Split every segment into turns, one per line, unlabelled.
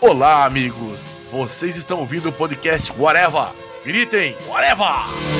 Olá, amigos! Vocês estão ouvindo o podcast Whatever! Gritem, Whatever!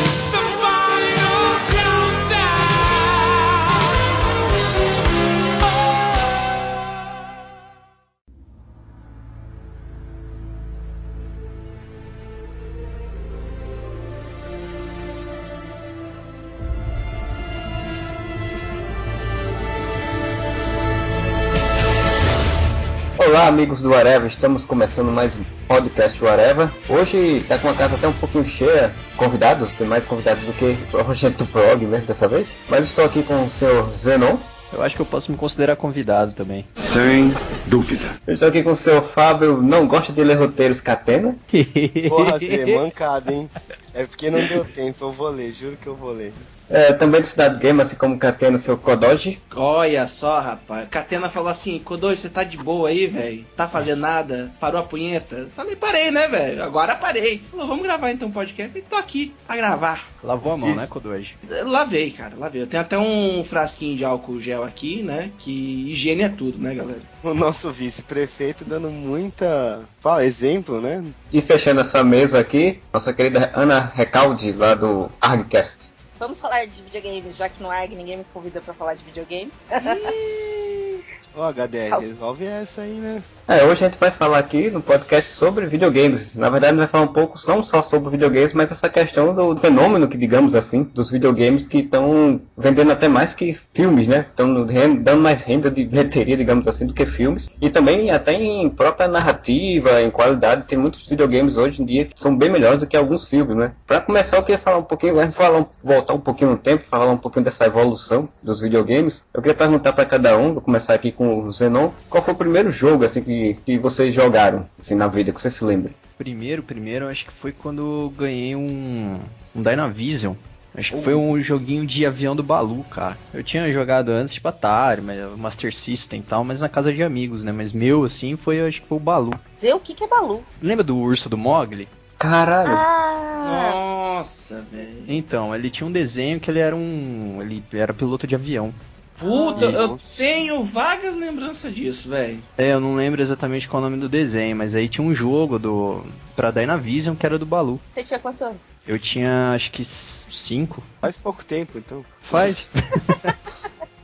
Amigos do Areva, estamos começando mais um podcast Areva. Hoje tá com a casa até um pouquinho cheia, convidados, tem mais convidados do que o Projeto Prog, né, dessa vez. Mas estou aqui com o senhor Zenon.
Eu acho que eu posso me considerar convidado também.
Sem dúvida.
Eu estou aqui com o senhor Fábio, não gosta de ler roteiros Catena.
Porra, Zé, mancada, hein? É porque não deu tempo, eu vou ler, juro que eu vou ler.
É, também do Cidade Game, assim como Catena, o seu Kodoji.
Olha só, rapaz. Catena falou assim: Kodoji, você tá de boa aí, velho? Tá fazendo nada? Parou a punheta? Falei, parei, né, velho? Agora parei. Falou, vamos gravar então um podcast. E tô aqui a gravar.
Lavou a mão, né, Kodoji?
Eu Lavei, cara, lavei. Eu tenho até um frasquinho de álcool gel aqui, né? Que higiene é tudo, né, galera?
O nosso vice-prefeito dando muita. Fala, exemplo, né?
E fechando essa mesa aqui, nossa querida Ana Recalde, lá do ArgCast.
Vamos falar de videogames, já que no ARG ninguém me convida pra falar de videogames.
Ô, HDR, resolve essa aí, né?
É, hoje a gente vai falar aqui no podcast sobre videogames. Na verdade, a gente vai falar um pouco não só sobre videogames, mas essa questão do fenômeno que, digamos assim, dos videogames que estão vendendo até mais que filmes, né? Estão dando mais renda de bilheteria, digamos assim, do que filmes. E também até em própria narrativa, em qualidade, tem muitos videogames hoje em dia que são bem melhores do que alguns filmes, né? Pra começar, eu queria falar um pouquinho, vamos falar, voltar um pouquinho no tempo, falar um pouquinho dessa evolução dos videogames. Eu queria perguntar para cada um, vou começar aqui com o Zenon, qual foi o primeiro jogo assim que, que vocês jogaram assim na vida, que você se lembra?
Primeiro, primeiro, acho que foi quando eu ganhei um, um Dynavision. Acho que foi um joguinho de avião do Balu, cara. Eu tinha jogado antes, tipo Atari, mas Master System e tal, mas na casa de amigos, né? Mas meu, assim, foi, acho que foi o Balu.
Dizer o que, que é Balu?
Lembra do urso do Mogli?
Caralho!
Ah,
Nossa, velho.
Então, ele tinha um desenho que ele era um. Ele era piloto de avião.
Puta, eu
Nossa.
tenho vagas lembranças disso, velho.
É, eu não lembro exatamente qual é o nome do desenho, mas aí tinha um jogo do. pra Dynavision que era do Balu.
você tinha quantos anos?
Eu tinha acho que cinco.
Faz pouco tempo, então.
Faz.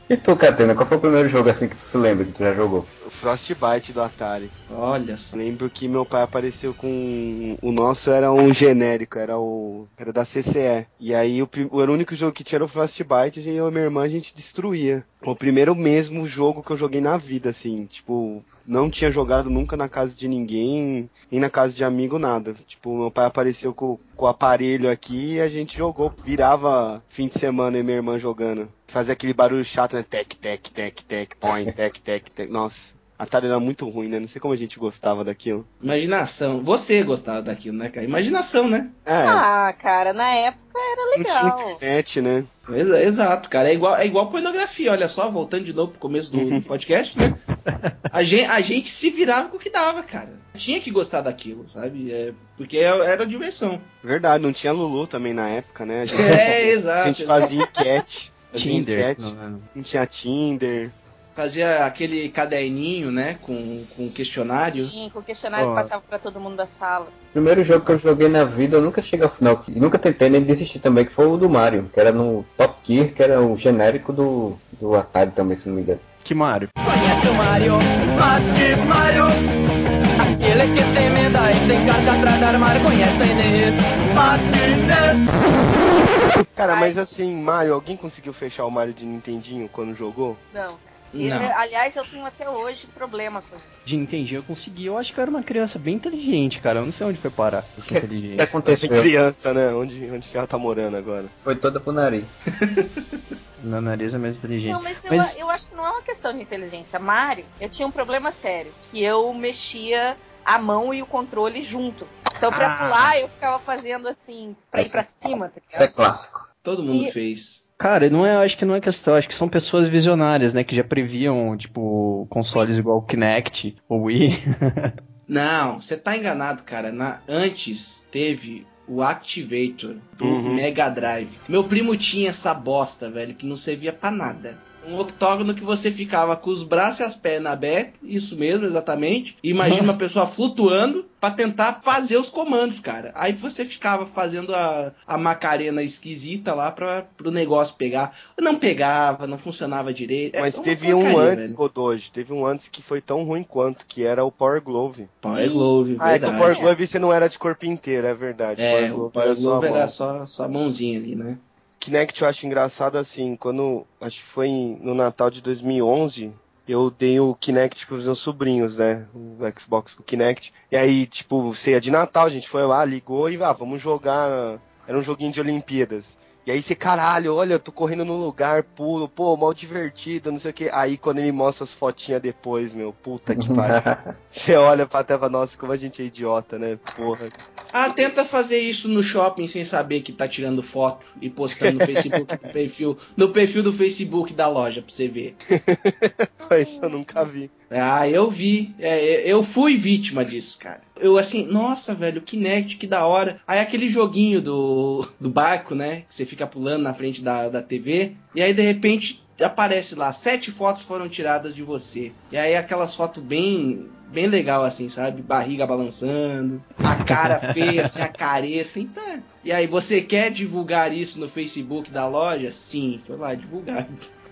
E tu, Catena, qual foi o primeiro jogo assim que tu se lembra que tu já jogou?
O Frostbite do Atari.
Olha só.
Lembro que meu pai apareceu com. O nosso era um genérico, era o. Era da CCE. E aí o, prim- o único jogo que tinha era o Frostbite, a gente, eu e minha irmã a gente destruía. O primeiro mesmo jogo que eu joguei na vida, assim. Tipo, não tinha jogado nunca na casa de ninguém, nem na casa de amigo, nada. Tipo, meu pai apareceu com, com o aparelho aqui e a gente jogou. Virava fim de semana e minha irmã jogando. Fazia aquele barulho chato, né? Tec, tec, tec, tec, point, tec, tec, tec. Nossa. Atari era muito ruim, né? Não sei como a gente gostava daquilo.
Imaginação. Você gostava daquilo, né, cara? Imaginação, né?
É,
Ah, cara, na época era
não tinha
legal.
internet, né?
Exa- Exato, cara. É igual, é igual pornografia, olha só, voltando de novo pro começo do podcast, né? A gente, a gente se virava com o que dava, cara. Tinha que gostar daquilo, sabe? É, porque era diversão.
Verdade, não tinha Lulu também na época, né? A gente,
É, exato.
a gente fazia enquete.
Tinder. Não, não.
Não tinha Tinder.
Fazia aquele caderninho, né? Com, com questionário.
Sim, com o questionário
Ó.
que passava pra todo mundo da sala.
Primeiro jogo que eu joguei na vida, eu nunca cheguei ao final, e nunca tentei nem desistir também, que foi o do Mario, que era no Top Gear, que era o genérico do, do Atari também, se não me engano.
Que Mario?
Conhece o Mario, mas que Mario Aquele que tem medalha e tem carta atrás do armário Conhece Inês
Cara, mas assim, Mario, alguém conseguiu fechar o Mario de Nintendinho quando jogou?
Não. E,
Não.
aliás, eu tenho até hoje problema com isso.
De entendi, eu consegui. Eu acho que eu era uma criança bem inteligente, cara. Eu não sei onde foi parar essa
O que
inteligência.
aconteceu?
Criança, né? Onde, onde que ela tá morando agora?
Foi toda pro nariz.
Meu nariz é mais inteligente.
Não, mas eu,
Mas-
eu acho que não é uma questão de inteligência. Mario, eu tinha um problema sério, que eu mexia a mão e o controle junto. Então, pra
Ah.
pular, eu ficava fazendo assim, pra ir
Essa-
pra cima, tá
Isso é clássico.
Todo mundo
E-
fez.
Cara, não é, eu acho que não é questão, acho que são pessoas visionárias, né, que já previam, tipo, consoles igual o Kinect, o Wii.
Não, você tá enganado, cara. Na, antes teve o Activator do
Uhum.
Mega Drive. Meu primo tinha essa bosta, velho, que não servia pra nada. Um octógono que você ficava com os braços e as pernas abertas, isso mesmo, exatamente. Imagina uma pessoa flutuando pra tentar fazer os comandos, cara. Aí você ficava fazendo a, a macarena esquisita lá pra, pro negócio pegar. Não pegava, não funcionava direito. É
Mas
uma
teve um antes,
velho.
Godoji, teve um antes que foi tão ruim quanto, que era o Power Glove.
Power Glove,
Ah, é que o. Power Glove você não era de corpo inteiro, é verdade.
É, o
Glove
Power
só a
Glove era só, só a mãozinha ali, né?
Kinect eu acho engraçado assim, quando acho que foi no Natal de 2011, eu dei o Kinect pros meus sobrinhos, né? O Xbox com o Kinect. E aí, tipo, ceia de Natal, a gente foi lá, ligou e ah, vamos jogar. Era um joguinho de Olimpíadas. E aí você, caralho, olha, eu tô correndo num lugar, pulo, pô, mal divertido, não sei o que. Aí quando ele mostra as fotinhas depois, meu, puta que pariu. Você olha pra tela, nossa, como a gente é idiota, né? Porra.
Ah, tenta fazer isso no shopping sem saber que tá tirando foto e postando no Facebook do perfil, no perfil do Facebook da loja pra você ver.
Mas eu nunca vi.
Ah, eu vi. É, eu fui vítima disso, cara. Eu assim, nossa, velho, Kinect, que da hora. Aí aquele joguinho do, do barco, né? Que você fica pulando na frente da, da TV. E aí, de repente, aparece lá, sete fotos foram tiradas de você. E aí aquelas fotos bem. Bem legal, assim, sabe? Barriga balançando, a cara feia, assim, a careta. Então, e aí, você quer divulgar isso no Facebook da loja? Sim, foi lá divulgar.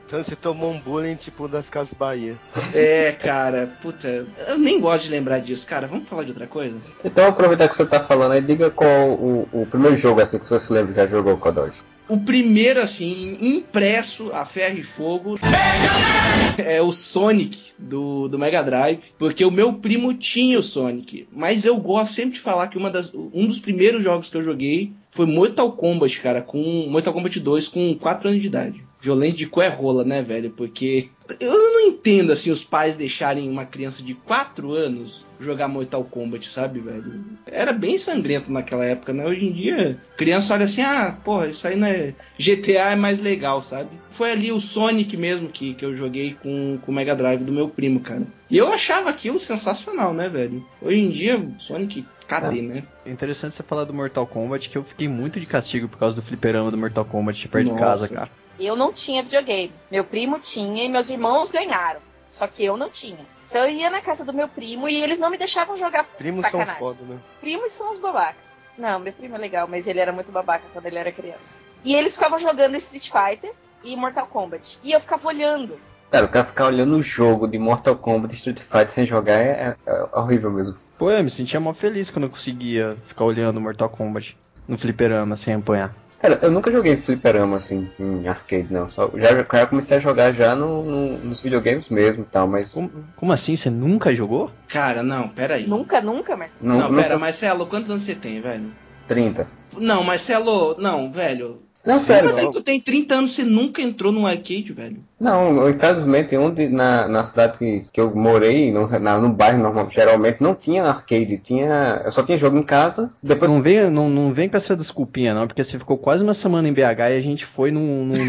Então você tomou um bullying tipo das Casas Bahia.
É, cara, puta, eu nem gosto de lembrar disso, cara. Vamos falar de outra coisa?
Então aproveitar que você tá falando aí, diga qual o, o primeiro jogo assim que você se lembra que já jogou Kodoji.
O primeiro, assim, impresso a ferro e fogo é o Sonic do, do Mega Drive, porque o meu primo tinha o Sonic, mas eu gosto sempre de falar que uma das, um dos primeiros jogos que eu joguei foi Mortal Kombat, cara, com Mortal Kombat 2 com 4 anos de idade. Violência de cué rola, né, velho? Porque eu não entendo, assim, os pais deixarem uma criança de 4 anos jogar Mortal Kombat, sabe, velho? Era bem sangrento naquela época, né? Hoje em dia, criança olha assim, ah, porra, isso aí não é. GTA é mais legal, sabe? Foi ali o Sonic mesmo que, que eu joguei com, com o Mega Drive do meu primo, cara. E eu achava aquilo sensacional, né, velho? Hoje em dia, Sonic, cadê, né?
É interessante você falar do Mortal Kombat, que eu fiquei muito de castigo por causa do fliperama do Mortal Kombat perto de
Nossa.
casa, cara.
Eu não tinha videogame. Meu primo tinha e meus irmãos ganharam. Só que eu não tinha. Então eu ia na casa do meu primo e eles não me deixavam jogar
Primos são
sacanagem.
foda, né?
Primos são os babacas. Não, meu primo é legal, mas ele era muito babaca quando ele era criança. E eles ficavam jogando Street Fighter e Mortal Kombat. E eu ficava olhando.
Cara, o cara ficar olhando o jogo de Mortal Kombat e Street Fighter sem jogar é, é- é horrível mesmo.
Pô, eu me sentia mó feliz quando eu conseguia ficar olhando Mortal Kombat no fliperama sem apanhar.
Cara, eu nunca joguei fliperama assim, em arcade não. Só, já, já comecei a jogar já no, no- nos videogames mesmo e tal, mas.
Como, como assim? Você nunca jogou?
Cara, não, peraí.
Nunca, nunca, mas.
Não,
Não,
nunca-
pera, Marcelo, quantos anos você tem, velho?
30.
Não, Marcelo, não, velho.
Não, sério.
Como assim tu tem 30 anos você nunca entrou num arcade, velho?
Não, eu, infelizmente, onde na, na cidade que, que eu morei, no, na, no bairro normal, geralmente não tinha arcade, tinha. Eu só tinha jogo em casa, depois
Não vem, não, não vem com essa desculpinha, não, porque você ficou quase uma semana em BH e a gente foi num, num,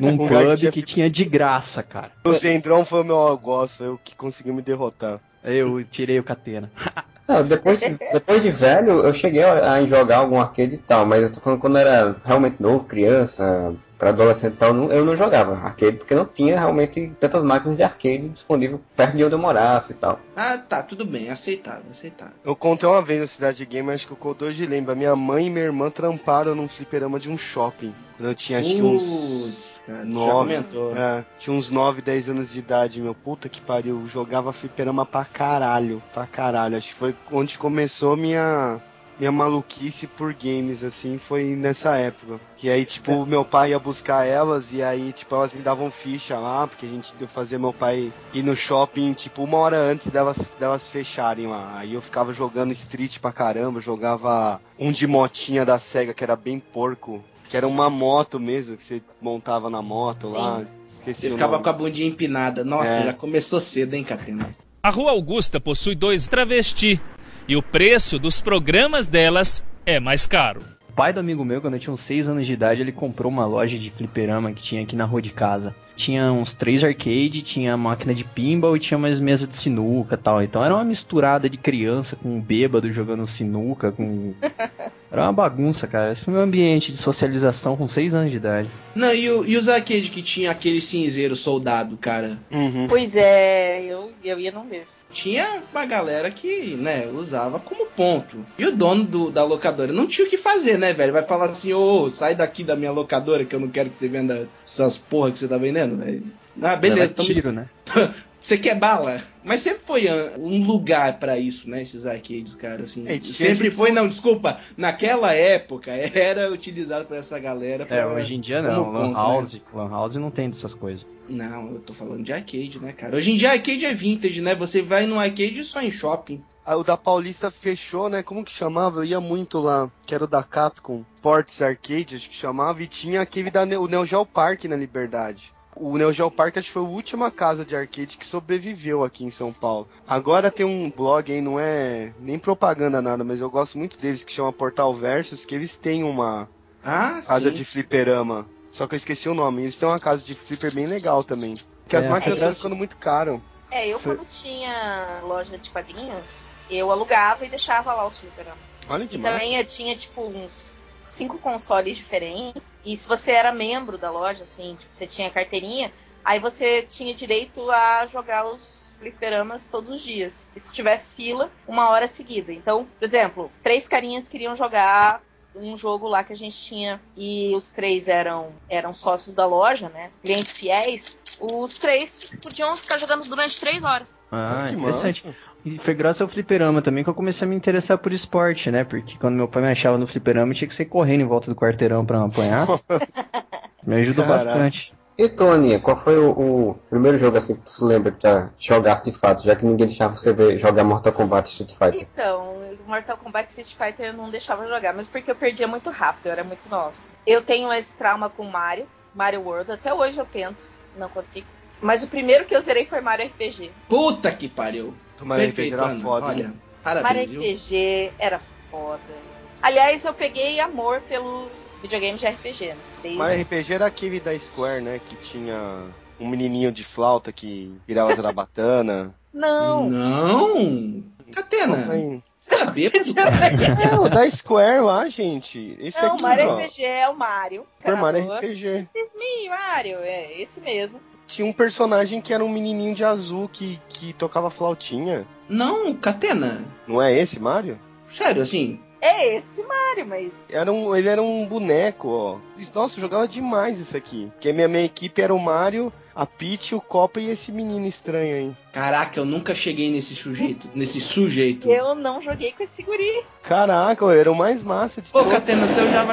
num
Um que
pub
tinha-
que tinha de graça, cara.
O Zendrão foi o meu algoz, foi o que conseguiu me derrotar.
Eu tirei o catena.
Não, depois de, depois de velho, eu cheguei a, a jogar algum arcade e tal, mas eu tô falando quando era realmente novo, criança, pra adolescente e tal, não- eu não jogava arcade porque não tinha realmente tantas máquinas de arcade disponível perto de onde eu morasse e tal.
Ah, tá, tudo bem, aceitável, aceitável.
Eu contei uma vez na Cidade Game, acho que o Kodoji lembra. Minha mãe e minha irmã tramparam num fliperama de um shopping. Quando eu tinha acho que uns.
Cara,
nove. É, tinha uns 9, 10 anos de idade, meu. Puta que pariu. Jogava fliperama pra caralho. Pra caralho. Acho que foi onde começou minha. Minha maluquice por games, assim, foi nessa época. E aí, tipo, meu pai ia buscar elas e aí, tipo, elas me davam ficha lá, porque a gente ia fazer meu pai ir no shopping, tipo, uma hora antes delas, delas fecharem lá. Aí eu ficava jogando Street pra caramba, jogava um de motinha da SEGA que era bem porco, que era uma moto mesmo, que você montava na moto
Sim.
lá. Esqueci
Você
o
ficava
nome.
com a bundinha empinada. Nossa,
É.
já começou cedo, hein, Catena?
A Rua Augusta possui dois travesti e o preço dos programas delas é mais caro.
O pai do amigo meu, quando eu tinha uns 6 anos de idade, ele comprou uma loja de fliperama que tinha aqui na rua de casa. Tinha uns três arcade, tinha máquina de pinball e tinha umas mesas de sinuca e tal. Então era uma misturada de criança com um bêbado jogando sinuca, com. Era uma bagunça, cara. Esse foi meu ambiente de socialização com seis anos de idade.
Não, e, o- e os arcade que tinha aquele cinzeiro soldado, cara?
Uhum.
Pois é, eu, eu ia num desses.
Tinha uma galera que, né, usava como ponto. E o dono do- da locadora não tinha o que fazer, né, velho? Vai falar assim, ô, sai daqui da minha locadora que eu não quero que você venda essas porra que você tá vendendo, velho. Ah, beleza,
Leva
me-
tiro, né?
Você quer bala? Mas sempre foi ah, um lugar pra isso, né? Esses arcades, cara, assim.
É,
sempre
gente-
foi, não, desculpa. Naquela época era utilizado por essa galera. Pra,
É, hoje em dia não. Lan
ponto,
House. Lan House não tem dessas coisas.
Não, eu tô falando de arcade, né, cara? Hoje em dia arcade é vintage, né? Você vai no arcade só em shopping.
Ah, O da Paulista fechou, né? Como que chamava? Eu ia muito lá, que era o da Capcom, Ports Arcade, acho que chamava, e tinha aquele da Ne- o Neo Geo Park na Liberdade. O Neo Geo Park acho que foi a última casa de arcade que sobreviveu aqui em São Paulo. Agora tem um blog aí, não é nem propaganda nada, mas eu gosto muito deles, que chama Portal Versus, que eles têm uma
Ah,
casa
sim.
de fliperama. Só que eu esqueci o nome. Eles têm uma casa de flipper bem legal também. Porque as
É,
máquinas
é
estão ficando muito caro.
É, eu quando tinha loja de quadrinhos, eu alugava e deixava lá os fliperamas.
Olha que
E
massa.
também eu tinha, tipo, uns cinco consoles diferentes. E se você era membro da loja, assim, tipo, você tinha carteirinha, aí você tinha direito a jogar os fliperamas todos os dias. E se tivesse fila, uma hora seguida. Então, por exemplo, três carinhas queriam jogar um jogo lá que a gente tinha e os três eram eram sócios da loja, né? Clientes fiéis. Os três podiam ficar jogando durante três horas.
Ah, interessante.
massa.
E foi graças ao fliperama também que eu comecei a me interessar por esporte, né? Porque quando meu pai me achava no fliperama, eu tinha que sair correndo em volta do quarteirão pra não apanhar. me ajudou
Caraca.
bastante.
E Tony, qual foi o, o primeiro jogo assim que tu se lembra que já jogaste de fato, já que ninguém deixava você ver, jogar Mortal Kombat Street Fighter?
Então, Mortal Kombat Street Fighter eu não deixava jogar, mas porque eu perdia muito rápido, eu era muito nova. Eu tenho esse trauma com Mario, Mario World, até hoje eu tento, não consigo. Mas o primeiro que eu zerei foi Mario RPG.
Puta que pariu.
Tomara RPG era
Ana.
foda.
Olha?
Mario
parabéns?
RPG era foda. Aliás, eu peguei amor pelos videogames de RPG, né? Desde...
Mario RPG era aquele da Square, né? Que tinha um menininho de flauta que virava zarabatana.
Não,
Não! Catena,
Não,
você era bêbado?
É, o da Square lá, gente. Esse
não
aqui,
Mario
ó.
RPG é o Mario.
Foi Mario. RPG.
It's me, Mario, é esse mesmo.
Tinha um personagem que era um menininho de azul que, que tocava flautinha.
Não, Catena.
Não é esse, Mario?
Sério, assim.
É esse Mario, mas
Era um, ele era um boneco, ó. Nossa, eu jogava demais isso aqui. Porque a minha, minha equipe era o Mario, a Peach, o Copa e esse menino estranho aí.
Caraca, eu nunca cheguei nesse sujeito. Nesse sujeito.
eu não joguei com esse guri.
Caraca, eu era o mais massa de
Pô,
todos.
Catena, você usava.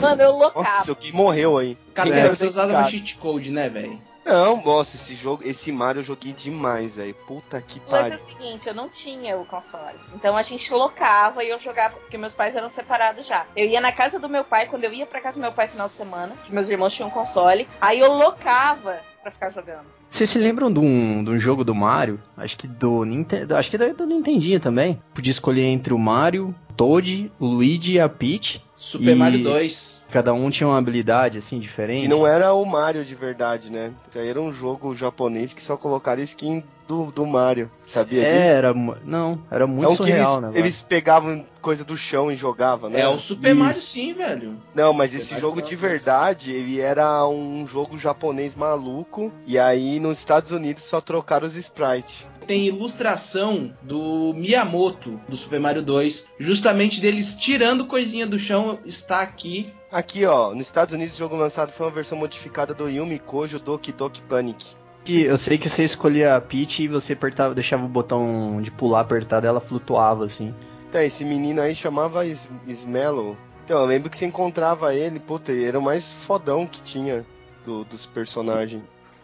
Mano, eu locava.
Nossa, o Gui morreu aí.
Catena, você usava cheat code, né, velho?
Não, nossa, esse jogo, esse Mario eu joguei demais, velho. Puta que
Mas é
pariu.
o seguinte, eu não tinha o console. Então a gente locava e eu jogava, porque meus pais eram separados já. Eu ia na casa do meu pai, quando eu ia pra casa do meu pai final de semana, que meus irmãos tinham um console, aí eu locava pra ficar jogando.
Vocês se lembram de um, de um jogo do Mario? Acho que do Nintendo. Acho que do, do Nintendinho também. Podia escolher entre o Mario, Toad, o Luigi e a Peach.
Super
E-
Mario 2.
Cada um tinha uma habilidade assim
E
diferente.
não era o Mario de verdade, né? Isso aí era um jogo japonês que só colocaram skin do, do Mario. Sabia
É,
disso?
era. Não, era muito
é um que eles,
surreal, né?
eles pegavam coisa do chão e jogavam, né?
É o Super
Isso.
Mario sim, velho.
Não, mas esse jogo
falar
de verdade, ele era um jogo japonês maluco. E aí nos Estados Unidos só trocaram os sprites.
Tem ilustração do Miyamoto do Super Mario 2, justamente deles tirando coisinha do chão, está aqui.
Aqui, ó, nos Estados Unidos o jogo lançado foi uma versão modificada do Yumi Kojo Doki Doki Panic.
Que eu sei que você escolhia a Peach e você apertava, deixava o botão de pular apertado, ela flutuava assim.
Então, esse menino aí chamava Is Smello. Então, eu lembro que você encontrava ele, puta, ele era o mais fodão que tinha do- dos personagens.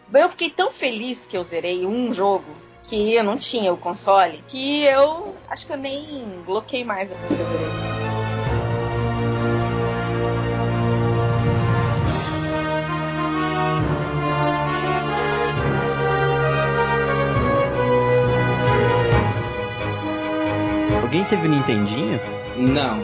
Bem, eu fiquei tão feliz que eu zerei um jogo que eu não tinha o console, que eu acho que eu nem bloqueei mais que eu zerei.
Alguém teve Nintendinho?
Não,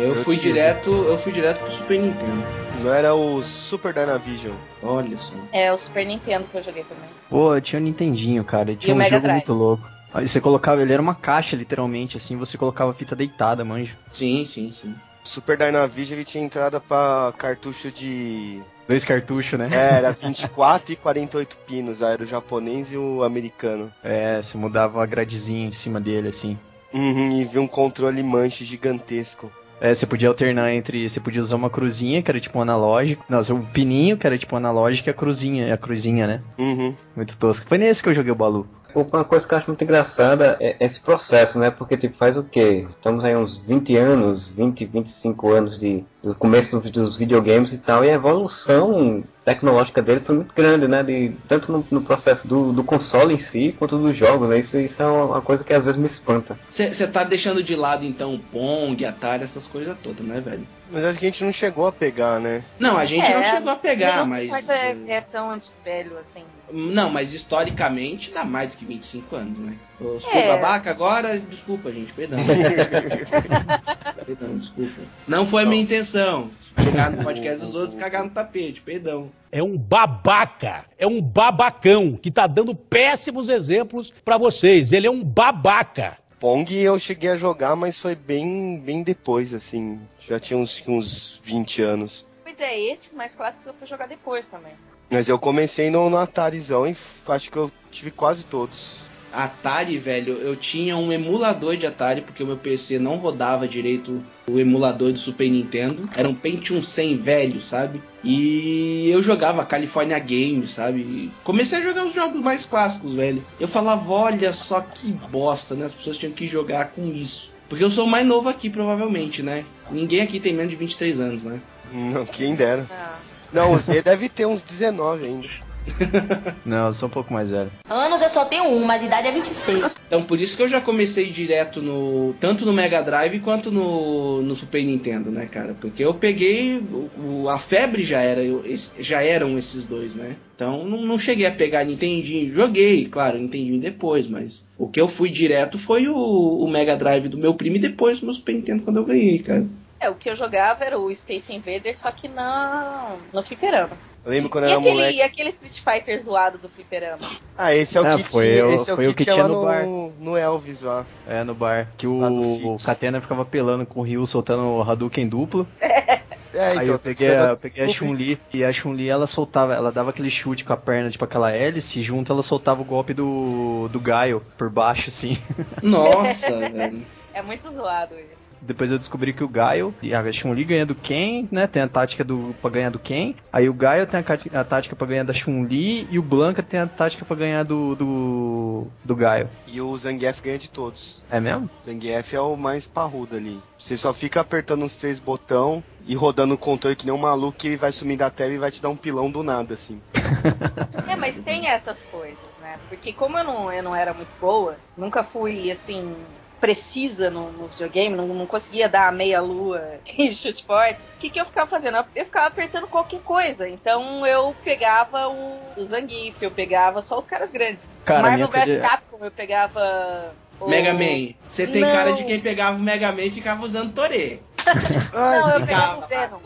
eu,
Eu
fui
tive.
direto, eu fui direto pro Super Nintendo.
Não era o Super Dynavision.
Olha só.
É o Super Nintendo que eu joguei também.
Pô, eu tinha o Nintendinho, cara. e Tinha
o
um
Mega
jogo
Drive.
muito louco. Aí você colocava, ele era uma caixa, literalmente, assim, você colocava a fita deitada, manja.
Sim, sim, sim.
Super Dynavision ele tinha entrada pra cartucho de.
Dois cartuchos, né?
É, era 24 e 48 pinos, aí era o japonês e o americano.
É, você mudava a gradezinha em cima dele, assim.
Uhum, e vi um controle manche gigantesco.
É, você podia alternar entre. Você podia usar uma cruzinha, que era tipo um analógico. Não, o pininho, que era tipo um analógico, e a cruzinha, a cruzinha, né?
Uhum.
Muito tosco. Foi nesse que eu joguei o Balu.
Uma coisa que eu acho muito engraçada é esse processo, né? Porque tipo, faz o quê? Estamos aí uns 20 anos, 20, 25 anos de, do começo dos, dos videogames e tal, e a evolução tecnológica dele foi muito grande, né? De, tanto no, no processo do, do console em si, quanto dos jogos, né? Isso, isso é uma, coisa que às vezes me espanta.
Você tá deixando de lado, então, Pong, Atari, essas coisas todas, né, velho?
Mas acho que a gente não chegou a pegar, né?
Não, a gente não
É,
chegou a pegar,
Nenhum
mas.
é, é tão anti-velho assim.
Não, mas historicamente dá mais do que 25 anos, né? Eu sou
É.
babaca agora, desculpa, gente, perdão. perdão, desculpa. Não foi a minha intenção. Chegar no podcast dos outros e cagar no tapete, perdão.
É um babaca, é um babacão que tá dando péssimos exemplos pra vocês. Ele é um babaca.
Pong eu cheguei a jogar, mas foi bem, bem depois, assim. Já tinha uns, uns 20 anos.
Pois é, esses mais clássicos eu fui jogar depois também.
Mas eu comecei no, no Atarizão e acho que eu tive quase todos.
Atari, velho, eu tinha um emulador de Atari, porque o meu PC não rodava direito o emulador do Super Nintendo. Era um Pentium 100 velho, sabe? E eu jogava California Games, sabe? Comecei a jogar os jogos mais clássicos, velho. Eu falava, olha só que bosta, né? As pessoas tinham que jogar com isso. Porque eu sou o mais novo aqui, provavelmente, né? Ninguém aqui tem menos de 23 anos, né?
Não, quem dera.
Ah.
Não, o Z deve ter uns 19 ainda.
Não, eu sou um pouco mais velho.
Anos eu só tenho um, mas idade é 26.
Então por isso que eu já comecei direto no. Tanto no Mega Drive quanto no, no Super Nintendo, né, cara? Porque eu peguei. o- a febre já era. eu- já eram esses dois, né? Então não, não cheguei a pegar Nintendinho. Joguei, claro, Nintendinho depois, mas o que eu fui direto foi o, o Mega Drive do meu primo e depois o meu Super Nintendo quando eu ganhei, cara.
É, o que eu jogava era o Space Invader, só que não no fliperama.
Eu lembro quando
E
eu era
aquele,
moleque.
e aquele Street Fighter zoado do fliperama?
Ah, esse é o
Ah,
que
foi
tinha, esse é o
foi
que,
o que
tinha,
tinha no bar.
no, Elvis lá.
É, no bar. Que o, o Catena ficava pelando com o Ryu soltando o Hadouken duplo.
É,
Aí
então,
eu
tô
peguei, eu peguei a Chun-Li e a Chun-Li ela soltava, ela dava aquele chute com a perna, tipo aquela hélice, e junto ela soltava o golpe do, do Gaio por baixo, assim.
Nossa, velho.
É muito zoado isso.
Depois eu descobri que o Gaio e a Chun-Li ganha do Ken, né? Tem a tática do pra ganhar do Ken. Aí o Gaio tem a, a tática pra ganhar da Chun-Li e o Blanca tem a tática pra ganhar do do, do Gaio.
E o Zangief ganha de todos.
É mesmo?
O Zangief é o mais parrudo ali. Você só fica apertando os três botão e rodando o controle que nem um maluco que ele vai sumir da tela e vai te dar um pilão do nada, assim.
É, mas tem essas coisas, né? Porque como eu não, eu não era muito boa, nunca fui, assim, precisa no, no videogame, não, não conseguia dar a meia lua em chute forte, o que, que eu ficava fazendo? Eu, eu ficava apertando qualquer coisa. Então eu pegava o, o Zangief, eu pegava só os caras grandes.
Cara,
Marvel vs Capcom, eu pegava... o-
Mega Man. Você tem
Não.
cara de quem pegava o Mega Man e ficava usando Torê.
Não, eu pegava o Venom.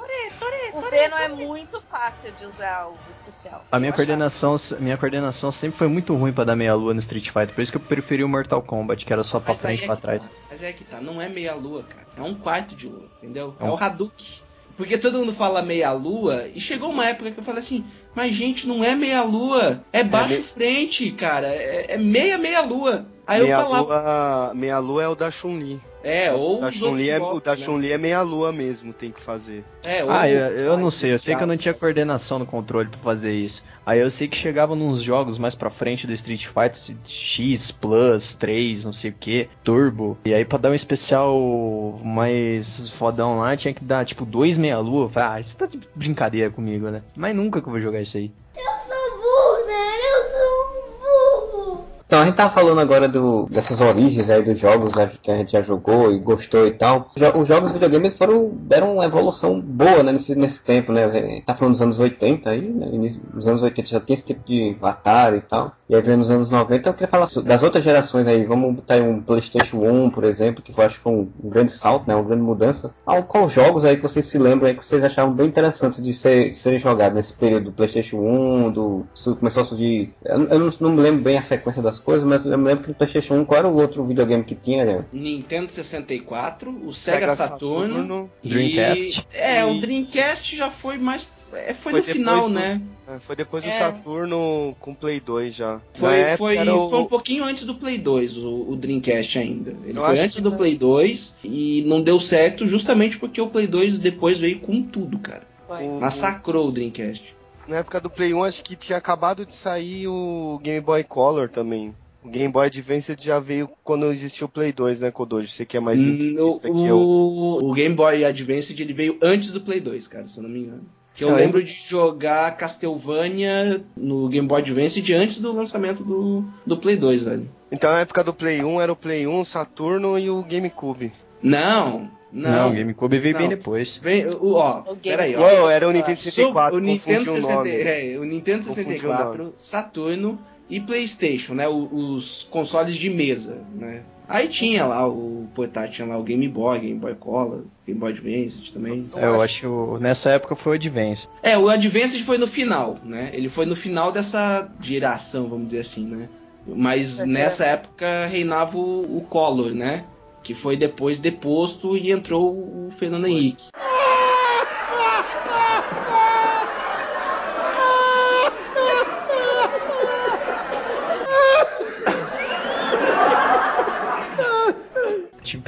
O Venom é muito fácil de usar o especial.
A minha
achava.
coordenação, minha coordenação sempre foi muito ruim pra dar meia lua no Street Fighter, por isso que eu preferi o Mortal Kombat, que era só pra
Mas
frente e
é
pra
que
trás.
tá. Mas é que tá, não é meia lua, cara. É um quarto de lua, entendeu? É,
É um-
o Hadouken. Porque todo mundo fala meia lua, e chegou uma época que eu falei assim, mas gente, não é meia lua, é baixo
me-
frente, cara. É, é meia meia lua. Aí
meia,
eu falava.
lua, meia lua é o da Chun-Li.
É, ou
O da Chun-Li é,
né?
É meia lua mesmo, tem que fazer.
É, ou
Ah, eu, eu não sei, eu sei que eu não tinha coordenação no controle pra fazer isso. Aí eu sei que chegava nos jogos mais pra frente do Street Fighter, X, Plus, 3, não sei o que, Turbo. E aí pra dar um especial mais fodão lá, tinha que dar tipo dois meia lua. Eu Falei, ah, isso tá de brincadeira comigo, né? Mas nunca que eu vou jogar isso aí.
Eu sou burro, né? Eu sou um burro.
Então a gente tava falando agora do, dessas origens aí dos jogos né, que a gente já jogou e gostou e tal. Os jogos de videogame foram, deram uma evolução boa né, nesse, nesse tempo, né? A gente tá falando dos anos 80 aí, né? Nos anos 80 já tinha esse tipo de Atari e tal. E aí veio nos anos 90, eu queria falar das outras gerações aí. Vamos botar aí um Playstation 1, por exemplo, que eu acho que foi um, grande salto, né? Uma grande mudança. Qual jogos aí que vocês se lembram aí que vocês achavam bem interessantes de, ser, de serem jogados nesse período do Playstation 1, do. começou a surgir. Eu, eu não, não me lembro bem a sequência das coisas, mas eu me lembro que no Playstation 1, qual era o outro videogame que tinha, né?
Nintendo 64, o Sega,
Sega
Saturno,
Saturno.
e-
Dreamcast.
É, o
E-
Dreamcast já foi mais. é, foi,
Foi
no final,
do-
né?
É, foi depois do
É.
Saturno com Play 2 já.
Foi, foi,
o-
foi um pouquinho antes do Play 2, o, o Dreamcast ainda. Ele
Eu
foi antes do
não.
Play 2 e não deu certo justamente porque o Play 2 depois veio com tudo, cara.
Foi.
o-
Massacrou o Dreamcast.
Na época do Play 1, acho que tinha acabado de sair o Game Boy Color também. O Game Boy Advance já veio quando existia o Play 2, né, Kodoji? Você que é mais nintendista que eu.
o, Game Boy Advance ele veio antes do Play 2, cara, se eu não me engano. Que eu
Ah,
lembro de jogar Castlevania no Game Boy Advance de antes do lançamento do, do Play 2, velho.
Então na época do Play 1 era o Play 1, Saturno e o GameCube.
Não, não.
O GameCube veio bem
Não.
depois.
Vem, o, ó,
O
peraí, ó.
Uou, era o Nintendo 64,
o Nintendo,
confundi o
60,
nome.
é, o Nintendo
Confundi o
64, Saturno e PlayStation, né? o- Os consoles de mesa, né? Aí tinha lá o portátil, tinha lá o Game Boy, Game Boy Color, Game Boy Advance também.
É, eu acho que nessa época foi o Advance.
É, o Advance foi no final, né? Ele foi no final dessa geração, vamos dizer assim, né? Mas
Essa
nessa época reinava o, o Collor, né? Que foi depois deposto e entrou o Fernando Henrique.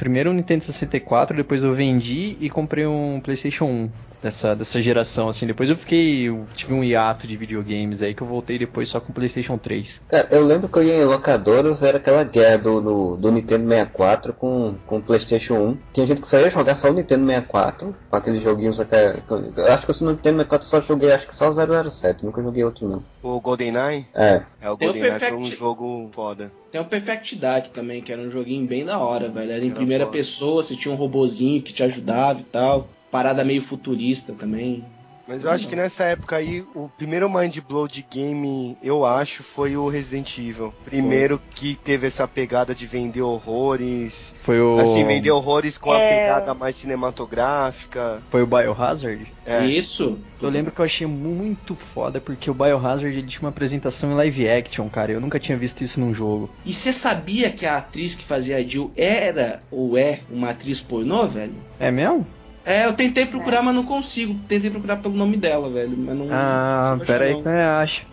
Primeiro um Nintendo 64, depois eu vendi e comprei um PlayStation 1 dessa, dessa geração, assim. Depois eu fiquei. Eu tive um hiato de videogames aí que eu voltei depois só com o PlayStation 3.
Cara, eu lembro que eu ia em locadoras, era aquela guerra do, do, do Nintendo 64 com, com o Playstation 1. Tinha gente que só ia jogar só o Nintendo 64, com aqueles joguinhos até... Eu acho que eu no Nintendo 64 só joguei, acho que só o 007, nunca joguei outro não.
O GoldenEye?
É,
É, o GoldenEye foi um
Perfect-
jogo foda.
Tem o Perfect Dark também, que era um joguinho bem da hora, velho. Era em
Era
primeira
foda.
pessoa, você tinha um robozinho que te ajudava e tal. Parada meio futurista também.
Mas eu acho que nessa época aí, o primeiro mind blow de game, eu acho, foi o Resident Evil. Primeiro que teve essa pegada de vender horrores.
Foi o.
Assim, vender horrores com a
É.
pegada mais cinematográfica.
Foi o Biohazard?
É.
Isso.
Eu lembro que eu achei muito foda porque o Biohazard ele tinha uma apresentação em live action, cara. Eu nunca tinha visto isso num jogo.
E você sabia que a atriz que fazia a Jill era ou é uma atriz pornô, velho?
É mesmo?
É, eu tentei procurar, mas não consigo. Tentei procurar pelo nome dela, velho. Mas não.
Ah,
não consigo
pera
achar,
aí
não.
que eu acho.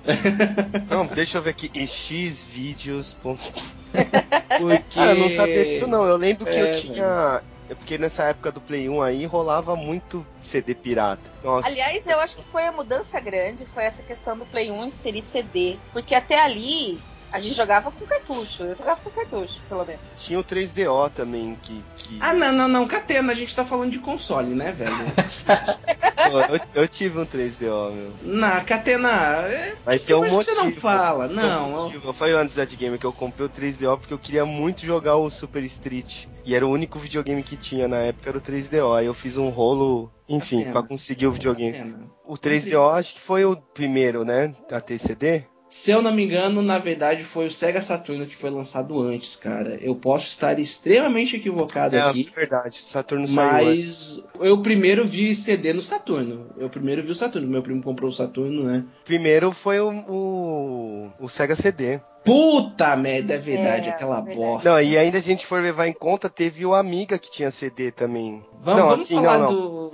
Não, deixa eu ver aqui. Em xvideos.
Porque...
Cara, eu não sabia disso não. Eu lembro que
É,
eu tinha. É porque nessa época do Play 1 aí rolava muito CD pirata. Nossa.
Aliás, eu acho que foi a mudança grande, foi essa questão do Play 1 inserir CD. Porque até ali a gente jogava com cartucho. Eu jogava com cartucho, pelo menos.
Tinha o 3DO também, que. que...
Ah, não, não, não. Catena, a gente tá falando de console, né, velho?
Pô, eu, eu tive um 3DO, meu.
Na Catena. é-
Mas tem um motivo.
você não fala,
Tem um
não,
motivo. Foi antes da game que eu comprei o 3DO porque eu queria muito jogar o Super Street. E era o único videogame que tinha na época, era o 3DO. Aí eu fiz um rolo, enfim, pra conseguir o videogame. O 3DO acho que foi o primeiro, né? A TCD.
Se eu não me engano, na verdade foi o Sega Saturno que foi lançado antes, cara. Eu posso estar extremamente equivocado
É,
aqui.
verdade. Saturno saiu antes.
Mas eu primeiro vi CD no Saturno. Eu primeiro vi o Saturno. Meu primo comprou o Saturno, né?
Primeiro foi o, o, o Sega CD.
Puta merda, é verdade,
É,
aquela
verdade.
bosta.
Não, e ainda a gente for levar em conta, teve o Amiga que tinha CD também.
Vamos,
não,
vamos
assim,
falar
não, não.
do.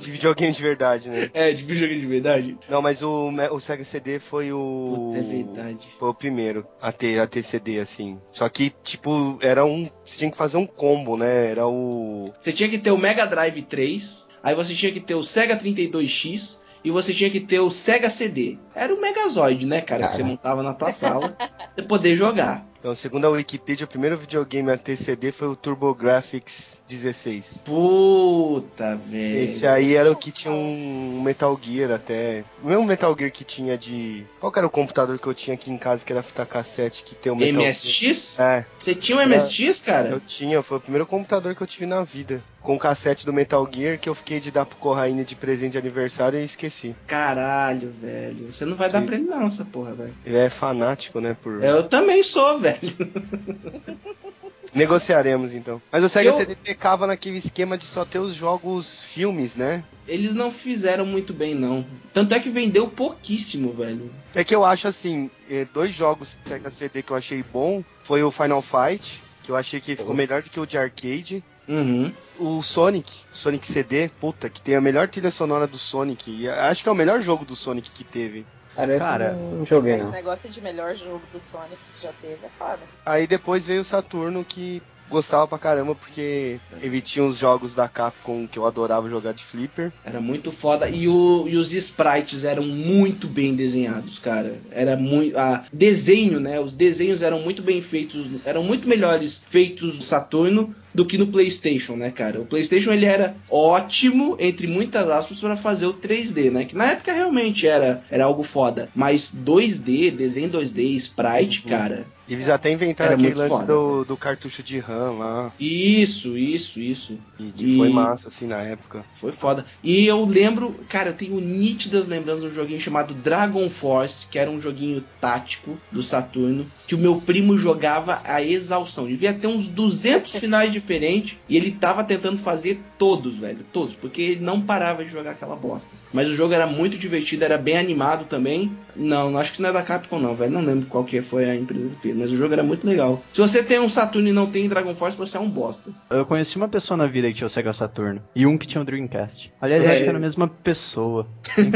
De videogame de verdade, né?
É, de videogame de verdade?
Não, mas o, o Sega CD foi o.
Puta, é verdade.
Foi o primeiro a ter, a ter CD, assim. Só que, tipo, era um. Você tinha que fazer um combo, né? Era o.
Você tinha que ter o Mega Drive 3, aí você tinha que ter o Sega 32X e você tinha que ter o Sega CD. Era o Megazord, né, cara? Que você montava na tua sala pra você poder jogar.
Então, segundo a Wikipedia, o primeiro videogame a ter CD foi o TurboGrafx 16.
Puta, velho.
Esse aí era o que tinha um Metal Gear até. O mesmo Metal Gear que tinha de. Qual era o computador que eu tinha aqui em casa que era fita cassete que tem o Metal
MSX?
Gear? É.
Você tinha um MSX, cara?
Eu tinha, foi o primeiro computador que eu tive na vida. Com o cassete do Metal Gear que eu fiquei de dar pro Corraine de presente de aniversário e esqueci.
Caralho, velho. Você não vai dar pra ele não, essa porra, velho.
Ele é fanático, né? Por...
Eu também sou, velho.
Negociaremos então. Mas o Sega
Eu-
CD pecava naquele esquema de só ter os jogos filmes, né?
Eles não fizeram muito bem, não. Tanto é que vendeu pouquíssimo, velho.
É que eu acho assim, eh, dois jogos Sega CD que eu achei bom foi o Final Fight, que eu achei que ficou melhor do que o de arcade.
Uhum.
O Sonic, Sonic CD, puta, que tem a melhor trilha sonora do Sonic. E acho que é o melhor jogo do Sonic que teve.
Cara, esse
Cara,
não joguei
Esse negócio de melhor jogo do Sonic que já teve é foda.
Aí depois veio o Saturno, que gostava pra caramba, porque ele tinha os jogos da Capcom que eu adorava jogar de flipper.
Era muito foda. E, o, e os sprites eram muito bem desenhados, cara. Era muito. Ah, desenho, né? Os desenhos eram muito bem feitos. Eram muito melhores feitos no Saturno do que no PlayStation, né, cara? O PlayStation ele era ótimo, entre muitas aspas, para fazer o 3D, né? Que na época realmente era, era algo foda. Mas 2D, desenho 2D, sprite, cara.
Eles até inventaram
Era
aquele lance
foda,
do, do cartucho de RAM lá,
Isso, isso, isso.
e que
E-
foi massa, assim, na época.
Foi foda. E eu lembro, cara, eu tenho nítidas lembranças de um joguinho chamado Dragon Force, que era um joguinho tático do Saturno, que o meu primo jogava a exaustão. Devia ter uns 200 finais diferentes e ele tava tentando fazer todos, velho, todos, porque ele não parava de jogar aquela bosta. Mas o jogo era muito divertido, era bem animado também. Não, acho que não é da Capcom não, velho, não lembro qual que foi a empresa que fez, mas o jogo era muito legal. Se você tem um Saturno e não tem Dragon Force, você é um bosta.
Eu conheci uma pessoa na vida que tinha o Sega Saturno. E um que tinha o Dreamcast. Aliás, eu
É.
acho que era a mesma pessoa. Enfim.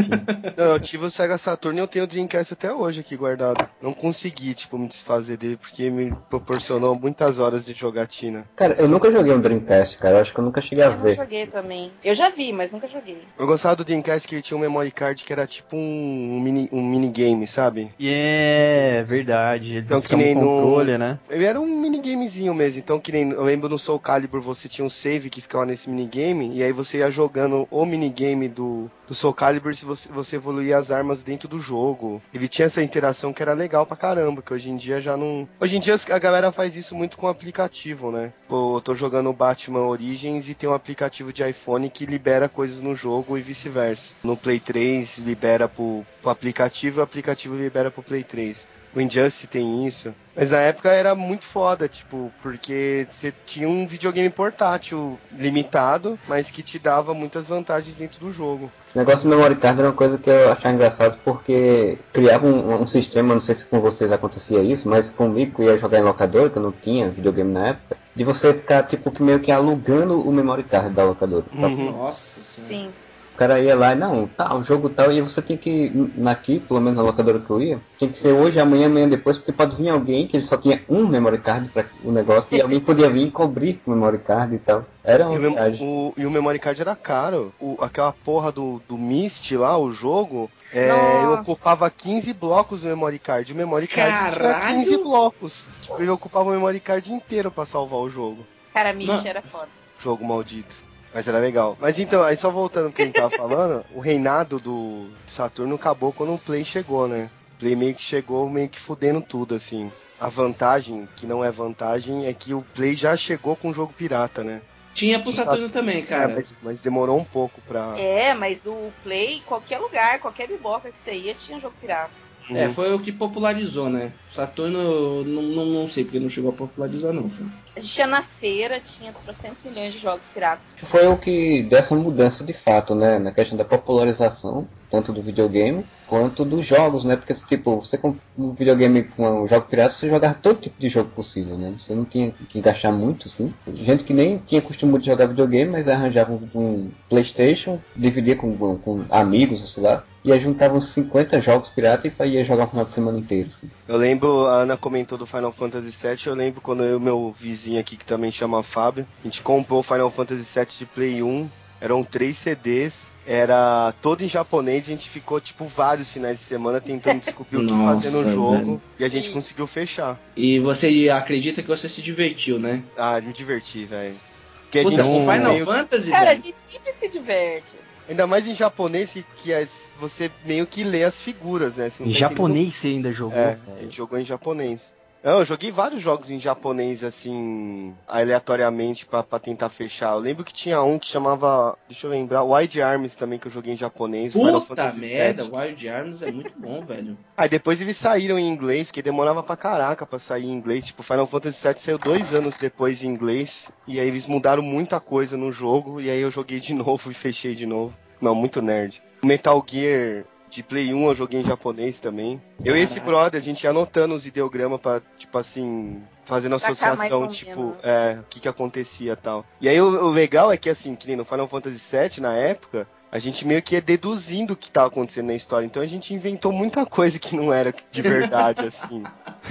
Não, eu tive o Sega Saturn e eu tenho o Dreamcast até hoje aqui guardado. Não consegui, tipo, me desfazer dele, porque me proporcionou muitas horas de jogatina.
Cara, eu nunca joguei um Dreamcast, cara. Eu acho que eu nunca cheguei a
Eu não
ver.
joguei também. Eu já vi, mas nunca joguei.
Eu gostava do Dreamcast que ele tinha um memory card que era tipo um, um mini, um minigame, sabe?
É verdade. Ele
Então, que
tinha um
nem no-
controle, né?
Ele era um minigamezinho mesmo, então que nem eu lembro no Soul Calibur você tinha um save que ficava nesse minigame, e aí você ia jogando o minigame do, do Soul Calibur se você, você evoluía as armas dentro do jogo. Ele tinha essa interação que era legal pra caramba, que hoje em dia já não. Hoje em dia a galera faz isso muito com aplicativo, né? Pô, eu tô jogando Batman Origins e tem um aplicativo de iPhone que libera coisas no jogo e vice-versa. No Play 3 libera pro, pro aplicativo e o aplicativo libera pro Play 3. O Injustice tem isso. Mas na época era muito foda, tipo, porque você tinha um videogame portátil limitado, mas que te dava muitas vantagens dentro do jogo.
O negócio do memory card era uma coisa que eu achava engraçado porque criava um, um sistema, não sei se com vocês acontecia isso, mas comigo que eu ia jogar em locadora, que eu não tinha videogame na época, de você ficar tipo que meio que alugando o memory card da locadora.
Uhum.
Nossa senhora.
Sim.
O cara ia lá e não, tá, o jogo tal, e você tem que, aqui, pelo menos na locadora que eu ia, tinha que ser hoje, amanhã, amanhã depois, porque pode vir alguém que ele só tinha um memory card para o negócio, e alguém podia vir e cobrir o memory card e tal. Era
E
uma
o, e o memory card era caro. O- aquela porra do, do Myst lá, o jogo, é,
Nossa.
ocupava 15 blocos do memory card. O memory card tinha
Caralho!
15 blocos. Tipo, ele ocupava o memory card inteiro pra salvar o jogo.
Cara, Mish era foda.
Jogo maldito. Mas era legal. Mas então, aí só voltando pro que a gente tava falando, o reinado do Saturno acabou quando o Play chegou, né? O Play meio que chegou meio que fudendo tudo, assim. A vantagem, que não é vantagem, é que o Play já chegou com o jogo pirata, né?
Tinha pro Saturno também,
É,
cara.
mas, mas demorou um pouco pra.
É, mas o Play, qualquer lugar, qualquer biboca que você ia, tinha jogo pirata.
É, foi o que popularizou, né? Saturno, eu não, não, não sei porque não chegou a popularizar, não. cara.
A gente tinha na feira, tinha 300 milhões de jogos piratas.
Foi o que dessa mudança de fato, né? Na questão da popularização, tanto do videogame quanto dos jogos, né? Porque, tipo, você com um videogame com um jogo pirata, você jogava todo tipo de jogo possível, né? Você não tinha que gastar muito, sim. Gente que nem tinha costume de jogar videogame, mas arranjava um, um Playstation, dividia com, com, com amigos, sei lá, e aí juntava uns 50 jogos pirata e ia jogar o final de semana inteiro, assim.
Eu lembro, a Ana comentou do Final Fantasy VII, eu lembro quando eu e meu vizinho aqui, que também chama Fábio, a gente comprou o Final Fantasy VII de Play 1 Eram três CDs, era todo em japonês, a gente ficou tipo vários finais de semana tentando descobrir o que
Nossa,
fazer no jogo
velho.
e a gente
Sim.
conseguiu fechar.
E você acredita que você se divertiu, né?
Ah, me diverti, velho. Porque a
Puta,
gente
o Final
meio-
Fantasy,
Cara, a
velho.
gente sempre se diverte.
Ainda mais em japonês que, que as- você meio que lê as figuras, né?
Em
tá
japonês você ainda jogou?
entendendo- É, gente jogou em japonês. Não, eu joguei vários jogos em japonês, assim, aleatoriamente pra, pra tentar fechar. Eu lembro que tinha um que chamava, deixa eu lembrar, Wide Arms também, que eu joguei em japonês.
Puta merda,
Tactics.
Wild Arms é muito bom, velho.
Aí depois eles saíram em inglês, porque demorava pra caraca pra sair em inglês. Tipo, Final Fantasy VII saiu dois anos depois em inglês. E aí eles mudaram muita coisa no jogo. E aí eu joguei de novo e fechei de novo. Não, muito nerd. Metal Gear de Play 1 eu joguei em japonês também. Eu e esse brother, a gente ia anotando os ideogramas pra, tipo assim, fazendo associação, tipo, é, o que que acontecia e tal. E aí o, o legal é que, assim, que nem no Final Fantasy VII, na época, a gente meio que ia deduzindo o que tava acontecendo na história. Então a gente inventou muita coisa que não era de verdade, assim.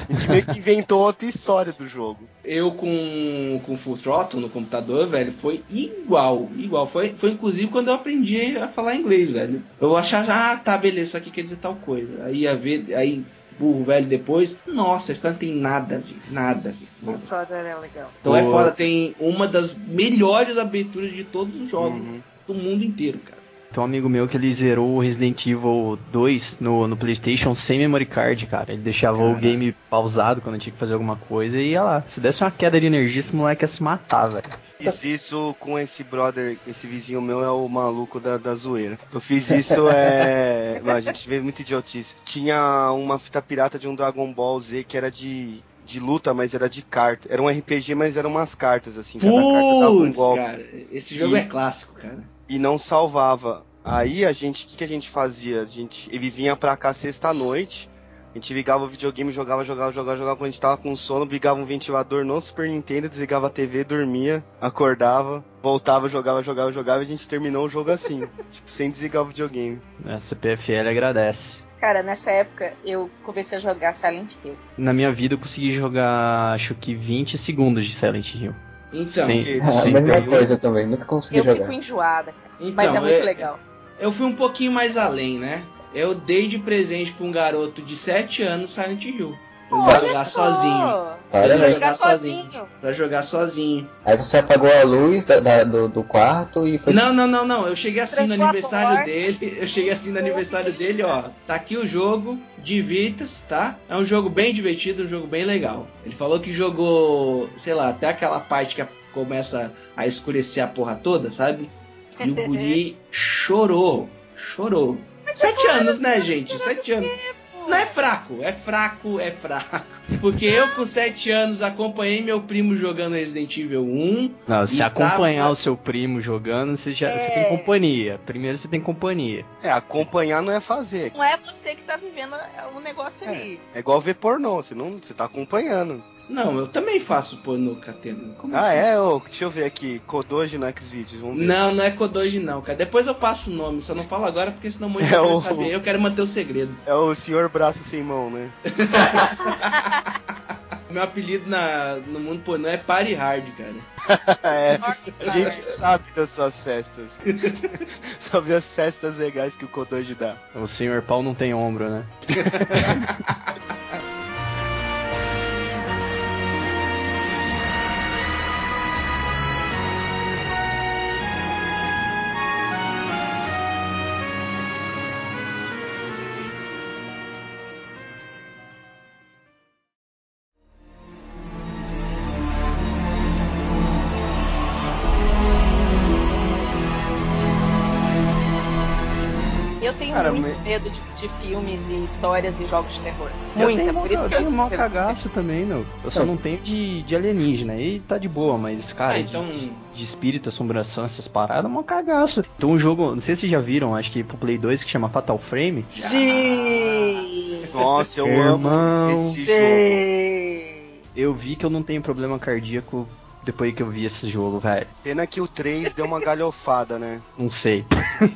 A gente meio que inventou outra história do jogo.
Eu com, com Full Throttle no computador, velho, foi igual, igual. Foi, foi inclusive quando eu aprendi a falar inglês, velho. Eu achava, ah, tá, beleza, isso aqui quer dizer tal coisa. Aí ia ver, aí burro velho depois, nossa, isso não tem nada ver, nada a ver.
O
Nada.
Brother é legal.
Então é foda, tem uma das melhores aberturas de todos os jogos
Uhum.
do mundo inteiro, cara.
Tem um amigo meu que ele zerou o Resident Evil 2 no, no PlayStation sem memory card, cara. Ele deixava o
Caraca.
game pausado quando tinha que fazer alguma coisa e ia lá. Se desse uma queda de energia, esse moleque ia se matar, velho.
Fiz isso com esse brother, esse vizinho meu é o maluco da, da zoeira. Eu fiz isso, é. Mano, a gente vê muita idiotice. Tinha uma fita pirata de um Dragon Ball Z que era de. De luta, mas era de carta. Era um RPG, mas eram umas cartas, assim. Cada carta dava um golpe.
cara, esse jogo
E-
é clássico, cara.
E não salvava. Aí a gente, o que, que a gente fazia? A gente, ele vinha pra cá sexta-noite, a gente ligava o videogame, jogava, jogava, jogava, jogava. Quando a gente tava com sono, ligava um ventilador no Super Nintendo, desligava a TV, dormia, acordava, voltava, jogava, jogava, jogava e a gente terminou o jogo assim, tipo, sem desligar o videogame.
A CPFL agradece.
Cara, nessa época eu comecei a jogar Silent Hill.
Na minha vida eu consegui jogar, acho que 20 segundos de Silent Hill.
Então,
Sim.
Que-
a
Sim,
mesma
eu-
coisa também, nunca consegui
Eu
jogar.
fico enjoada, cara.
então
Mas é muito
é-
legal.
Eu fui um pouquinho mais além, né? Eu dei de presente pra um garoto de 7 anos Silent Hill. Ele
Olha
jogar
só.
sozinho. Pra
Jogar
sozinho.
sozinho.
Pra jogar sozinho.
Aí você apagou a luz da- da- do, do quarto e foi.
Não, não, não, não. Eu cheguei assim no
Trancou
aniversário dele. Eu cheguei assim no aniversário dele, ó. Tá aqui o jogo, divirta-se, tá? É um jogo bem divertido, um jogo bem legal. Ele falou que jogou, sei lá, até aquela parte que começa a escurecer a porra toda, sabe? E o guri chorou. Chorou. Sete anos, né, gente? Sete anos. Não é fraco, é fraco, é fraco. Porque eu com sete anos acompanhei meu primo jogando Resident Evil 1.
Não, se acompanhar
tava-
o seu primo jogando, você já você
É.
tem companhia. Primeiro você tem companhia.
É, acompanhar não é fazer.
Não é você que tá vivendo o negócio ali.
É igual ver pornô, você, não, você tá acompanhando.
Não, eu também faço pornô, Catena. Como
Ah,
assim?
é? Ô, deixa eu ver aqui, Kodoji no Xvideos.
Não, não é Kodoji não, cara. Depois eu passo o nome, só não falo agora porque senão muita
É
gente
o-
vai saber. Eu quero manter o segredo.
É o senhor braço sem mão, né?
Meu apelido na, no mundo pornô é Party Hard, cara.
É, a gente sabe das suas festas. sabe as festas legais que o Kodoji dá.
O senhor pau não tem ombro, né?
Cara,
muito
mas-
medo de, de filmes e histórias e jogos de terror. Muita,
tenho,
por isso
eu
que eu
tenho
eu-
cagaço também, meu. Eu só não tenho de, de alienígena. E tá de boa, mas, cara,
Ah, então-
de, de espírito, assombração, essas paradas, é mau cagaço. Então um jogo, não sei se vocês já viram, acho que pro Play 2 que chama Fatal Frame.
Sim!
Nossa, eu
Irmão.
amo esse jogo.
Sim!
Eu vi que eu não tenho problema cardíaco depois que eu vi esse jogo, velho.
Pena que o 3 deu uma galhofada, né?
Não sei.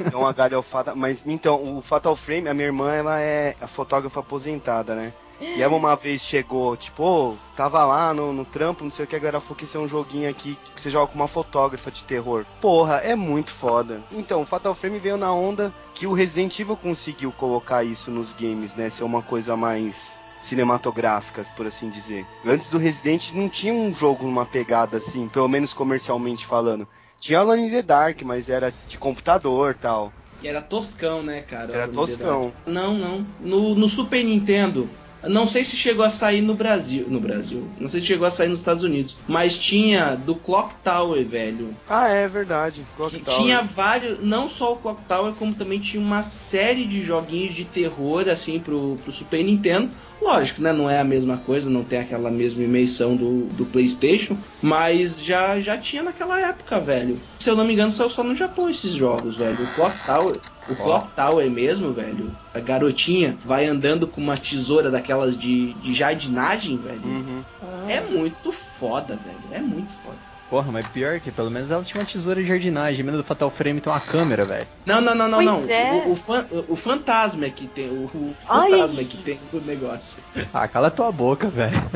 Deu uma galhofada. Mas então, o Fatal Frame, a minha irmã, ela é a fotógrafa aposentada, né? E ela uma vez chegou, tipo, ô, tava lá no, no trampo, não sei o que, agora falou que esse é um joguinho aqui que você joga com uma fotógrafa de terror. Porra, é muito foda. Então, o Fatal Frame veio na onda que o Resident Evil conseguiu colocar isso nos games, né? Ser uma coisa mais cinematográficas, por assim dizer. Antes do Resident não tinha um jogo numa pegada assim, pelo menos comercialmente falando. Tinha Alone in the Dark, mas era de computador tal.
E era toscão, né, cara?
Era toscão.
Não, não. No, no Super Nintendo, não sei se chegou a sair no Brasil. No Brasil. Não sei se chegou a sair nos Estados Unidos. Mas tinha do Clock Tower, velho.
Ah, é verdade. Clock Tower.
tinha vários, não só o Clock Tower, como também tinha uma série de joguinhos de terror, assim, pro, pro Super Nintendo. Lógico, né? Não é a mesma coisa, não tem aquela mesma imersão do, do PlayStation, mas já, já tinha naquela época, velho. Se eu não me engano, saiu só no Japão esses jogos, velho. O Clock Tower. O Clock Tower mesmo, velho. A garotinha vai andando com uma tesoura daquelas de, de jardinagem, velho.
Uhum.
É muito foda, velho. É muito foda.
Porra, mas pior que pelo menos ela tinha uma tesoura de jardinagem. Menos do Fatal Frame tem uma câmera, velho.
Não, não, não, não,
Pois
não.
é.
O, o, fan- o fantasma é que tem. O, o
Ai.
fantasma é que tem o negócio.
Ah, cala tua boca, velho.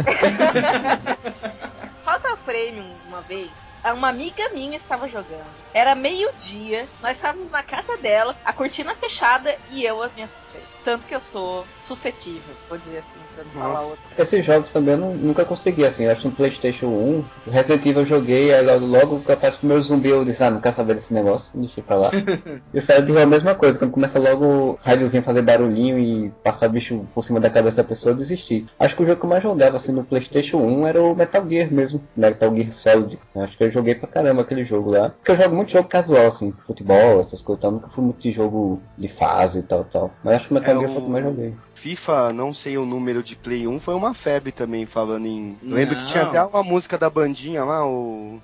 Fatal Frame uma vez, uma amiga minha estava jogando. Era meio-dia, nós estávamos na casa dela, a cortina fechada e eu me assustei. Tanto que eu sou suscetível, vou dizer assim, pra não falar
Nossa.
outra.
Esses jogos também eu nu- nunca consegui, assim. Eu acho que no Playstation 1, o Resident Evil eu joguei, aí logo, logo que aparece o meu zumbi, eu disse, ah, não quero saber desse negócio, deixa pra lá. e o Silent Hill é a mesma coisa, quando começa logo o rádiozinho fazer barulhinho e passar bicho por cima da cabeça da pessoa, eu desisti. Acho que o jogo que eu mais jogava, assim, no Playstation 1 era o Metal Gear mesmo, Metal Gear Solid. Acho que eu joguei pra caramba aquele jogo lá. Porque eu jogo muito jogo casual, assim, futebol, essas coisas e tal. Nunca fui muito de jogo de fase e tal, tal. Mas acho que o Metal Gear
o-
foi o que eu mais joguei.
FIFA, não sei o número de Play 1, foi uma febre também, falando em. Lembro que tinha até uma música da bandinha lá, o.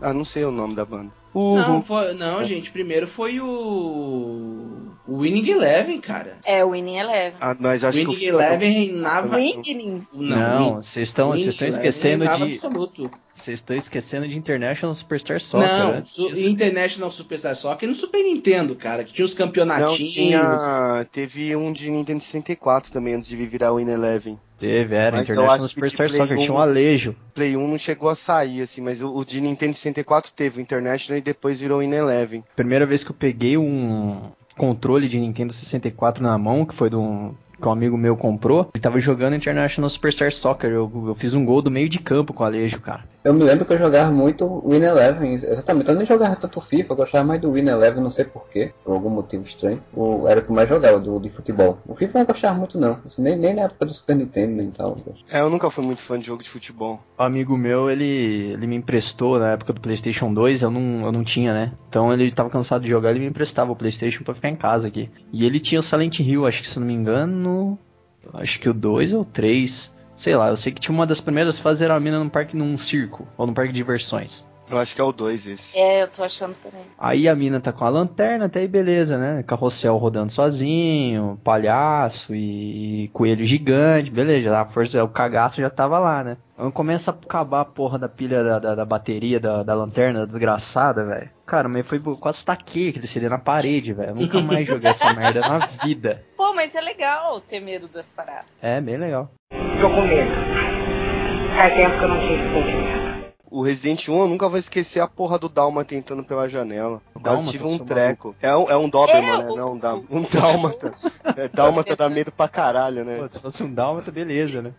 Ah, não sei o nome da banda. Uhum.
Não, foi, não, gente. Primeiro foi o. O Winning Eleven, cara.
É, o Winning Eleven.
Ah, mas acho que
Winning
o FIFA-
Eleven reinava.
Winning?
Não, vocês estão
Winning
vocês estão
Eleven
esquecendo
reinava
de
absoluto.
vocês estão esquecendo de International Superstar Soccer.
não,
antes
su. International Superstar Soccer no Super Nintendo, cara. Que tinha os
Não,
campeonatinhos.
tinha. Teve um de Nintendo 64 também, antes de virar o Win Eleven.
Teve, era
Mas
International
que
Superstar Soccer, tinha um
1
alejo.
Play 1 não chegou a sair, assim, mas o, o de Nintendo 64 teve o International e depois virou o Win Eleven.
Primeira vez que eu peguei um controle de Nintendo 64 na mão, que foi de um que um amigo meu comprou, ele tava jogando International Superstar Soccer. Eu, eu fiz um gol do meio de campo com o Alejo, cara.
Eu me lembro que eu jogava muito Win Eleven, exatamente. Eu nem jogava tanto FIFA, eu gostava mais do Win Eleven, não sei porquê, por algum motivo estranho. O, era o que eu mais jogava, do, de futebol. O FIFA eu não gostava muito não, assim, nem, nem na época do Super Nintendo nem tal.
É, eu nunca fui muito fã de jogo de futebol.
O amigo meu, ele, ele me emprestou na época do PlayStation 2, eu não, eu não tinha, né? Então ele tava cansado de jogar, ele me emprestava o PlayStation pra ficar em casa aqui. E ele tinha o Silent Hill, acho que se eu não me engano, acho que o 2 ou 3. Sei lá, eu sei que tinha uma das primeiras fases era a mina num parque, num circo, ou num parque de diversões.
Eu acho que é o 2 esse.
É, eu tô achando também.
Aí a mina tá com a lanterna, até aí beleza, né? Carrossel rodando sozinho, palhaço e, coelho gigante, beleza, a força, o cagaço já tava lá, né? Quando começa a acabar a porra da pilha da, da, da bateria da, da lanterna, desgraçada, velho. Cara, mas foi quase taquei aquele CD na parede, velho. Eu Nunca mais joguei essa merda na vida.
Pô, mas é legal ter medo das paradas.
É, bem legal.
Tô com medo. Faz tempo que eu não tive sentimento.
O Resident 1 eu nunca vou esquecer a porra do Dalma tentando pela janela. Quase tive um treco. É um, é um Doberman,
É,
né?
o-
Não, um, Dál- um Dálmata. É, Dálmata dá medo pra caralho, né?
Pô, se fosse um dálmata, beleza, né?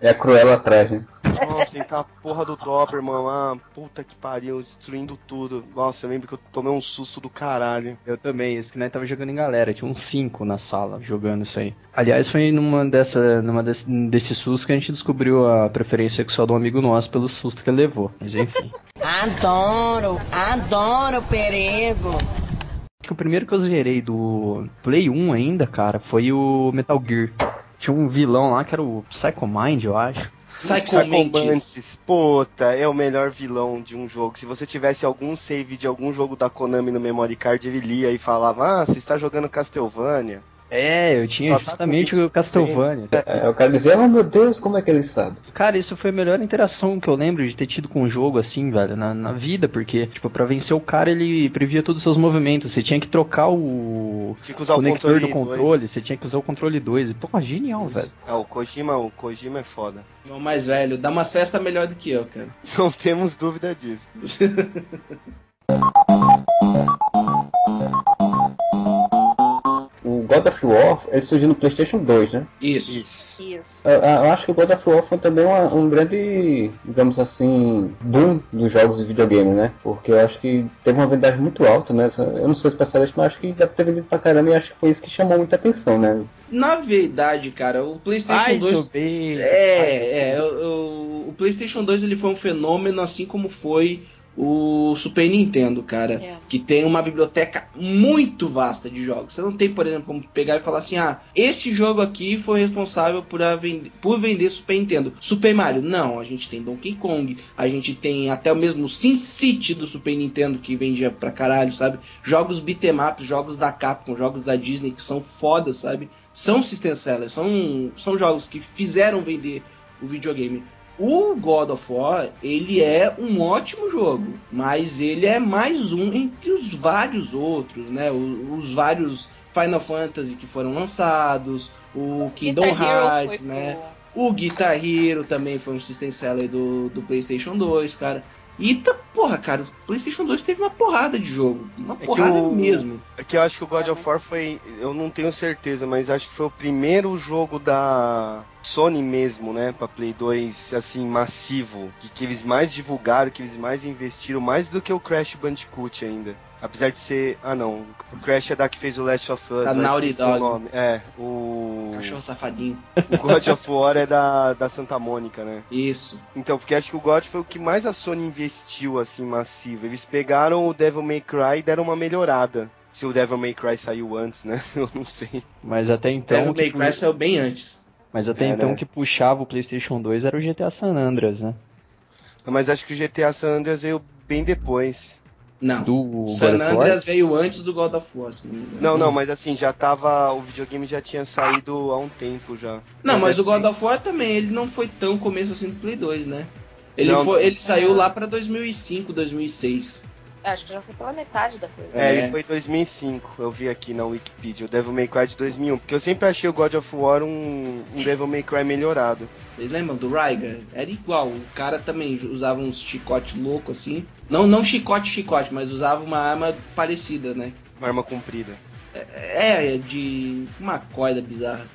É a Cruella atrás, né?
Nossa, então a porra do Doberman lá, puta que pariu, destruindo tudo. Nossa, eu lembro que eu tomei um susto do caralho.
Eu também, esse que nós tava jogando em galera, tinha uns 5 na sala jogando isso aí. Aliás, foi numa dessa, numa desse, desse susto que a gente descobriu a preferência sexual de um amigo nosso pelo susto que ele levou. Mas enfim.
Adoro, adoro perigo.
Acho que o primeiro que eu zerei do Play 1 ainda, cara, foi o Metal Gear. Tinha um vilão lá que era o Psycho Mind, eu acho.
Psycho Mantis.
Mantis, puta, é o melhor vilão de um jogo. Se você tivesse algum save de algum jogo da Konami no memory card, ele lia e falava: Ah, você está jogando Castlevania.
É, eu tinha
Só tá
justamente
20%.
o Castlevania.
É, o cara dizia, oh meu Deus, como é que ele sabe?
Cara, isso foi a melhor interação que eu lembro de ter tido com um jogo assim, velho, na, na vida, porque, tipo, pra vencer o cara ele previa todos os seus movimentos. Você tinha que trocar o
Tinha que usar o
conector
controle
do controle, você tinha que usar o controle 2. Pô, genial, velho.
É, o Kojima, o Kojima é foda.
O mais velho, dá umas festas melhor do que eu, cara.
Não temos dúvida disso.
God of War, ele surgiu no Playstation 2, né?
Isso.
Isso.
Isso.
Eu, eu acho que o God of War foi também uma- um grande, digamos assim, boom dos jogos de videogame, né? Porque eu acho que teve uma vendagem muito alta, né? Eu não sou especialista, mas acho que deve ter vendido pra caramba e acho que foi isso que chamou muita atenção, né?
Na verdade, cara, o PlayStation
Ai,
2.
Zubei.
É, é, o, o- o PlayStation 2 ele foi um fenômeno assim como foi o Super Nintendo, cara,
É.
que tem uma biblioteca muito vasta de jogos. Você não tem, por exemplo, como pegar e falar assim: "Ah, esse jogo aqui foi responsável por, vend- por vender Super Nintendo". Super Mario, não, a gente tem Donkey Kong, a gente tem até o mesmo Sin City do Super Nintendo que vendia pra caralho, sabe? Jogos beat'em ups, jogos da Capcom, jogos da Disney que são fodas, sabe? São system sellers, são, são jogos que fizeram vender o videogame. O God of War, ele é um ótimo jogo, mas ele é mais um entre os vários outros, né? O- Os, vários Final Fantasy que foram lançados, o Kingdom
Guitar
Hearts, né?
pro-
O Guitar Hero também foi um system seller do, do PlayStation 2, cara. E tá, porra, cara, o PlayStation 2 teve uma porrada de jogo. Uma
que
porrada
o-
mesmo.
É que eu acho que o God of War foi. Eu não tenho certeza, mas acho que foi o primeiro jogo da Sony mesmo, né? Pra Play 2, assim, massivo. Que, que eles mais divulgaram, que eles mais investiram, mais do que o Crash Bandicoot ainda. Apesar de ser. Ah não, o Crash é da que fez o Last of Us.
Da Naughty
esqueci o
Dog.
nome. É, o.
Cachorro safadinho.
O God of War é da, da Santa Mônica, né?
Isso.
Então, porque acho que o God foi o que mais a Sony investiu, assim, massivo. Eles pegaram o Devil May Cry e deram uma melhorada. Se o Devil May Cry saiu antes, né? Eu não sei.
Mas até então.
Devil May Cry saiu bem antes.
Mas até
É,
então
né?
que puxava o PlayStation 2 era o GTA San Andreas, né?
Mas acho que o GTA San Andreas veio bem depois.
Não.
Do
O
God
San
War?
Andreas veio antes do God of War. não.
Não, mas assim, já tava. O videogame já tinha saído há um tempo já.
Não, mas o God of War também, ele não foi tão começo assim do Play 2, né? Ele,
Não.
foi, ele saiu lá pra 2005, 2006.
Acho que já foi pela metade da coisa.
É,
É.
ele foi em 2005, eu vi aqui na Wikipedia, o Devil May Cry de 2001. Porque eu sempre achei o God of War um, um Devil May Cry melhorado.
Vocês lembram do Rygar? Era igual, o cara também usava uns chicote louco assim. Não, não chicote, chicote, mas usava uma arma parecida, né?
Uma arma comprida.
É, de uma corda bizarra.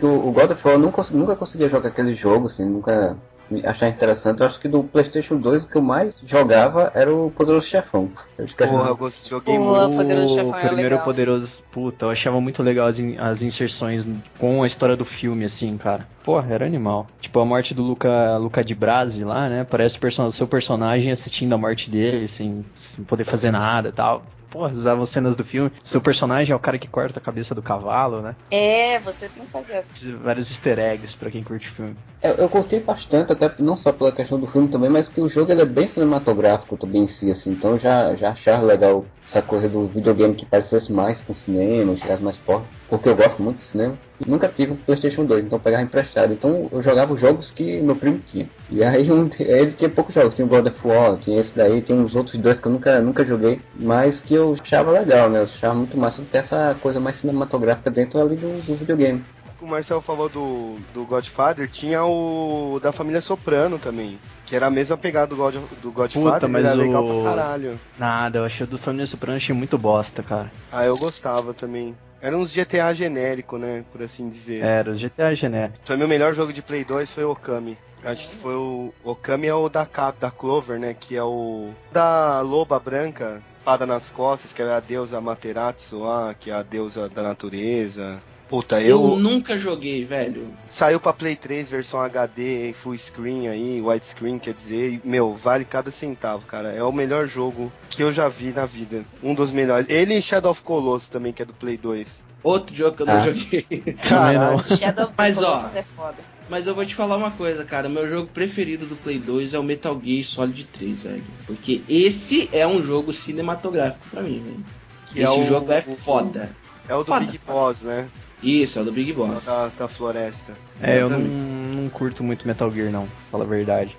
O, o God of War nunca, nunca conseguia jogar aquele jogo, assim, nunca achar interessante. Eu acho que do Playstation 2 o que eu mais jogava era o Poderoso Chefão. Eu acho que era-
Porra, eu joguei
Pô,
muito.
Poderoso
O
Chefão era
primeiro
legal.
poderoso. Puta, eu achava muito legal as, in- as inserções com a história do filme, assim, cara. Porra, era animal. Tipo, a morte do Luca, Luca de Brasi lá, né? Parece o perso- seu personagem assistindo a morte dele, sem, sem poder fazer nada e tal. Porra, usavam cenas do filme. Seu personagem é o cara que corta a cabeça do cavalo, né?
É, você tem que fazer assim.
Vários easter eggs pra quem curte o filme.
Eu, eu curti bastante, até não só pela questão do filme também, mas que o jogo ele é bem cinematográfico também em si, assim. Então eu já, já achava legal essa coisa do videogame que parecesse mais com cinema, chegasse mais forte. Porque eu gosto muito de cinema. Nunca tive um Playstation 2, então eu pegava emprestado. Então eu jogava os jogos que meu primo tinha. E aí um, ele tinha poucos jogos. Tinha o God of War, tinha esse daí, tem uns outros dois que eu nunca, nunca joguei. Mas que eu achava legal, né? Eu achava muito massa ter essa coisa mais cinematográfica dentro ali do, do videogame.
O Marcel falou do, do Godfather, tinha o da família Soprano também. Que era a mesma pegada do, God, do Godfather,
Puta, mas
era legal
o-
pra caralho.
Nada, eu achei o do Família Soprano achei muito bosta, cara.
Ah, eu gostava também. Era uns GTA genérico, né? Por assim dizer.
Era, GTA genérico.
Mim, o melhor jogo de Play 2 foi o Okami. Acho que foi o. Okami é o da Cap, da Clover, né? Que é o. Da loba branca, espada nas costas, que é a deusa Materatsu lá, que é a deusa da natureza. Puta,
Eu,
eu.
nunca joguei, velho.
Saiu pra Play 3, versão HD, full screen aí, widescreen, quer dizer, e, meu, vale cada centavo, cara. É o melhor jogo que eu já vi na vida. Um dos melhores. Ele e Shadow of Colossus também, que é do Play 2.
Outro jogo que eu não
Ah.
joguei.
Caralho.
Shadow of
Mas, ó,
Colossus é foda.
Mas eu vou te falar uma coisa, cara. Meu jogo preferido do Play 2 é o Metal Gear Solid 3, velho. Porque esse é um jogo cinematográfico pra mim, velho.
Que
Esse
é o-
jogo é
o-
foda.
É o do
Foda.
Big Boss, né?
Isso, é o do Big Boss.
Da, da floresta.
É, eu não, não curto muito Metal Gear, não, fala a verdade.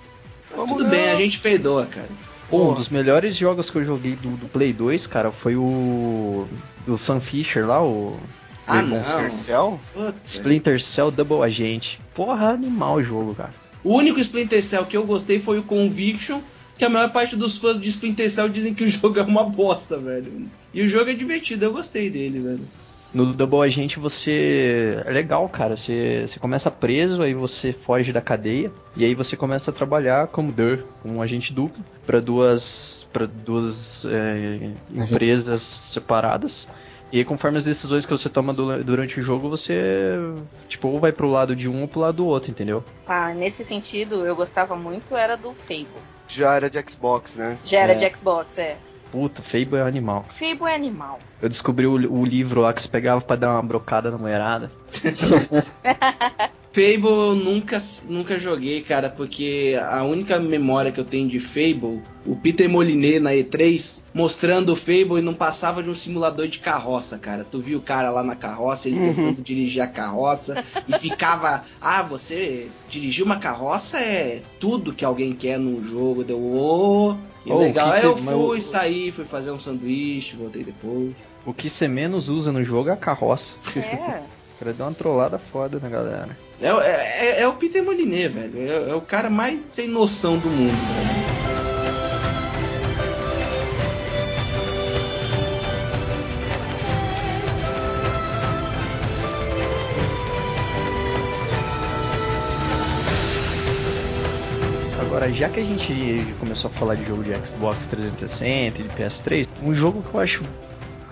Tudo bem, a gente perdoa, cara.
Pô, um dos melhores jogos que eu joguei do, do Play 2, cara, foi o. do Sam Fisher lá, o.
Ah,
Irmão
não.
Cell?
Splinter Cell Double Agent. Porra, animal o jogo, cara.
O único Splinter Cell que eu gostei foi o Conviction, que a maior parte dos fãs de Splinter Cell dizem que o jogo é uma bosta, velho. E o jogo é divertido, eu gostei dele, velho.
No Double Agent você. É legal, cara. Você, você começa preso, aí você foge da cadeia. E aí você começa a trabalhar como DUR, como um agente duplo, para duas. para duas é, empresas separadas. E aí, conforme as decisões que você toma du- durante o jogo, você. Tipo, ou vai pro lado de um ou pro lado do outro, entendeu?
Ah, nesse sentido, eu gostava muito, era do Fable.
Já era de Xbox, né?
Já era
É.
de Xbox, é.
Puta, Fable é animal.
Fable é animal.
Eu descobri o, o livro lá que você pegava pra dar uma brocada na mulherada.
Fable eu nunca, nunca joguei, cara, porque a única memória que eu tenho de Fable, o Peter Moliné na E3, mostrando o Fable e não passava de um simulador de carroça, cara. Tu viu o cara lá na carroça, ele tentando dirigir a carroça e ficava, ah, você dirigir uma carroça é tudo que alguém quer num jogo. Deu, ô, que
Oh,
legal.
que
Aí eu
mas
fui, saí, fui fazer um sanduíche, voltei depois.
O que você menos usa no jogo é a carroça.
É.
O cara deu uma trollada foda na galera.
É, o- é, é- é o Peter Moliné, velho. É, é o cara mais sem noção do mundo, velho.
Já que a gente começou a falar de jogo de Xbox 360 e de PS3, um jogo que eu acho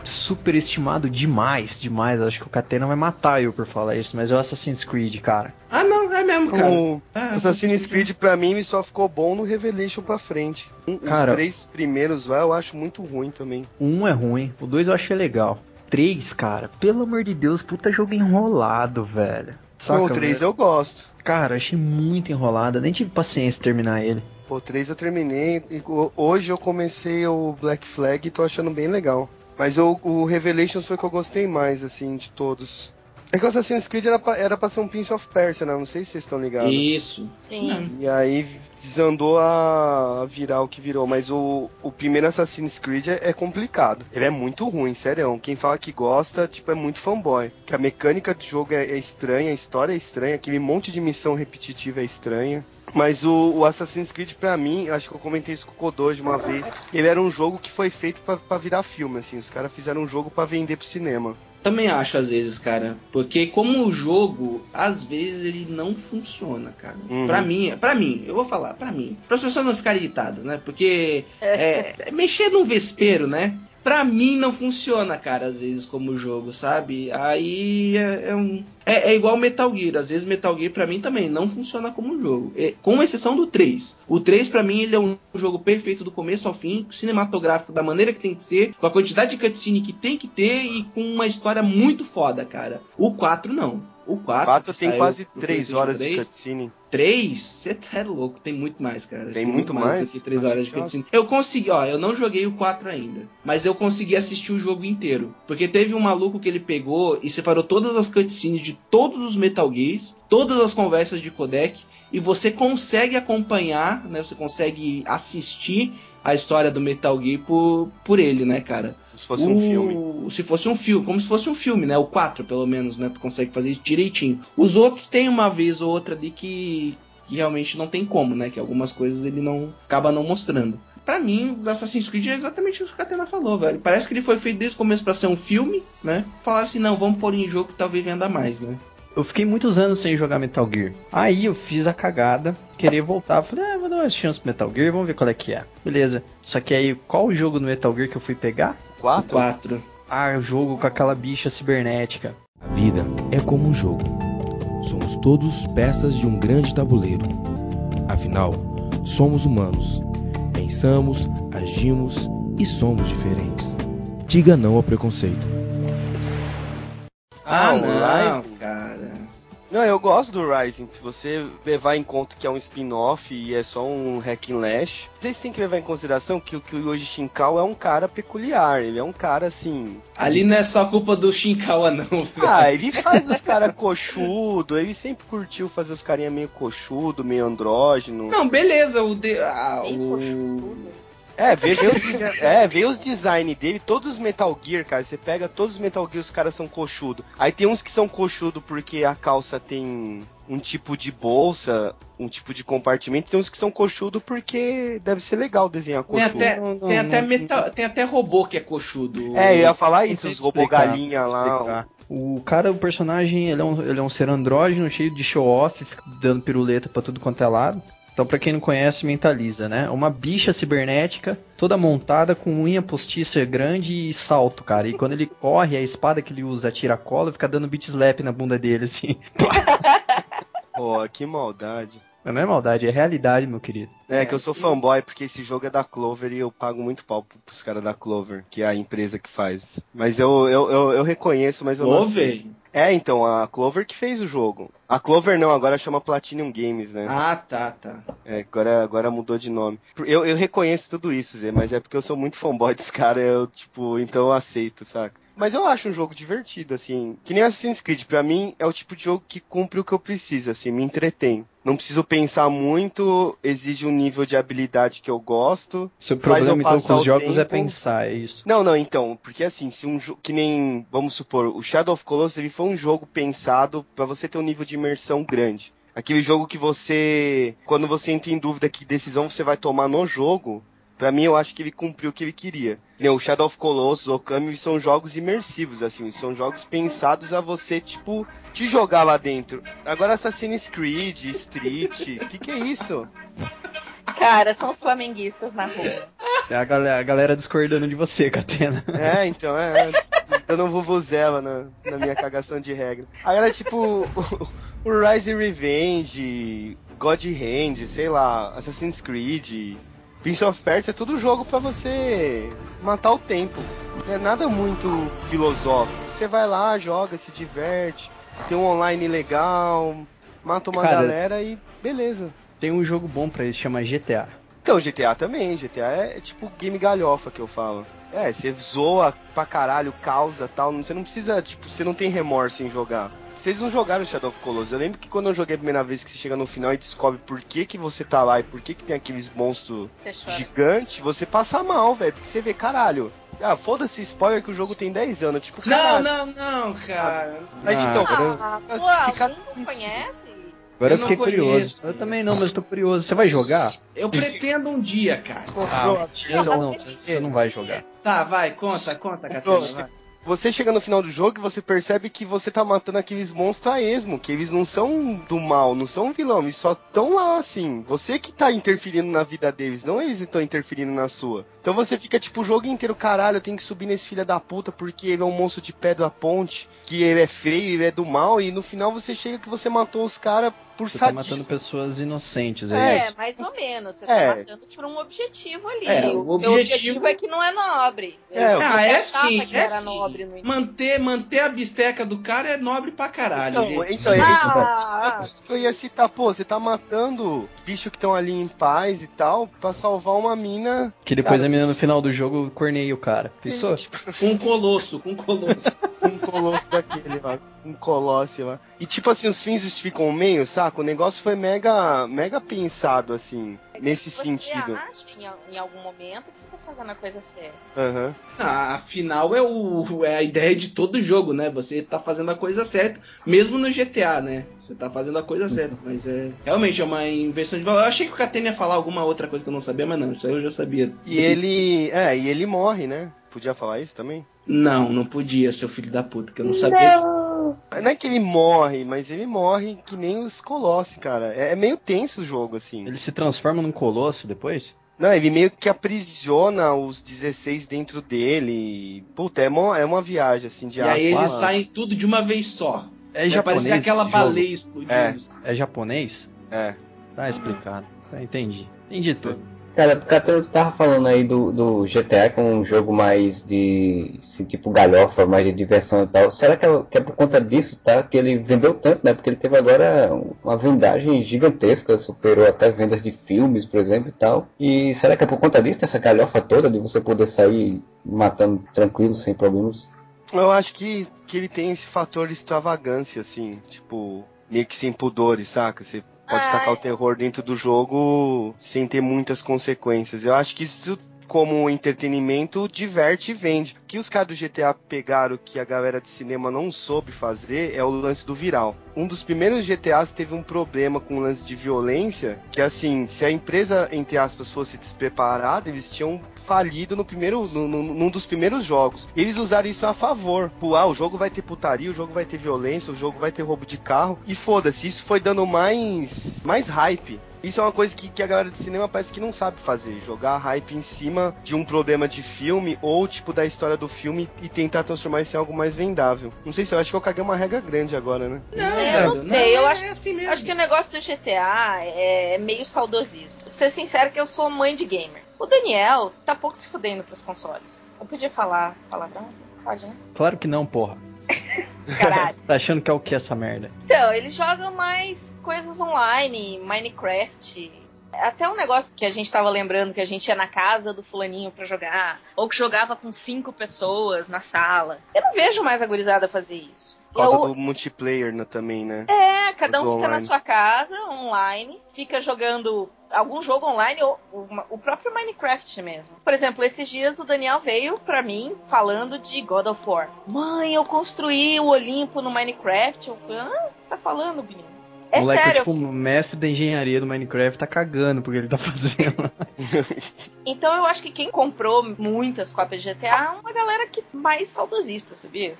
super estimado demais, demais. Acho que o Catena vai matar eu por falar isso, mas é o Assassin's Creed, cara.
Ah, não, é mesmo, cara.
O
Ah,
Assassin's Creed pra mim só ficou bom no Revelation pra frente. Um-
Cara-
Os três primeiros lá eu acho muito ruim também.
1 é ruim, o 2 eu achei legal. 3, cara, pelo amor de Deus, puta jogo enrolado, velho.
Não, o
Saca,
3
velho?
eu gosto.
Cara, achei muito enrolado, nem tive paciência de terminar ele.
Pô, o 3 eu terminei e hoje eu comecei o Black Flag e tô achando bem legal. Mas eu- o Revelations foi o que eu gostei mais, assim, de todos. É que o Assassin's Creed era pra, era pra ser um Prince of Persia, né? Não sei se vocês estão ligados.
Isso.
Sim.
E aí desandou a virar o que virou. Mas o, o primeiro Assassin's Creed é, é complicado. Ele é muito ruim, sério. Quem fala que gosta, tipo, é muito fanboy. Que a mecânica de jogo é, é estranha, a história é estranha, aquele monte de missão repetitiva é estranha. Mas o, o Assassin's Creed, pra mim, acho que eu comentei isso com o Kodoji uma vez. Ele era um jogo que foi feito pra virar filme, assim. Os caras fizeram um jogo pra vender pro cinema.
Também acho às vezes, cara. Porque como o jogo, às vezes ele não funciona, cara.
Uhum.
Pra mim, para mim, eu vou falar, pra mim. Para as pessoas não ficarem irritadas, né? Porque é, é mexer num vespeiro, né? Pra mim não funciona, cara, às vezes como jogo, sabe? Aí é, é um é, é igual Metal Gear, às vezes Metal Gear pra mim também não funciona como jogo, É, com exceção do 3. O 3 pra mim ele é um jogo perfeito do começo ao fim, cinematográfico da maneira que tem que ser, com a quantidade de cutscene que tem que ter e com uma história muito foda, cara. O 4 não. O 4,
4 tem quase
no
3
PlayStation
horas de
3.
cutscene.
3? Você tá louco, tem muito mais, cara.
Tem muito mais?
do que 3
Acho
horas de
que-
cutscene. Eu consegui, ó, eu não joguei o 4 ainda, mas eu consegui assistir o jogo inteiro. Porque teve um maluco que ele pegou e separou todas as cutscenes de todos os Metal Gears, todas as conversas de codec, e você consegue acompanhar, né? Você consegue assistir a história do Metal Gear por, por ele, né, cara?
Se fosse um
O-
filme.
Se fosse um filme, como se fosse um filme, né? O 4, pelo menos, né? Tu consegue fazer isso direitinho. Os outros tem uma vez ou outra ali que, que realmente não tem como, né? Que algumas coisas ele não acaba não mostrando. Pra mim, Assassin's Creed é exatamente o que o Catena falou, velho. Parece que ele foi feito desde o começo pra ser um filme, né? Falaram assim, não, vamos pôr em jogo que talvez venda mais, né?
Eu fiquei muitos anos sem jogar Metal Gear. Aí eu fiz a cagada, querer voltar. Falei, ah, vou dar uma chance pro Metal Gear, vamos ver qual é que é. Beleza. Só que aí, qual o jogo do Metal Gear que eu fui pegar?
4?
4.
Ah, o jogo com aquela bicha cibernética.
A vida é como um jogo. Somos todos peças de um grande tabuleiro. Afinal, somos humanos. Pensamos, agimos e somos diferentes. Diga não ao preconceito.
Ah,
Ah,
não,
Horizon?
cara.
Não, eu gosto do Rising. Se você levar em conta que é um spin-off e é só um hack and slash, vocês têm que levar em consideração que, o- que o Yoji Shinkawa é um cara peculiar. Ele é um cara assim.
Ali não é só culpa do Shinkawa, não.
Ah, ele faz os caras coxudo, ele sempre curtiu fazer os carinha meio coxudo, meio andrógeno.
Não, beleza, o. De... Ah, o...
É, vê, vê, os, é, vê os design dele, todos os Metal Gear, cara. Você pega todos os Metal Gear, os caras são coxudo. Aí tem uns que são coxudo porque a calça tem um tipo de bolsa, um tipo de compartimento. Tem uns que são coxudo porque deve ser legal desenhar
Tem
coxudo.
até, tem, até metal, tem até robô que é coxudo.
É, eu ia falar isso, os robô
explicar,
galinha lá.
O cara, o personagem, ele é um, ele é um ser andrógeno, cheio de show-off, dando piruleta pra tudo quanto é lado. Então, pra quem não conhece, mentaliza, né? Uma bicha cibernética, toda montada, com unha postiça grande e salto, cara. E quando ele corre, a espada que ele usa atira a cola, fica dando beat slap na bunda dele, assim.
Pô, que maldade.
Mas não é maldade, é realidade, meu querido.
É, que eu sou fanboy porque esse jogo é da Clover e eu pago muito pau pros caras da Clover, que é a empresa que faz. Mas eu, eu, eu, eu reconheço, mas eu não
Clover?
sei. É, então, a Clover que fez o jogo. A Clover não, agora chama Platinum Games, né?
Ah, tá, tá.
É, agora, agora mudou de nome. Eu, eu reconheço tudo isso, Zé, mas é porque eu sou muito fanboy desse cara, eu, tipo, então eu aceito, saca? Mas eu acho um jogo divertido, assim. Que nem Assassin's Creed, pra mim é o tipo de jogo que cumpre o que eu preciso, assim, me entretém. Não preciso pensar muito, exige um nível de habilidade que eu gosto.
Seu
faz
problema, então, com os
o
jogos é
tempo.
pensar, é isso.
Não, não, então, porque assim, se um jogo que nem, vamos supor, o Shadow of Colossus, ele foi um jogo pensado pra você ter um nível de imersão grande. Aquele jogo que você, quando você entra em dúvida que decisão você vai tomar no jogo, pra mim eu acho que ele cumpriu o que ele queria. Né, O Shadow of Colossus, o Okami são jogos imersivos, assim, são jogos pensados a você, tipo, te jogar lá dentro. Agora Assassin's Creed, Street, o que que é isso?
Cara, são os flamenguistas na rua.
É a galera, a galera discordando de você, Catena.
É, então, é. é dando um vuvuzela na, na minha cagação de regra. Agora, tipo, o, o Rise and Revenge, God Hand, sei lá, Assassin's Creed, Prince of Persia, é tudo jogo pra você matar o tempo. Não é nada muito filosófico. Você vai lá, joga, se diverte, tem um online legal, mata uma
Cara,
galera e beleza.
Tem um jogo bom pra isso, chama GTA.
Então, GTA também. GTA é, é tipo game galhofa que eu falo. É, você zoa pra caralho, causa tal. Você não precisa, tipo, você não tem remorso em jogar. Vocês não jogaram Shadow of Colossus. Eu lembro que quando eu joguei a primeira vez que você chega no final e descobre por que, que você tá lá e por que, que tem aqueles monstros gigantes, você passa mal, velho. Porque você vê, caralho. Ah, foda-se spoiler que o jogo tem 10 anos. Tipo,
Não,
caralho.
não, não, cara.
Mas
Ah,
então,
Ah,
mas
pô,
fica-
não conhece?
Agora eu
Eu não
fiquei curioso. Eu também não, mas eu tô curioso. Você vai jogar?
Eu pretendo um dia, cara.
Ah, não, não, você não vai jogar.
Tá, vai, conta, conta, Catena,
Pronto. Você chega no final do jogo e você percebe que você tá matando aqueles monstros a esmo, que eles não são do mal, não são vilão, eles só estão lá assim. Você que tá interferindo na vida deles, não eles estão interferindo na sua. Então você fica tipo o jogo inteiro, caralho, eu tenho que subir nesse filho da puta porque ele é um monstro de pé da ponte, que ele é feio, ele é do mal, e no final você chega que você matou os caras por
Você tá
sadismo.
matando pessoas inocentes.
É,
É,
mais ou menos. Você
É.
tá matando por um objetivo ali.
É,
o
o
seu
objetivo-
objetivo é que não é nobre.
É,
Ah, é sim, é sim. Manter, manter a bisteca do cara é nobre pra caralho,
Então,
gente.
então, é isso
Ah,
isso que eu ia citar, pô, você tá matando bichos que estão ali em paz e tal, pra salvar uma mina.
Que depois
Cara,
a menina no final do jogo corneia o cara. Pensou?
Com um colosso, com um colosso.
um colosso daquele lá, um colosse lá. E tipo assim, os fins justificam o meio, saca? O negócio foi mega, mega pensado assim, nesse
você
sentido.
acha em, em algum momento que você tá fazendo a coisa certa.
Aham.
Ah, afinal é, o, é a ideia de todo jogo, né? Você tá fazendo a coisa certa, mesmo no GTA, né? Você tá fazendo a coisa certa, mas é. Realmente é uma inversão de valor. Eu achei que o Catena ia falar alguma outra coisa que eu não sabia, mas não, isso aí eu já sabia.
E ele, é, e ele morre, né? Podia falar isso também?
Não, não podia, seu filho da puta, que eu não sabia.
Não é que ele morre, mas ele morre que nem os colossos, cara. É, é meio tenso o jogo, assim.
Ele se transforma num colosso depois?
Não, ele meio que aprisiona os 16 dentro dele. Puta, é uma, é uma viagem, assim, de
E aí eles saem tudo de uma vez só.
É
Vai
japonês.
parecer aquela baleia explodindo.
É.
É japonês?
É.
Tá explicado. Tá, entendi. Entendi tudo.
Cara, o Catano tava falando aí do, do GTA com um jogo mais de assim, tipo galhofa, mais de diversão e tal. Será que é, que é por conta disso, tá? Que ele vendeu tanto, né? Porque ele teve agora uma vendagem gigantesca, superou até vendas de filmes, por exemplo, e tal. E será que é por conta disso, essa galhofa toda, de você poder sair matando tranquilo, sem problemas?
Eu acho que, que ele tem esse fator de extravagância, assim, tipo, meio que sem pudores, saca? Você pode tacar o terror dentro do jogo sem ter muitas consequências. Eu acho que isso, como entretenimento, diverte e vende. Que os caras do GTA pegaram que a galera de cinema não soube fazer é o lance do viral. Um dos primeiros GTAs teve um problema com o lance de violência, que assim, se a empresa, entre aspas, fosse despreparada, eles tinham falido no primeiro, no, no- num dos primeiros jogos. Eles usaram isso a favor. Pô, ah, o jogo vai ter putaria, o jogo vai ter violência, o jogo vai ter roubo de carro. E foda-se, isso foi dando mais, mais hype. Isso é uma coisa que, que a galera de cinema parece que não sabe fazer. Jogar hype em cima de um problema de filme ou, tipo, da história do filme e tentar transformar isso em algo mais vendável. Não sei se eu acho que eu caguei uma regra grande agora, né?
Não,
É, eu não sei, eu
é
acho,
assim mesmo.
acho que o negócio do GTA é meio saudosismo. Ser sincero que eu sou mãe de gamer. O Daniel tá pouco se fudendo pros consoles. Eu podia falar palavrão? Pode, né?
Claro que não, porra.
Caralho.
Tá achando que é o que essa merda?
Então, eles jogam mais coisas online, Minecraft. Até um negócio que a gente tava lembrando que a gente ia na casa do fulaninho pra jogar, ou que jogava com cinco pessoas na sala. Eu não vejo mais a gurizada fazer isso.
Por causa
Eu-
do multiplayer né, também, né?
É, cada um fica na
online.
sua casa, online, fica jogando algum jogo online ou uma- o próprio Minecraft mesmo. Por exemplo, esses dias o Daniel veio pra mim falando de God of War. Mãe, eu construí o Olimpo no Minecraft. Eu falei, ah, tá falando, menino? É
o moleque,
sério.
tipo, o mestre da engenharia do Minecraft tá cagando porque ele tá fazendo.
Então eu acho que quem comprou muitas cópias de GTA é uma galera que mais saudosista, sabia?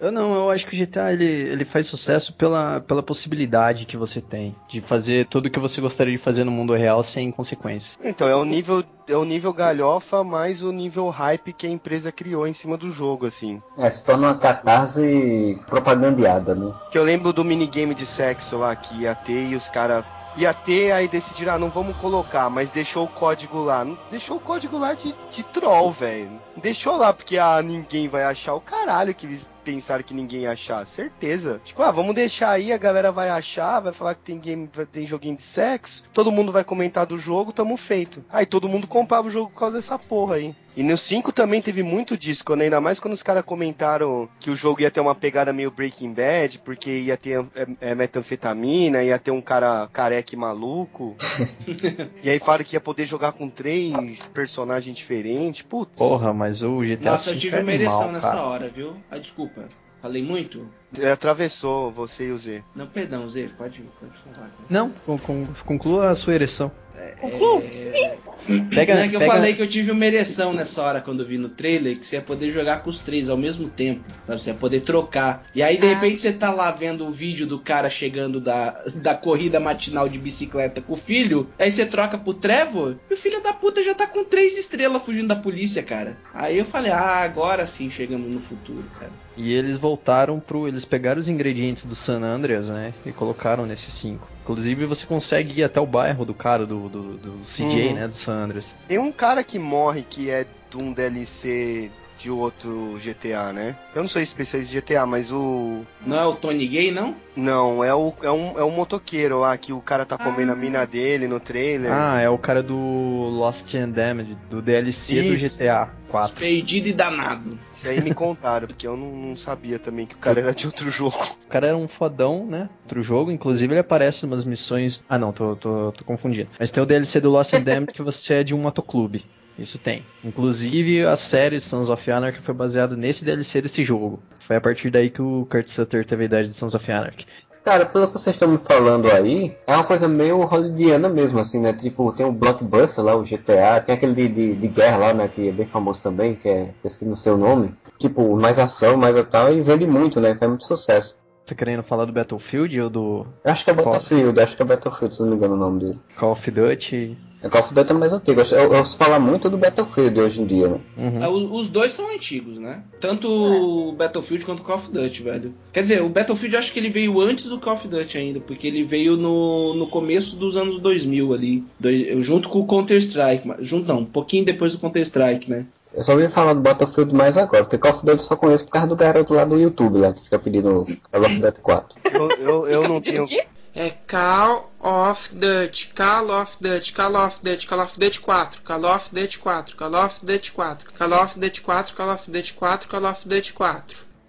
Eu não, eu acho que o GTA ele, ele faz sucesso pela, pela possibilidade que você tem de fazer tudo o que você gostaria de fazer no mundo real sem consequências.
Então, é o nível, é o nível galhofa mais o nível hype que a empresa criou em cima do jogo, assim.
É, se torna uma catarse propagandeada, né?
Que eu lembro do minigame de sexo lá que ia ter e os caras. Ia ter, aí decidiram, ah, não vamos colocar, mas deixou o código lá. Deixou o código lá de, de troll, velho. Deixou lá porque ah, ninguém vai achar o caralho que eles pensaram que ninguém ia achar. Certeza. Tipo, ah, vamos deixar aí, a galera vai achar, vai falar que tem game, tem joguinho de sexo, todo mundo vai comentar do jogo, tamo feito. Aí todo mundo comprava o jogo por causa dessa porra aí. E no 5 também teve muito disso, quando, ainda mais quando os caras comentaram que o jogo ia ter uma pegada meio Breaking Bad, porque ia ter é, é, metanfetamina, ia ter um cara careque maluco. e aí falaram que ia poder jogar com três personagens diferentes. Putz.
Porra, mas o GTA
Nossa, eu tive
é
uma ereção nessa
cara.
hora, viu? Ah, desculpa. Falei muito?
É, atravessou você e o Z.
Não, perdão, Zé, pode, pode falar.
Não, con- con- conclua a sua ereção.
Conclua.
Pega,
não é que eu
pega-
falei que eu tive uma ereção nessa hora quando eu vi no trailer que você ia poder jogar com os três ao mesmo tempo, sabe? Você ia poder trocar. E aí, de
Ah.
repente, você tá lá vendo o vídeo do cara chegando da, da corrida matinal de bicicleta com o filho, aí você troca pro Trevor e o filho da puta já tá com três estrelas fugindo da polícia, cara. Aí eu falei, ah, agora sim chegamos no futuro, cara.
E eles voltaram pro. Eles pegaram os ingredientes do San Andreas, né? E colocaram nesse 5. Inclusive você consegue ir até o bairro do cara do, do, do CJ,
Uhum.
né? Do San Andreas.
Tem um cara que morre que é de um DLC de outro GTA, né? Eu não sou especialista em GTA, mas o.
Não é o Tony Gay, não?
Não, é o é um, é um motoqueiro lá que o cara tá comendo a mina dele no trailer.
Ah, é o cara do Lost and Damned, do DLC do
Isso.
GTA 4.
Perdido e danado.
Isso aí me contaram, porque eu não, não sabia também que o cara era de outro jogo.
O cara era um fodão, né? Outro jogo, inclusive ele aparece em umas missões. Ah não, tô, tô, tô confundindo. Mas tem o DLC do Lost and Damned que você é de um motoclube. Isso tem. Inclusive a série Sons of Anarchy foi baseada nesse DLC desse jogo. Foi a partir daí que o Kurt Sutter teve a ideia de Sons of Anarchy.
Cara, pelo que vocês estão me falando aí, é uma coisa meio hollywoodiana mesmo, assim, né? Tipo, tem o Blockbuster lá, o GTA, tem aquele de, de, de guerra lá, né? Que é bem famoso também, que é, que esqueci o seu nome. Tipo, mais ação, mais tal, e vende muito, né? Faz muito sucesso.
Tá querendo falar do Battlefield ou do
acho que é? Battlefield, acho que é Battlefield, se não me engano o nome dele.
Call of Duty?
O Call of Duty é mais antigo. Eu, eu ouço falar muito do Battlefield hoje em dia, né?
Uhum.
É, o- Os dois são antigos, né? Tanto o Battlefield quanto o Call of Duty, velho. Quer dizer, o Battlefield eu acho que ele veio antes do Call of Duty ainda, porque ele veio no, no começo dos anos 2000 ali, dois- junto com o Counter-Strike. mas- Junto não, um pouquinho depois do Counter-Strike, né?
Eu só ouvi falar do Battlefield mais agora, porque Call of Duty eu só conheço por causa do garoto lá do YouTube, lá, que fica pedindo Call of Duty 4.
Eu, eu, eu não tenho.
É Call of Duty, Call of Duty, Call of Duty, Call of Duty 4, Call of Duty 4, Call of Duty 4, Call of Duty 4, Call of Duty 4, Call of Duty 4.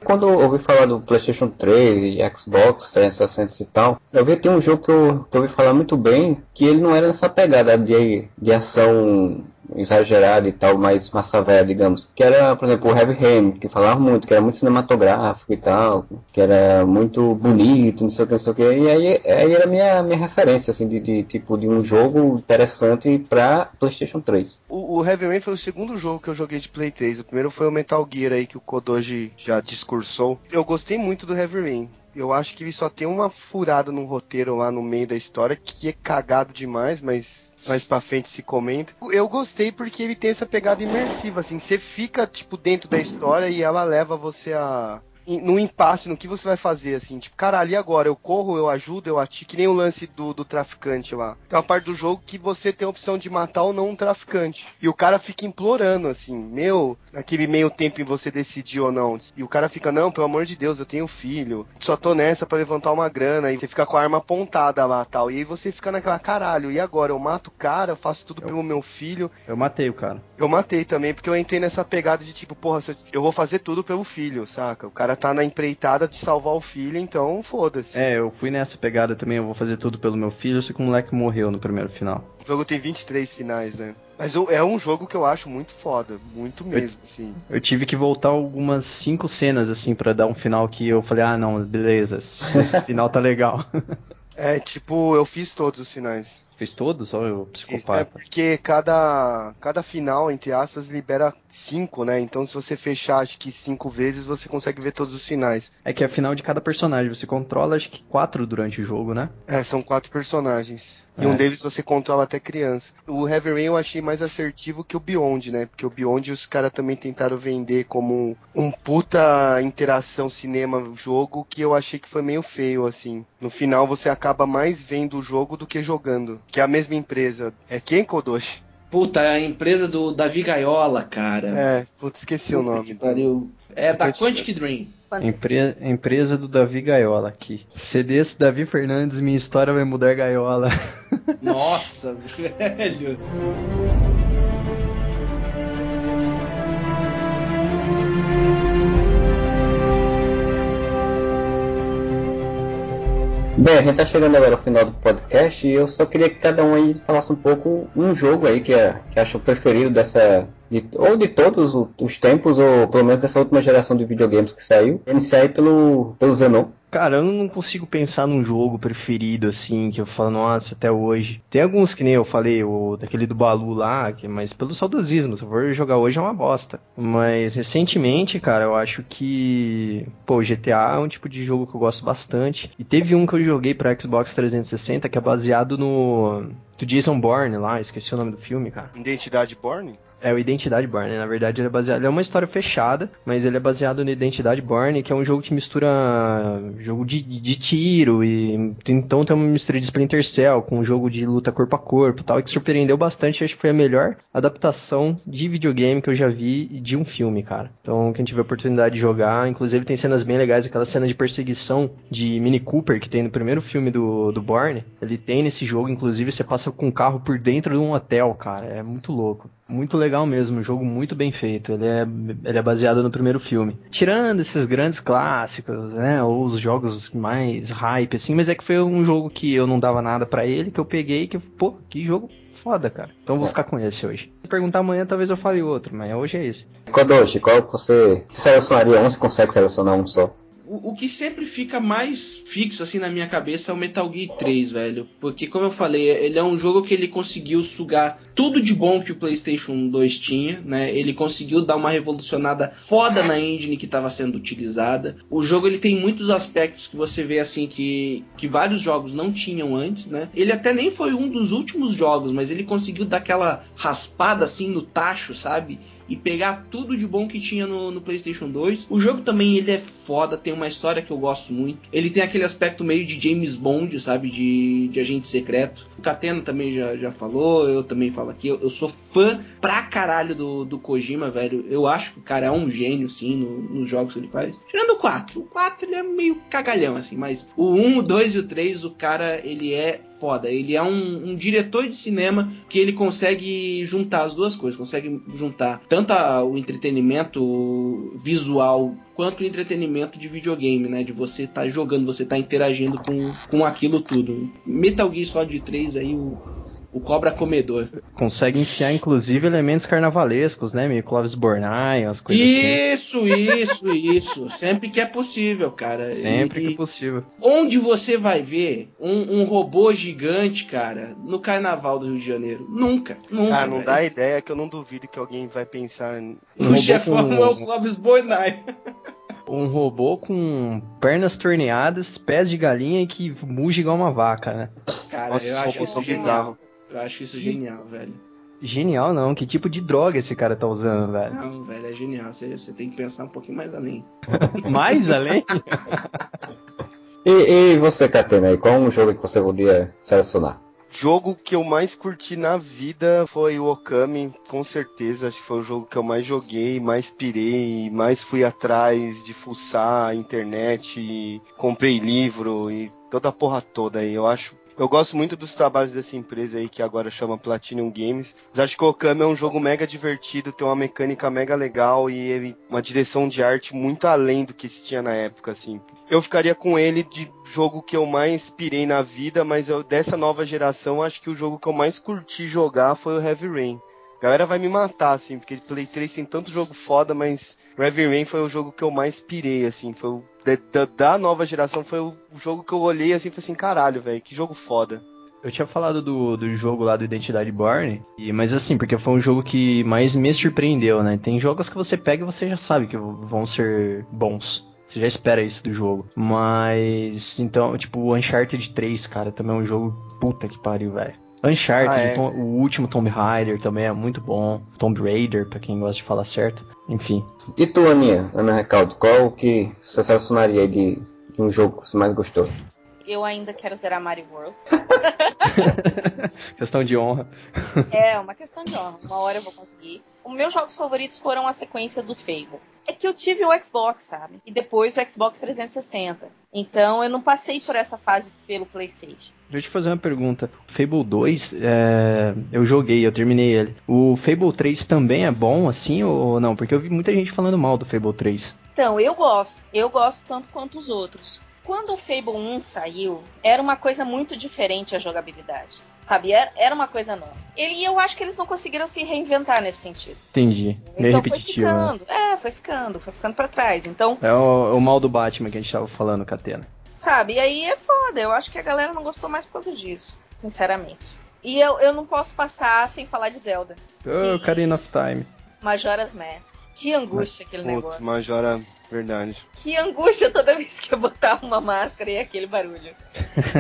Quando eu ouvi falar do PlayStation 3 e Xbox 360 e tal, eu vi que tem um jogo que eu, que eu ouvi falar muito bem, que ele não era nessa pegada de, de ação exagerada e tal, mais massa velha, digamos. Que era, por exemplo, o Heavy Rain, que falava muito, que era muito cinematográfico e tal, que era muito bonito, não sei o que, não sei o que. E aí, aí era minha, minha referência, assim, de, de tipo de um jogo interessante pra PlayStation 3.
O, o Heavy Rain foi o segundo jogo que eu joguei de Play 3. O primeiro foi o Metal Gear aí que o Kodoji já discursou. Eu gostei muito do Heavy Rain. Eu acho que ele só tem uma furada no roteiro lá no meio da história que é cagado demais, mas mais pra frente se comenta. Eu gostei porque ele tem essa pegada imersiva, assim, você fica, tipo, dentro da história e ela leva você a. Num impasse no que você vai fazer, assim, tipo, caralho, e agora? Eu corro, eu ajudo, eu atiro, que nem o lance do, do traficante lá. Tem uma parte do jogo que você tem a opção de matar ou não um traficante. E o cara fica implorando, assim, meu, naquele meio tempo em você decidir ou não. E o cara fica, não, pelo amor de Deus, eu tenho filho, só tô nessa pra levantar uma grana. E você fica com a arma apontada lá tal. E aí você fica naquela, caralho, e agora? Eu mato o cara, eu faço tudo pelo meu filho.
Eu matei o cara.
Eu matei também, porque eu entrei nessa pegada de tipo, porra, eu, eu vou fazer tudo pelo filho, saca? O cara tá na empreitada de salvar o filho, então foda-se.
É, eu fui nessa pegada também, eu vou fazer tudo pelo meu filho, só que o moleque morreu no primeiro final.
O jogo tem 23 finais, né? Mas eu- é um jogo que eu acho muito foda, muito mesmo, assim.
Eu tive que voltar algumas cinco cenas, assim, pra dar um final que eu falei, ah, não, beleza, esse final tá legal.
É, tipo, eu fiz todos os finais.
Fez todos? Ou eu
Isso, é
psicopata?
porque cada, cada final, entre aspas, libera cinco, né? Então se você fechar, acho que cinco vezes, você consegue ver todos os finais.
É que é final de cada personagem, você controla acho que quatro durante o jogo, né?
É, são quatro personagens. E
É.
um deles você controla até criança. O Heavy Rain eu achei mais assertivo que o Beyond, né? Porque o Beyond os caras também tentaram vender como um puta interação cinema-jogo que eu achei que foi meio feio, assim. No final você acaba mais vendo o jogo do que jogando. Que é a mesma empresa. É quem, Kodoshi?
Puta, é a empresa do Davi Gaiola, cara.
É, putz, esqueci o nome.
Que pariu. É da Quantic Dream.
Empre- empresa do Davi Gaiola aqui. CDs Davi Fernandes, minha história vai mudar Gaiola.
Nossa, velho.
Bem, a gente tá chegando agora ao final do podcast e eu só queria que cada um aí falasse um pouco um jogo aí que, é, que acha preferido dessa. de- ou de todos os tempos, ou pelo menos dessa última geração de videogames que saiu. Iniciar aí pelo, pelo Zenon.
Cara, eu não consigo pensar num jogo preferido, assim, que eu falo, nossa, até hoje. Tem alguns que nem eu falei, o daquele do Balu lá, que, mas pelo saudosismo, se eu for jogar hoje é uma bosta. Mas recentemente, cara, eu acho que, pô, GTA é um tipo de jogo que eu gosto bastante. E teve um que eu joguei pra Xbox 360 que é baseado no do Jason Bourne lá, esqueci o nome do filme, cara.
Identidade Born?
É o Identidade Born, na verdade ele é baseado, ele é uma história fechada, mas ele é baseado no Identidade Born, que é um jogo que mistura jogo de, de tiro e então tem uma mistura de Splinter Cell com um jogo de luta corpo a corpo, e tal, e que surpreendeu bastante, acho que foi a melhor adaptação de videogame que eu já vi de um filme, cara. Então quem tiver oportunidade de jogar, inclusive tem cenas bem legais, aquela cena de perseguição de Mini Cooper que tem no primeiro filme do do Born, ele tem nesse jogo, inclusive você passa com um carro por dentro de um hotel, cara, é muito louco. Muito legal mesmo, um jogo muito bem feito. Ele é, ele é baseado no primeiro filme. Tirando esses grandes clássicos, né? Ou os jogos mais hype, assim, mas é que foi um jogo que eu não dava nada pra ele, que eu peguei, que, pô, que jogo foda, cara. Então vou ficar com esse hoje. Se perguntar amanhã, talvez eu fale outro, mas hoje é esse.
Kodoshi, qual que você selecionaria um? Você consegue selecionar um só?
O, que sempre fica mais fixo assim na minha cabeça é o Metal Gear 3, velho. Porque, como eu falei, ele é um jogo que ele conseguiu sugar tudo de bom que o PlayStation 2 tinha, né? Ele conseguiu dar uma revolucionada foda na engine que estava sendo utilizada. O jogo ele tem muitos aspectos que você vê assim que, que vários jogos não tinham antes, né? Ele até nem foi um dos últimos jogos, mas ele conseguiu dar aquela raspada assim no tacho, sabe? E pegar tudo de bom que tinha no, no, PlayStation 2. O jogo também ele é foda, tem uma história que eu gosto muito. Ele tem aquele aspecto meio de James Bond, sabe? De, de agente secreto. O Catena também já, já falou, eu também falo aqui. Eu, eu sou fã pra caralho do, do Kojima, velho. Eu acho que o cara é um gênio, sim, no, nos jogos que ele faz. Tirando o 4. O 4 ele é meio cagalhão, assim, mas o 1, o 2 e o 3, o cara, ele é foda. Ele é um, um, diretor de cinema que ele consegue juntar as duas coisas, consegue juntar tanto a, o entretenimento visual quanto o entretenimento de videogame, né? De você estar tá jogando, você estar tá interagindo com, com aquilo tudo. Metal Gear Solid 3 aí, o, o cobra comedor.
Consegue enfiar, inclusive, elementos carnavalescos, né? Meio Clovis Bornai, as coisas
Isso, assim. isso, isso. Sempre que é possível, cara.
Sempre e, que é possível.
Onde você vai ver um, um, robô gigante, cara, no carnaval do Rio de Janeiro? Nunca, nunca.
Ah, não véio. dá ideia que eu não duvido que alguém vai pensar...
Um o chefão com... é o Clovis Bornai.
um robô com pernas torneadas, pés de galinha e que muge igual uma vaca, né?
Cara, Nossa, eu acho isso bizarro. Eu acho isso genial, velho.
Genial não, que tipo de droga esse cara tá usando, velho?
Não, velho, é genial. Você, você tem que pensar um pouquinho mais além.
mais além?
e, e você, Catena, qual um jogo que você podia selecionar?
Jogo que eu mais curti na vida foi o Okami, com certeza. Acho que foi o jogo que eu mais joguei, mais pirei, mais fui atrás de fuçar a internet, comprei livro e toda a porra toda aí. Eu acho eu gosto muito dos trabalhos dessa empresa aí que agora chama Platinum Games. Mas acho que o Okami é um jogo mega divertido, tem uma mecânica mega legal e uma direção de arte muito além do que se tinha na época, assim. Eu ficaria com ele de jogo que eu mais pirei na vida, mas eu, dessa nova geração, acho que o jogo que eu mais curti jogar foi o Heavy Rain. A galera vai me matar, assim, porque Play 3 tem tanto jogo foda, mas Heavy Rain foi o jogo que eu mais pirei, assim, foi o da, da, nova geração foi o jogo que eu olhei assim e falei assim, caralho, velho, que jogo foda.
Eu tinha falado do, do jogo lá do Identidade Born, e, mas assim, porque foi um jogo que mais me surpreendeu, né? Tem jogos que você pega e você já sabe que vão ser bons. Você já espera isso do jogo. Mas, então, tipo, o Uncharted 3, cara, também é um jogo puta que pariu, velho. Uncharted, ah, é. o último Tomb Raider também é muito bom. Tomb Raider, pra quem gosta de falar certo. Enfim.
E tu, Aninha, Ana Recaldo, qual o que você selecionaria de, de um jogo que você mais gostou?
Eu ainda quero zerar Mario World.
questão de honra.
É, uma questão de honra. Uma hora eu vou conseguir. Os meus jogos favoritos foram a sequência do Fable. É que eu tive o Xbox, sabe? E depois o Xbox 360. Então eu não passei por essa fase pelo PlayStation.
Deixa eu te fazer uma pergunta. O Fable 2, é... eu joguei, eu terminei ele. O Fable 3 também é bom assim ou não? Porque eu vi muita gente falando mal do Fable 3.
Então, eu gosto. Eu gosto tanto quanto os outros quando o Fable 1 saiu, era uma coisa muito diferente a jogabilidade. Sabe? Era, uma coisa nova. E eu acho que eles não conseguiram se reinventar nesse sentido.
Entendi. Meio então repetitivo.
Foi ficando. Né? É, foi ficando, foi ficando pra trás. Então.
É o, o mal do Batman que a gente tava falando, Catena.
Sabe? E aí é foda. Eu acho que a galera não gostou mais por causa disso. Sinceramente. E eu, eu não posso passar sem falar de Zelda.
Oh, Karina of Time.
Majora's Mask. Que angústia aquele Putz, negócio.
Majora, verdade.
Que angústia toda vez que eu botava uma máscara e aquele barulho.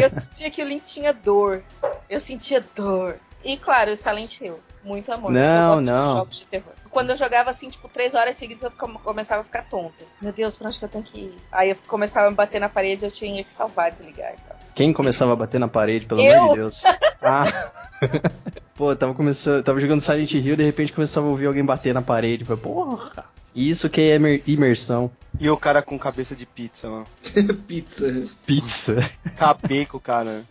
Eu sentia que o Link tinha dor. Eu sentia dor. E claro, o Silent Hill. Muito amor.
Não, não.
jogos de terror. Quando eu jogava assim, tipo, três horas seguidas, eu começava a ficar tonta. Meu Deus, pra onde que eu tenho que ir? Aí eu começava a bater na parede, eu tinha que salvar, desligar.
Quem começava a bater na parede, pelo
eu?
amor de Deus? Ah. Pô, tava, começando, tava jogando Silent Hill, de repente começava a ouvir alguém bater na parede. Foi, porra. Isso que é imersão.
E o cara com cabeça de pizza, mano.
pizza.
Pizza.
Acabei com o cara.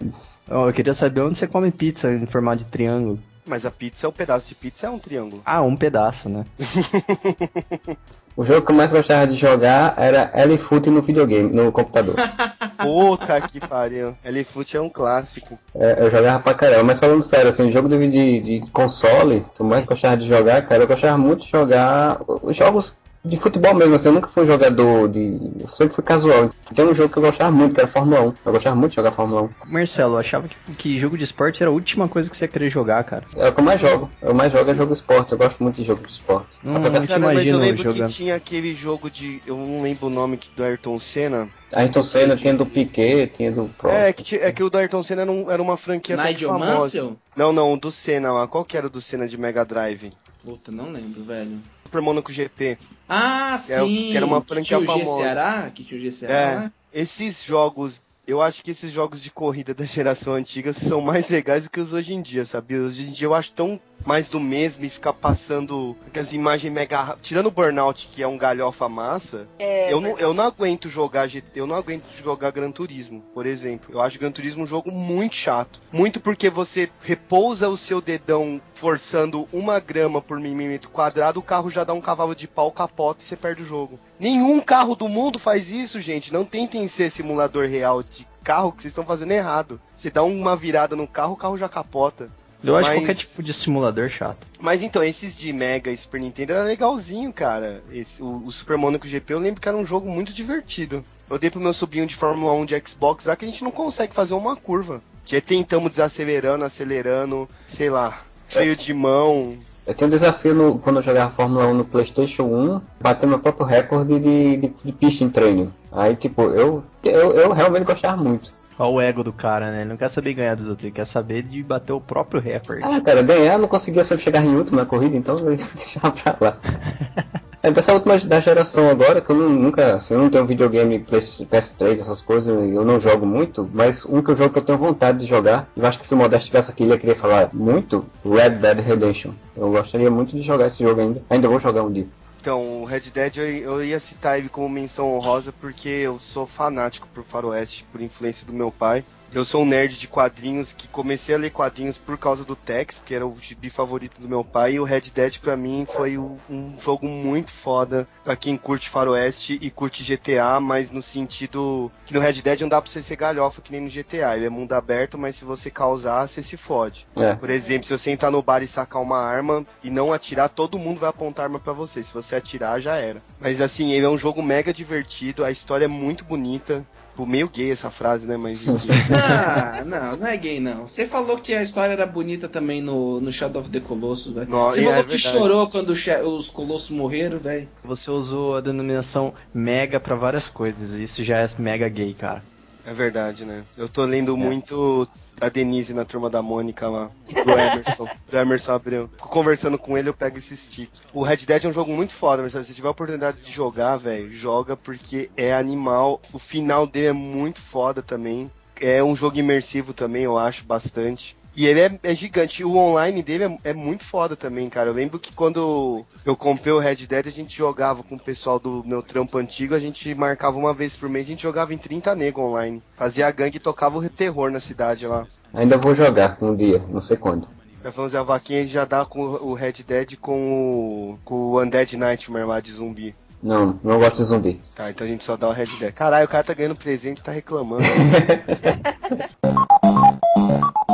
Oh, eu queria saber onde você come pizza em formato de triângulo.
Mas a pizza, o pedaço de pizza é um triângulo.
Ah, um pedaço, né?
o jogo que eu mais gostava de jogar era L-Foot no videogame, no computador.
Puta que pariu. L-Foot é um clássico.
É, eu jogava pra caramba, mas falando sério, assim, jogo de, de, de console, que eu mais gostava de jogar, cara, eu gostava muito de jogar os jogos
de futebol mesmo, assim, eu nunca fui jogador de. Eu sempre fui casual. Tem um jogo que eu gostava muito, que era Fórmula 1. Eu gostava muito de jogar Fórmula 1.
Marcelo, eu achava que, que jogo de esporte era a última coisa que você ia querer jogar, cara.
É o que eu mais jogo. Eu mais jogo é jogo de esporte. Eu gosto muito de jogo de esporte.
Hum,
Apesar
Cara, mas eu lembro
jogando.
que tinha aquele jogo de. Eu não lembro o nome que- do Ayrton Senna.
Ayrton Senna tinha do Piquet, tinha do Pro.
É, que, é que o do Ayrton Senna era, um- era uma franquia
Nigel
famosa.
Mansell?
Não, não, o do Senna lá. Qual que era o do Senna de Mega Drive?
Puta, não lembro, velho.
Super Monaco GP.
Ah,
Que era-
sim.
que era uma
que
franquia
tinha o G
famosa.
Ceará? Que tinha o G
É,
Ceará?
esses jogos, eu acho que esses jogos de corrida da geração antiga são mais legais do que os hoje em dia, sabe? Hoje em dia eu acho tão mais do mesmo e ficar passando aquelas imagens mega. ra- Tirando o Burnout, que é um galhofa massa,
É,
eu, não, eu não aguento jogar GT, eu não aguento jogar Gran Turismo, por exemplo. Eu acho Gran Turismo um jogo muito chato. Muito porque você repousa o seu dedão forçando uma grama por milímetro quadrado, o carro já dá um cavalo de pau, capota e você perde o jogo. Nenhum carro do mundo faz isso, gente. Não tentem ser simulador real de carro que vocês estão fazendo errado. Você dá uma virada no carro, o carro já capota.
Eu acho
Mas-
qualquer tipo de simulador chato.
Mas então, esses de Mega e Super Nintendo era legalzinho, cara. Esse, o, o Super Monaco GP eu lembro que era um jogo muito divertido. Eu dei pro meu sobrinho de Fórmula 1 de Xbox lá que a gente não consegue fazer uma curva. Que tentamos desacelerando, acelerando, sei lá, freio de mão.
Eu tinha um desafio no- quando eu jogava Fórmula 1 no PlayStation 1, bater meu próprio recorde de, de, de pista em treino. Aí, tipo, eu, eu, eu realmente gostava muito.
Olha o ego do cara, né? Ele não quer saber ganhar dos outros, ele quer saber de bater o próprio recorde.
Ah, cara, ganhar eu não conseguia sempre chegar em último na corrida, então eu deixava pra lá. É, dessa última da geração agora, que eu não- nunca, assim, eu não tenho videogame PS- PS3, essas coisas, eu não jogo muito, mas um que eu jogo que eu tenho vontade de jogar, eu acho que se o Modesto estivesse aqui ele ia querer falar muito, Red Dead Redemption. Eu gostaria muito de jogar esse jogo ainda, ainda vou jogar um dia.
Então, o Red Dead eu, eu ia citar ele como menção honrosa porque eu sou fanático por Faroeste, por influência do meu pai. Eu sou um nerd de quadrinhos que comecei a ler quadrinhos por causa do Tex, porque era o gibi favorito do meu pai, e o Red Dead pra mim foi um jogo muito foda pra quem curte Faroeste e curte GTA, mas no sentido que no Red Dead não dá pra você ser galhofa que nem no GTA, ele é mundo aberto, mas se você causar, você se fode.
É.
Por exemplo, se você entrar no bar e sacar uma arma e não atirar, todo mundo vai apontar arma pra você. Se você atirar, já era. Mas assim, ele é um jogo mega divertido, a história é muito bonita. Tipo, meio gay essa frase, né? Mas enfim.
Ah, não, não é gay não. Você falou que a história era bonita também no, no Shadow of the Colossus, velho. Você falou
é
que
verdade.
chorou quando os Colossos morreram, velho.
Você usou a denominação mega pra várias coisas, e isso já é mega gay, cara.
É verdade, né? Eu tô lendo muito a Denise na turma da Mônica lá, do Emerson, do Emerson Abreu. Fico conversando com ele, eu pego esse stick. O Red Dead é um jogo muito foda, mas se você tiver a oportunidade de jogar, velho, joga porque é animal. O final dele é muito foda também. É um jogo imersivo também, eu acho, bastante. E ele é, é gigante. O online dele é, é muito foda também, cara. Eu lembro que quando eu comprei o Red Dead, a gente jogava com o pessoal do meu trampo antigo, a gente marcava uma vez por mês, a gente jogava em 30 nego online. Fazia a gangue e tocava o terror na cidade lá.
Ainda vou jogar um dia, não sei quando.
Já falamos a vaquinha já dá com o Red Dead com o, com o Undead Nightmare lá de zumbi.
Não, não gosto de zumbi.
Tá, então a gente só dá o Red Dead. Caralho, o cara tá ganhando presente e tá reclamando.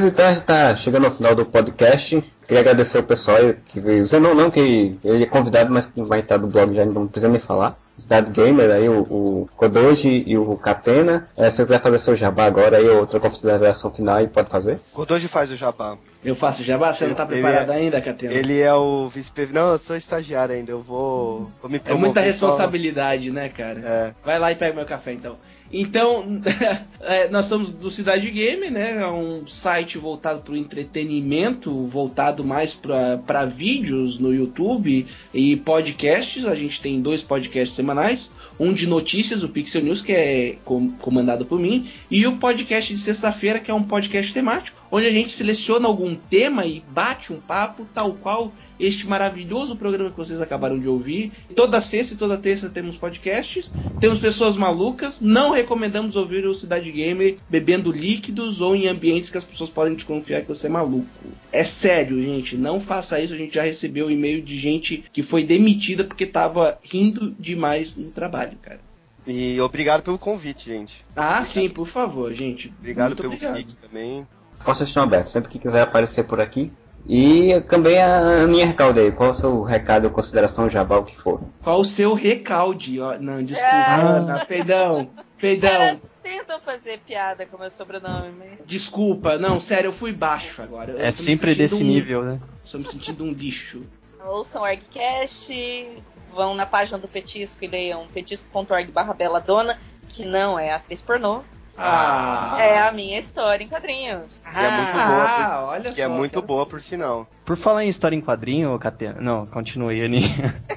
Pois então, a gente tá chegando ao final do podcast. Queria agradecer o pessoal que veio. O Zenon não, que ele é convidado, mas que vai estar do blog já, não precisa nem falar. Cidade Gamer, aí o, o Kodoji e o Catena. É, se você quiser fazer seu jabá agora, aí outra consideração final, aí pode fazer.
Godoji faz o jabá.
Eu faço jabá? Você não tá
Ele
preparado
é-
ainda, Catena?
Ele é o vice-prefeito. Não, eu sou estagiário ainda, eu vou, vou me
É
promover.
muita
só-
responsabilidade, né, cara?
É.
Vai lá e pega meu café, então. Então, é, nós somos do Cidade Game, né? É um site voltado para o entretenimento, voltado mais para vídeos no YouTube e podcasts. A gente tem dois podcasts semanais. Um de notícias, o Pixel News, que é com- comandado por mim, e o podcast de sexta-feira, que é um podcast temático, onde a gente seleciona algum tema e bate um papo, tal qual este maravilhoso programa que vocês acabaram de ouvir. Toda sexta e toda terça temos podcasts, temos pessoas malucas, não recomendamos ouvir o Cidade Gamer bebendo líquidos ou em ambientes que as pessoas podem desconfiar que você é maluco. É sério, gente, não faça isso. A gente já recebeu e-mail de gente que foi demitida porque tava rindo demais no trabalho, cara.
E obrigado pelo convite, gente.
Ah, sim, por favor, gente.
Obrigado
Muito
pelo
obrigado.
Também.
Portas estão abertas. Sempre que quiser aparecer por aqui,
E também a minha recalde aí. Qual é o seu recado ou consideração jabal que for?
Qual o seu recalde? Não, desculpa,
É.
Ana, perdão, perdão.
Caras tentam fazer piada com o meu sobrenome, mas.
Desculpa, não, sério, eu fui baixo agora. Eu
É sempre desse
um-
nível, né?
Estou me sentindo um lixo.
Ouçam o ArgCast, vão na página do Petisco e leiam petisco.org barra Beladona, que não é atriz pornô.
Ah.
É a minha história em quadrinhos.
Que é muito
Ah,
boa, por,
olha
que é
só,
muito
cara.
boa por sinal.
Por falar em história em quadrinho, Catena. Não, continue, Aninha.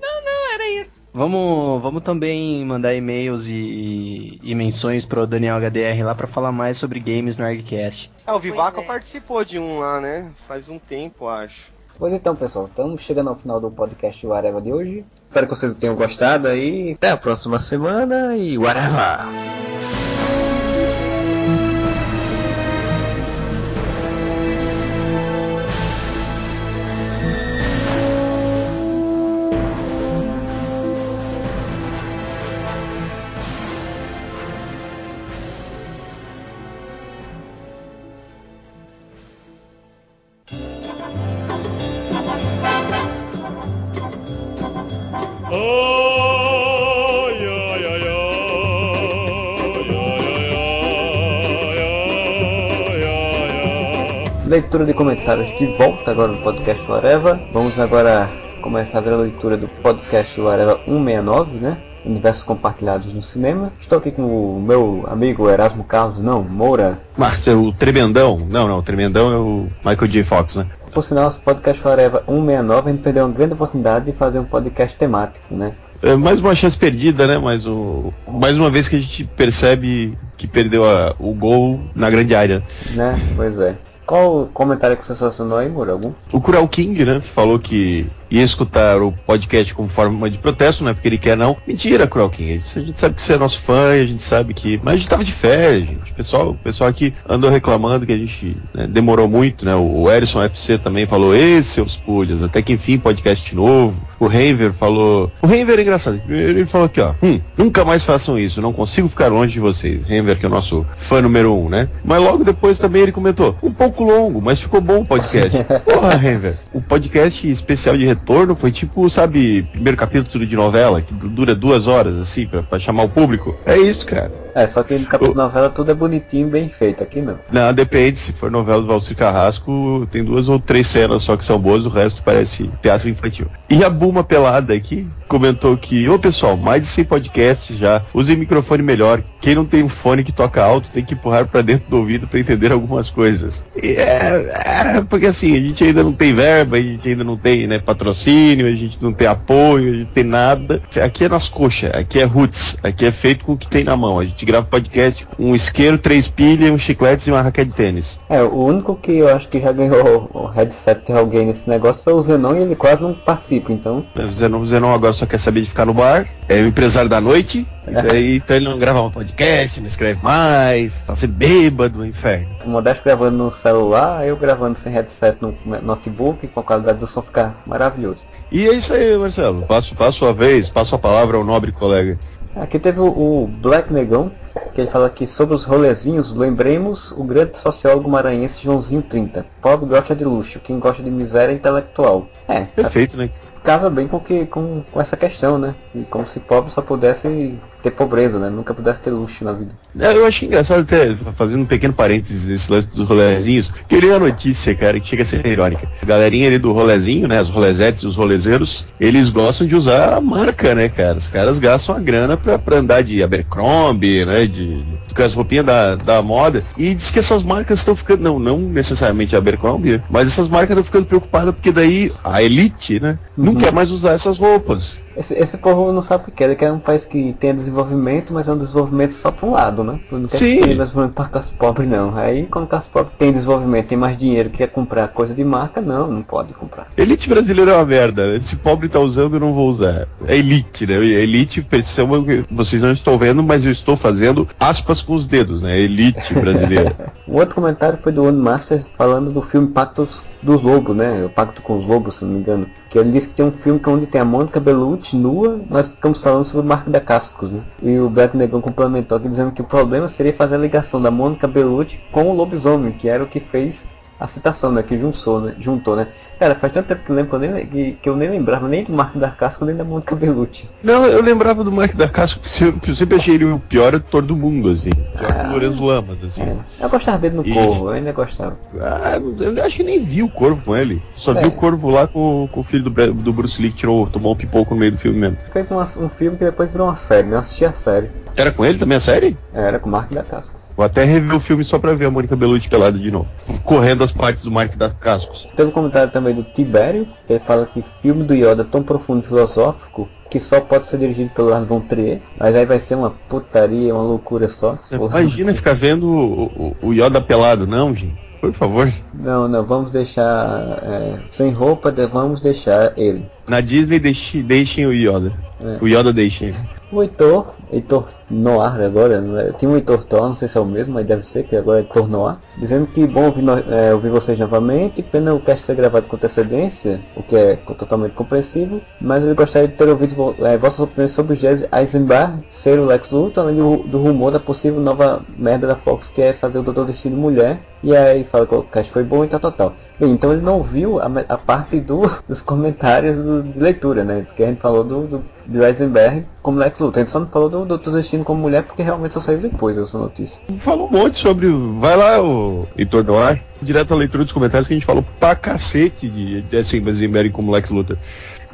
Não, não, era isso.
Vamos, vamos também mandar e-mails e, e menções pro Daniel HDR lá pra falar mais sobre games no ArgCast.
Ah, o Vivaco
é.
participou de um lá, né? Faz um tempo, acho.
Pois então, pessoal, estamos chegando ao final do podcast Whatever de hoje. Espero que vocês tenham gostado aí. Até a próxima semana e Whatever! Leitura de comentários de volta agora no podcast Whatever. Vamos agora começar a leitura do podcast Whatever 169, né? Universos compartilhados no cinema. Estou aqui com o meu amigo Erasmo Carlos, não, Moura.
Marcelo, o Tremendão. Não, não, o Tremendão é o Michael J. Fox, né?
Por sinal, nosso podcast Whatever 169, a gente perdeu uma grande oportunidade de fazer um podcast temático, né?
É mais uma chance perdida, né? Mais, o, mais uma vez que a gente percebe que perdeu a- o gol na grande área.
Né? Pois é. Qual o comentário que você selecionou aí, Moura? Algum?
O Kural King, né? Falou que ia escutar o podcast como forma de protesto, não é porque ele quer, não. Mentira, King. A gente sabe que você é nosso fã e a gente sabe que. Mas a gente tava de férias, gente. O pessoal, o pessoal aqui andou reclamando que a gente né, demorou muito, né? O Erison FC também falou, esse seus pulhas, até que enfim, podcast novo. O Renver falou. O Renver é engraçado. Ele falou aqui, ó. Hum, nunca mais façam isso, não consigo ficar longe de vocês. Renver, que é o nosso fã número um, né? Mas logo depois também ele comentou, um pouco longo, mas ficou bom o podcast. Porra, Renver. O podcast especial de retorno foi tipo, sabe, primeiro capítulo de novela, que du- dura duas horas, assim, pra, pra chamar o público. É isso, cara.
É, só que no capítulo de novela tudo é bonitinho, bem feito. Aqui não.
Não, depende. Se for novela do Valcir Carrasco, tem duas ou três cenas só que são boas, o resto parece teatro infantil. E a Buma Pelada aqui comentou que, ô pessoal, mais de 100 podcasts já, usem microfone melhor. Quem não tem um fone que toca alto tem que empurrar pra dentro do ouvido pra entender algumas coisas. É, é, porque assim, a gente ainda não tem verba, a gente ainda não tem né, patrocínio, a gente não tem apoio, a gente tem nada. Aqui é nas coxas, aqui é roots, aqui é feito com o que tem na mão. A gente grava podcast um isqueiro, três pilhas, um chiclete e uma raquete de tênis.
É, o único que eu acho que já ganhou o headset de alguém nesse negócio foi o Zenon e ele quase não participa, então.
O Zenon, o Zenon agora só quer saber de ficar no bar, é o empresário da noite, e daí então ele não grava um podcast, não escreve mais, tá ser bêbado, inferno.
O Modesto gravando no celular, eu gravando sem headset no notebook, com a qualidade do som ficar maravilhoso.
E é isso aí, Marcelo. Passo, passo a vez, passo a palavra ao nobre colega.
Aqui teve o, Black Negão, que ele fala aqui sobre os rolezinhos, lembremos o grande sociólogo maranhense Joãozinho 30. Pobre gosta de luxo, quem gosta de miséria é intelectual. É,
Perfeito, né?
Casa bem com, que, com, com essa questão, né? E como se pobre só pudesse ter pobreza, né? Nunca pudesse ter luxo na vida.
É, Eu achei engraçado até, fazendo um pequeno parênteses nesse lance dos rolezinhos, que ele é uma notícia, cara, que chega a ser irônica. A galerinha ali do rolezinho, né, os rolezetes e os rolezeiros, eles gostam de usar a marca, né, cara? Os caras gastam a grana pra, pra andar de Abercrombie, né, de, com as roupinhas da, da moda, e diz que essas marcas estão ficando, não, não necessariamente a Abercrombie, mas essas marcas estão ficando preocupadas porque daí a elite, né, não quer mais usar essas roupas.
Esse, esse povo não sabe o que é, ele quer um país que tenha desenvolvimento, mas é um desenvolvimento só para um lado, né? Não quer
Sim.
que tenha desenvolvimento para classe pobre, não. Aí, quando classe pobre tem desenvolvimento, tem mais dinheiro, quer comprar coisa de marca, não, não pode comprar.
Elite brasileira é uma merda. Esse pobre tá usando, eu não vou usar. É elite, né? Elite, que vocês não estão vendo, mas eu estou fazendo aspas com os dedos, né? Elite brasileira.
O outro comentário foi do One Master falando do filme Pactos dos Lobos, né? O Pacto com os Lobos, se não me engano. Que ele disse que tem um filme que é onde tem a Mônica Bellucci nua, nós ficamos falando sobre o Marco da Cascos, né? E o Black Negão complementou aqui dizendo que o problema seria fazer a ligação da Mônica Bellucci com o lobisomem, que era o que fez a citação, né? Que juntou, né? Juntou, né? Cara, faz tanto tempo que eu, lembro, que eu, nem, que, que eu nem lembrava nem do Marco da Casca nem da Mônica Bellucci.
Não, eu lembrava do Mark da Casca, porque eu sempre achei ele o pior ator do mundo, assim. Pior que o Lourenço Lamas, assim.
É, eu gostava dele no
E-
Corvo, eu ainda gostava.
Ah, eu acho que nem vi o Corvo com ele. Só
É.
vi o Corvo lá com, com o filho do, do Bruce Lee que tirou, tomou um pipoco no meio do filme mesmo.
Fez uma- um filme que depois virou uma série, né? Eu assisti a série.
Era com ele também a série?
Era com o Marco da Casca.
Vou até rever o filme só pra ver a Mônica Bellucci pelada de novo. Correndo as partes do Mark das Cascos.
Teve um comentário também do Tibério, ele fala que filme do Yoda é tão profundo e filosófico que só pode ser dirigido pelo Lars von Trier, mas aí vai ser uma putaria, uma loucura só.
Imagina ficar vendo o, o- o Yoda pelado, não, gente? Por favor.
Não, não, vamos deixar é, sem roupa, vamos deixar ele.
Na Disney deixe- deixem o Yoda.
É.
O Yoda deixem.
O Heitor, Heitor Noir agora, não é? tinha um Heitor Thor, não sei se é o mesmo, mas deve ser, que agora é Heitor Noir, dizendo que bom ouvir, no- é, ouvir vocês novamente, pena o cast ser gravado com antecedência, o que é totalmente compreensível, mas eu gostaria de ter ouvido é, vossas opiniões sobre o Jesse Eisenberg ser o Lex Luthor, além do, do rumor da possível nova merda da Fox, que é fazer o Doutor Destino mulher, e aí fala que o cast foi bom e tal, tal, tal. Bem, então ele não viu a, a parte do, dos comentários do- de leitura, né? Porque a gente falou do, do, do Eisenberg como Lex Luthor. A gente só não falou do Doutor Destino como mulher porque realmente só saiu depois essa notícia.
Falou um monte sobre. Vai lá, o Heitor Noir. Direto à leitura dos comentários que a gente falou pra cacete de Eisenberg como Lex Luthor.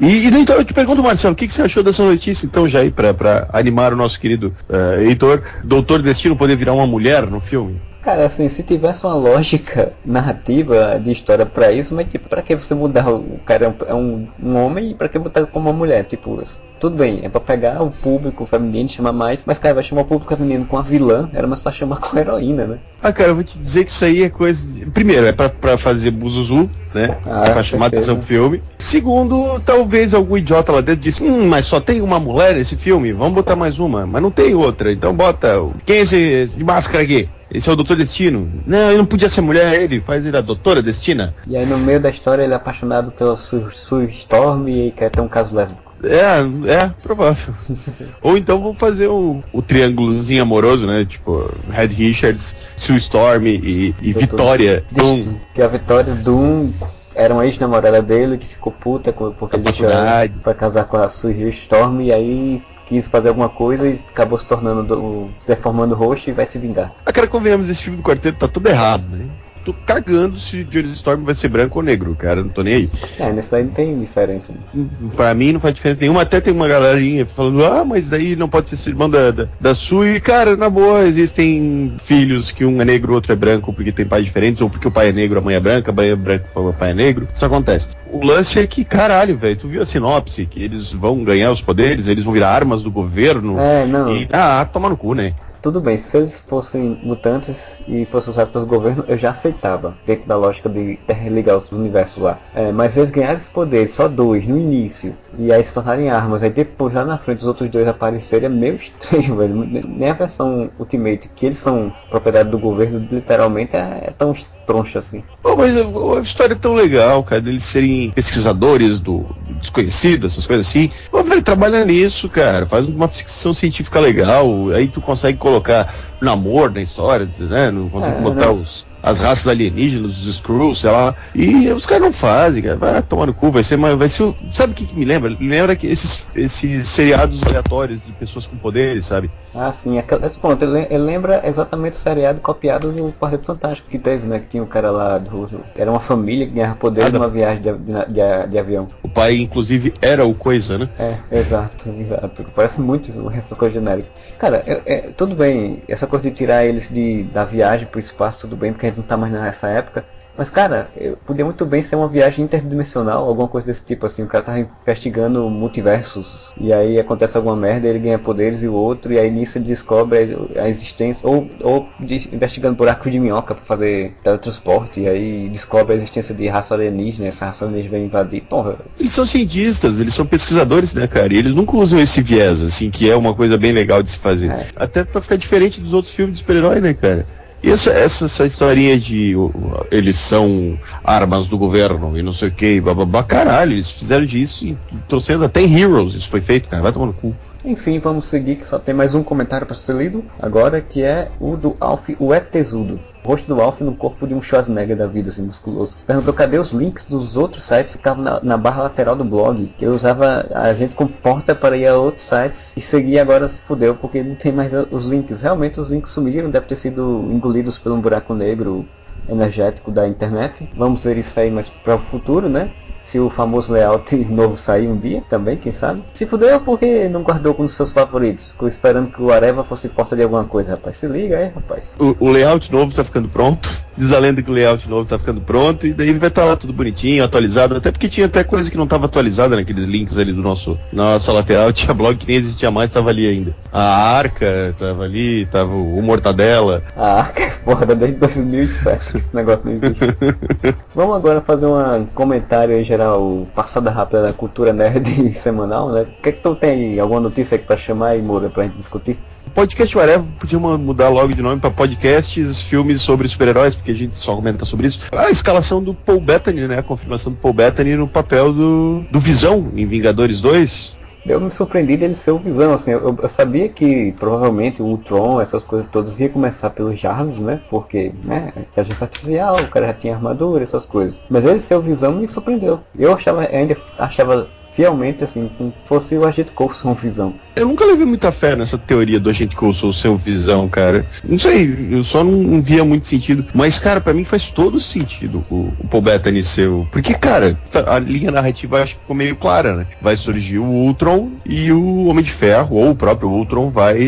E, e então eu te pergunto, Marcelo, o que, que você achou dessa notícia, então, já aí, pra animar o nosso querido eh, Heitor, Doutor Destino poder virar uma mulher no filme?
Cara, assim, se tivesse uma lógica narrativa de história pra isso, mas tipo, pra que você mudar o cara é um, é um, um homem e pra que botar como uma mulher? Tipo, tudo bem, é pra pegar o público feminino, chamar mais, mas cara, vai chamar o público feminino com a vilã, era mais pra chamar com a heroína, né?
Ah, cara, eu vou te dizer que isso aí é coisa. de- Primeiro, é pra, pra fazer buzuzu, né?
Ah,
pra chamar atenção pro filme. Segundo, talvez algum idiota lá dentro disse: Hum, mas só tem uma mulher nesse filme, vamos botar mais uma. Mas não tem outra, então bota. o- Quem é esse, de máscara aqui? Esse é o Doutor Destino. Não, ele não podia ser mulher, ele faz ele a Doutora Destina.
E aí no meio da história ele é apaixonado pela Sue Storm e quer ter um caso lésbico.
É, é, provável. Ou então vamos fazer o, o triângulozinho amoroso, né? Tipo, Red Richards, Sue Storm e, e Vitória. Doom.
Que a Vitória Doom era uma ex-namorada dele que ficou puta porque ele deixou ela pra casar com a Sue Storm e aí quis fazer alguma coisa e acabou se tornando, do, deformando o rosto e vai se vingar.
Ah, cara, convenhamos, esse filme do quarteto tá tudo errado, né? Tô cagando se Johnny Storm vai ser branco ou negro, cara, não tô nem aí.
É, nesse aí não tem diferença. né?
Pra mim não faz diferença nenhuma, até tem uma galerinha falando, ah, mas daí não pode ser irmão da, da, da Sui. Cara, na boa, existem filhos que um é negro, o outro é branco porque tem pais diferentes, ou porque o pai é negro, a mãe é branca, a mãe é branca, o pai é negro. Isso acontece. O lance é que, caralho, velho, tu viu a sinopse, que eles vão ganhar os poderes, eles vão virar armas do governo.
É, não.
E, ah, toma no cu, né?
Tudo bem, se eles fossem mutantes e fossem usados pelo governo, eu já aceitava, dentro da lógica de interligar os universos lá. É, mas eles ganharam esse poder, só dois, no início, e aí se tornarem armas, aí depois lá na frente os outros dois aparecerem, é meio estranho, velho. Nem a versão Ultimate, que eles são propriedade do governo, literalmente, é, é tão troncha assim.
Pô, mas a, a história é tão legal, cara, deles serem pesquisadores do, do desconhecido, essas coisas assim. Pô, velho, trabalha nisso, cara. Faz uma ficção científica legal. Aí tu consegue colocar namoro na história, né? Não consegue
É,
botar
não.
os, as raças alienígenas, os Skrulls, sei lá. E os caras não fazem, cara. Vai tomar no cu, vai ser vai ser. o- Sabe o que, que me lembra? Me lembra que esses, esses seriados aleatórios de pessoas com poderes, sabe?
Ah, sim, esse ponto, ele, lembra exatamente o seriado copiado do Quarteto Fantástico que teve, né? Que tinha o cara lá do. Era uma família que ganhava poder
Nada.
numa viagem de, de, de- avião.
O pai, inclusive, era o coisa, né?
É, exato, exato. Parece muito essa coisa genérica. Cara, é, é, tudo bem, essa coisa de tirar eles de, da viagem pro espaço, tudo bem, porque gente não tá mais nessa época. Mas, cara, eu- podia muito bem ser uma viagem interdimensional, alguma coisa desse tipo, assim. O cara tá investigando multiversos, e aí acontece alguma merda, ele ganha poderes e o outro, e aí nisso ele descobre a existência, ou, ou de- investigando buracos de minhoca pra fazer teletransporte, e aí descobre a existência de raça alienígena, essa raça alienígena vem invadir. Porra,
Eles são cientistas, eles são pesquisadores, né, cara? E eles nunca usam esse viés, assim, que é uma coisa bem legal de se fazer. Até pra ficar diferente dos outros filmes de super-herói, né, cara? E essa, essa, essa historinha de o- eles são armas do governo e não sei o que, bababá, caralho, eles fizeram disso e trouxeram até Heroes, isso foi feito, cara, vai tomar no cu.
Enfim, vamos seguir que só tem mais um comentário para ser lido agora, que é o do Alf, o Etesudo. O rosto do Alf no corpo de um Schwarzenegger da vida, assim, musculoso. Perguntou cadê os links dos outros sites que ficavam na, na barra lateral do blog. Que eu usava a gente como porta para ir a outros sites e seguir agora se fudeu, porque não tem mais os links. Realmente os links sumiram, deve ter sido engolidos por um buraco negro energético da internet. Vamos ver isso aí mais para o futuro, né? Se o famoso layout novo sair um dia também, quem sabe. Se fudeu porque não guardou com os seus favoritos. Ficou esperando que o Areva fosse porta de alguma coisa, rapaz. Se liga aí, rapaz.
O, o layout novo tá ficando pronto. Diz a lenda que o layout novo tá ficando pronto. E daí ele vai estar tá lá tudo bonitinho, atualizado. Até porque tinha até coisa que não estava atualizada naqueles links ali do nosso nossa lateral. Tinha blog que nem existia mais, tava ali ainda. A Arca tava ali, tava o Mortadela.
A Arca, porra, desde 2007. Esse negócio não existe. Vamos agora fazer um comentário aí geral, passada rápida da cultura nerd semanal, né? O que é que tu tem aí? Alguma notícia aqui pra chamar aí, Moura, pra gente discutir?
Podcast Whatever podia mudar logo de nome para podcasts, filmes sobre super-heróis, porque a gente só comenta sobre isso. A escalação do Paul Bettany, né? A confirmação do Paul Bettany no papel do, do Visão em Vingadores 2.
Eu me surpreendi dele ser o Visão, assim, eu, eu, sabia que provavelmente o Ultron, essas coisas todas, ia começar pelos Jarvis, né, porque, né, inteligência artificial, o cara já tinha armadura, essas coisas. Mas ele ser o Visão me surpreendeu. Eu achava, ainda achava fielmente, assim, fosse o Agente Coulson Visão.
Eu nunca levei muita fé nessa teoria do Agente Coulson ser o Visão, cara. Não sei, eu só não, não via muito sentido. Mas, cara, para mim faz todo sentido o, o Paul Bettany ser o... Porque, cara, tá, a linha narrativa acho que ficou meio clara, né? Vai surgir o Ultron e o Homem de Ferro, ou o próprio Ultron vai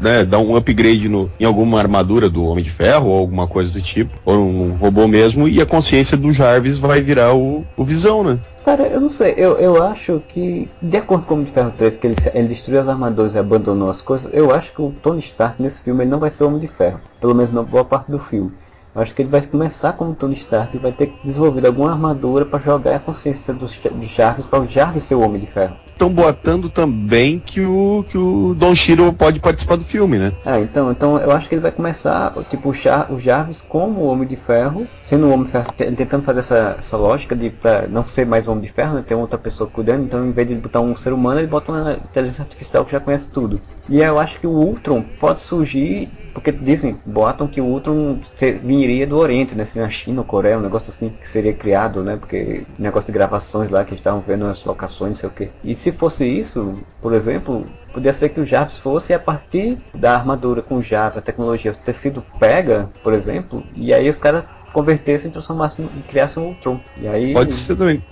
né, dar um upgrade no, em alguma armadura do Homem de Ferro, ou alguma coisa do tipo, ou um robô mesmo, e a consciência do Jarvis vai virar o, o Visão, né?
Cara, eu não sei, eu, eu acho que, de acordo com o de Ferro 3, que ele, ele destruiu as armaduras e abandonou as coisas, eu acho que o Tony Stark nesse filme ele não vai ser o Homem de Ferro, pelo menos na boa parte do filme. Eu acho que ele vai começar como Tony Stark e vai ter que desenvolver alguma armadura para jogar a consciência dos, dos Jarvis para o Jarvis ser o Homem de Ferro
estão boatando também que o, que o Don Shiro pode participar do filme, né?
Ah, então, então eu acho que ele vai começar, tipo, o, Char, o Jarvis como o Homem de Ferro, sendo o Homem de Ferro, tentando fazer essa, essa lógica de pra não ser mais Homem de Ferro, né? Ter outra pessoa cuidando, então em vez de botar um ser humano, ele bota uma inteligência artificial que já conhece tudo. E eu acho que o Ultron pode surgir porque dizem, botam que o Ultron viria do Oriente, né? Seria a China ou Coreia, um negócio assim que seria criado, né? Porque negócio de gravações lá que estavam vendo nas locações, sei o que. E se fosse isso, por exemplo, podia ser que o Jarvis fosse a partir da armadura com Jarvis, a tecnologia ter sido pega, por exemplo, e aí os caras convertessem, transformassem e criassem um Ultron. E aí,
Pode ser também.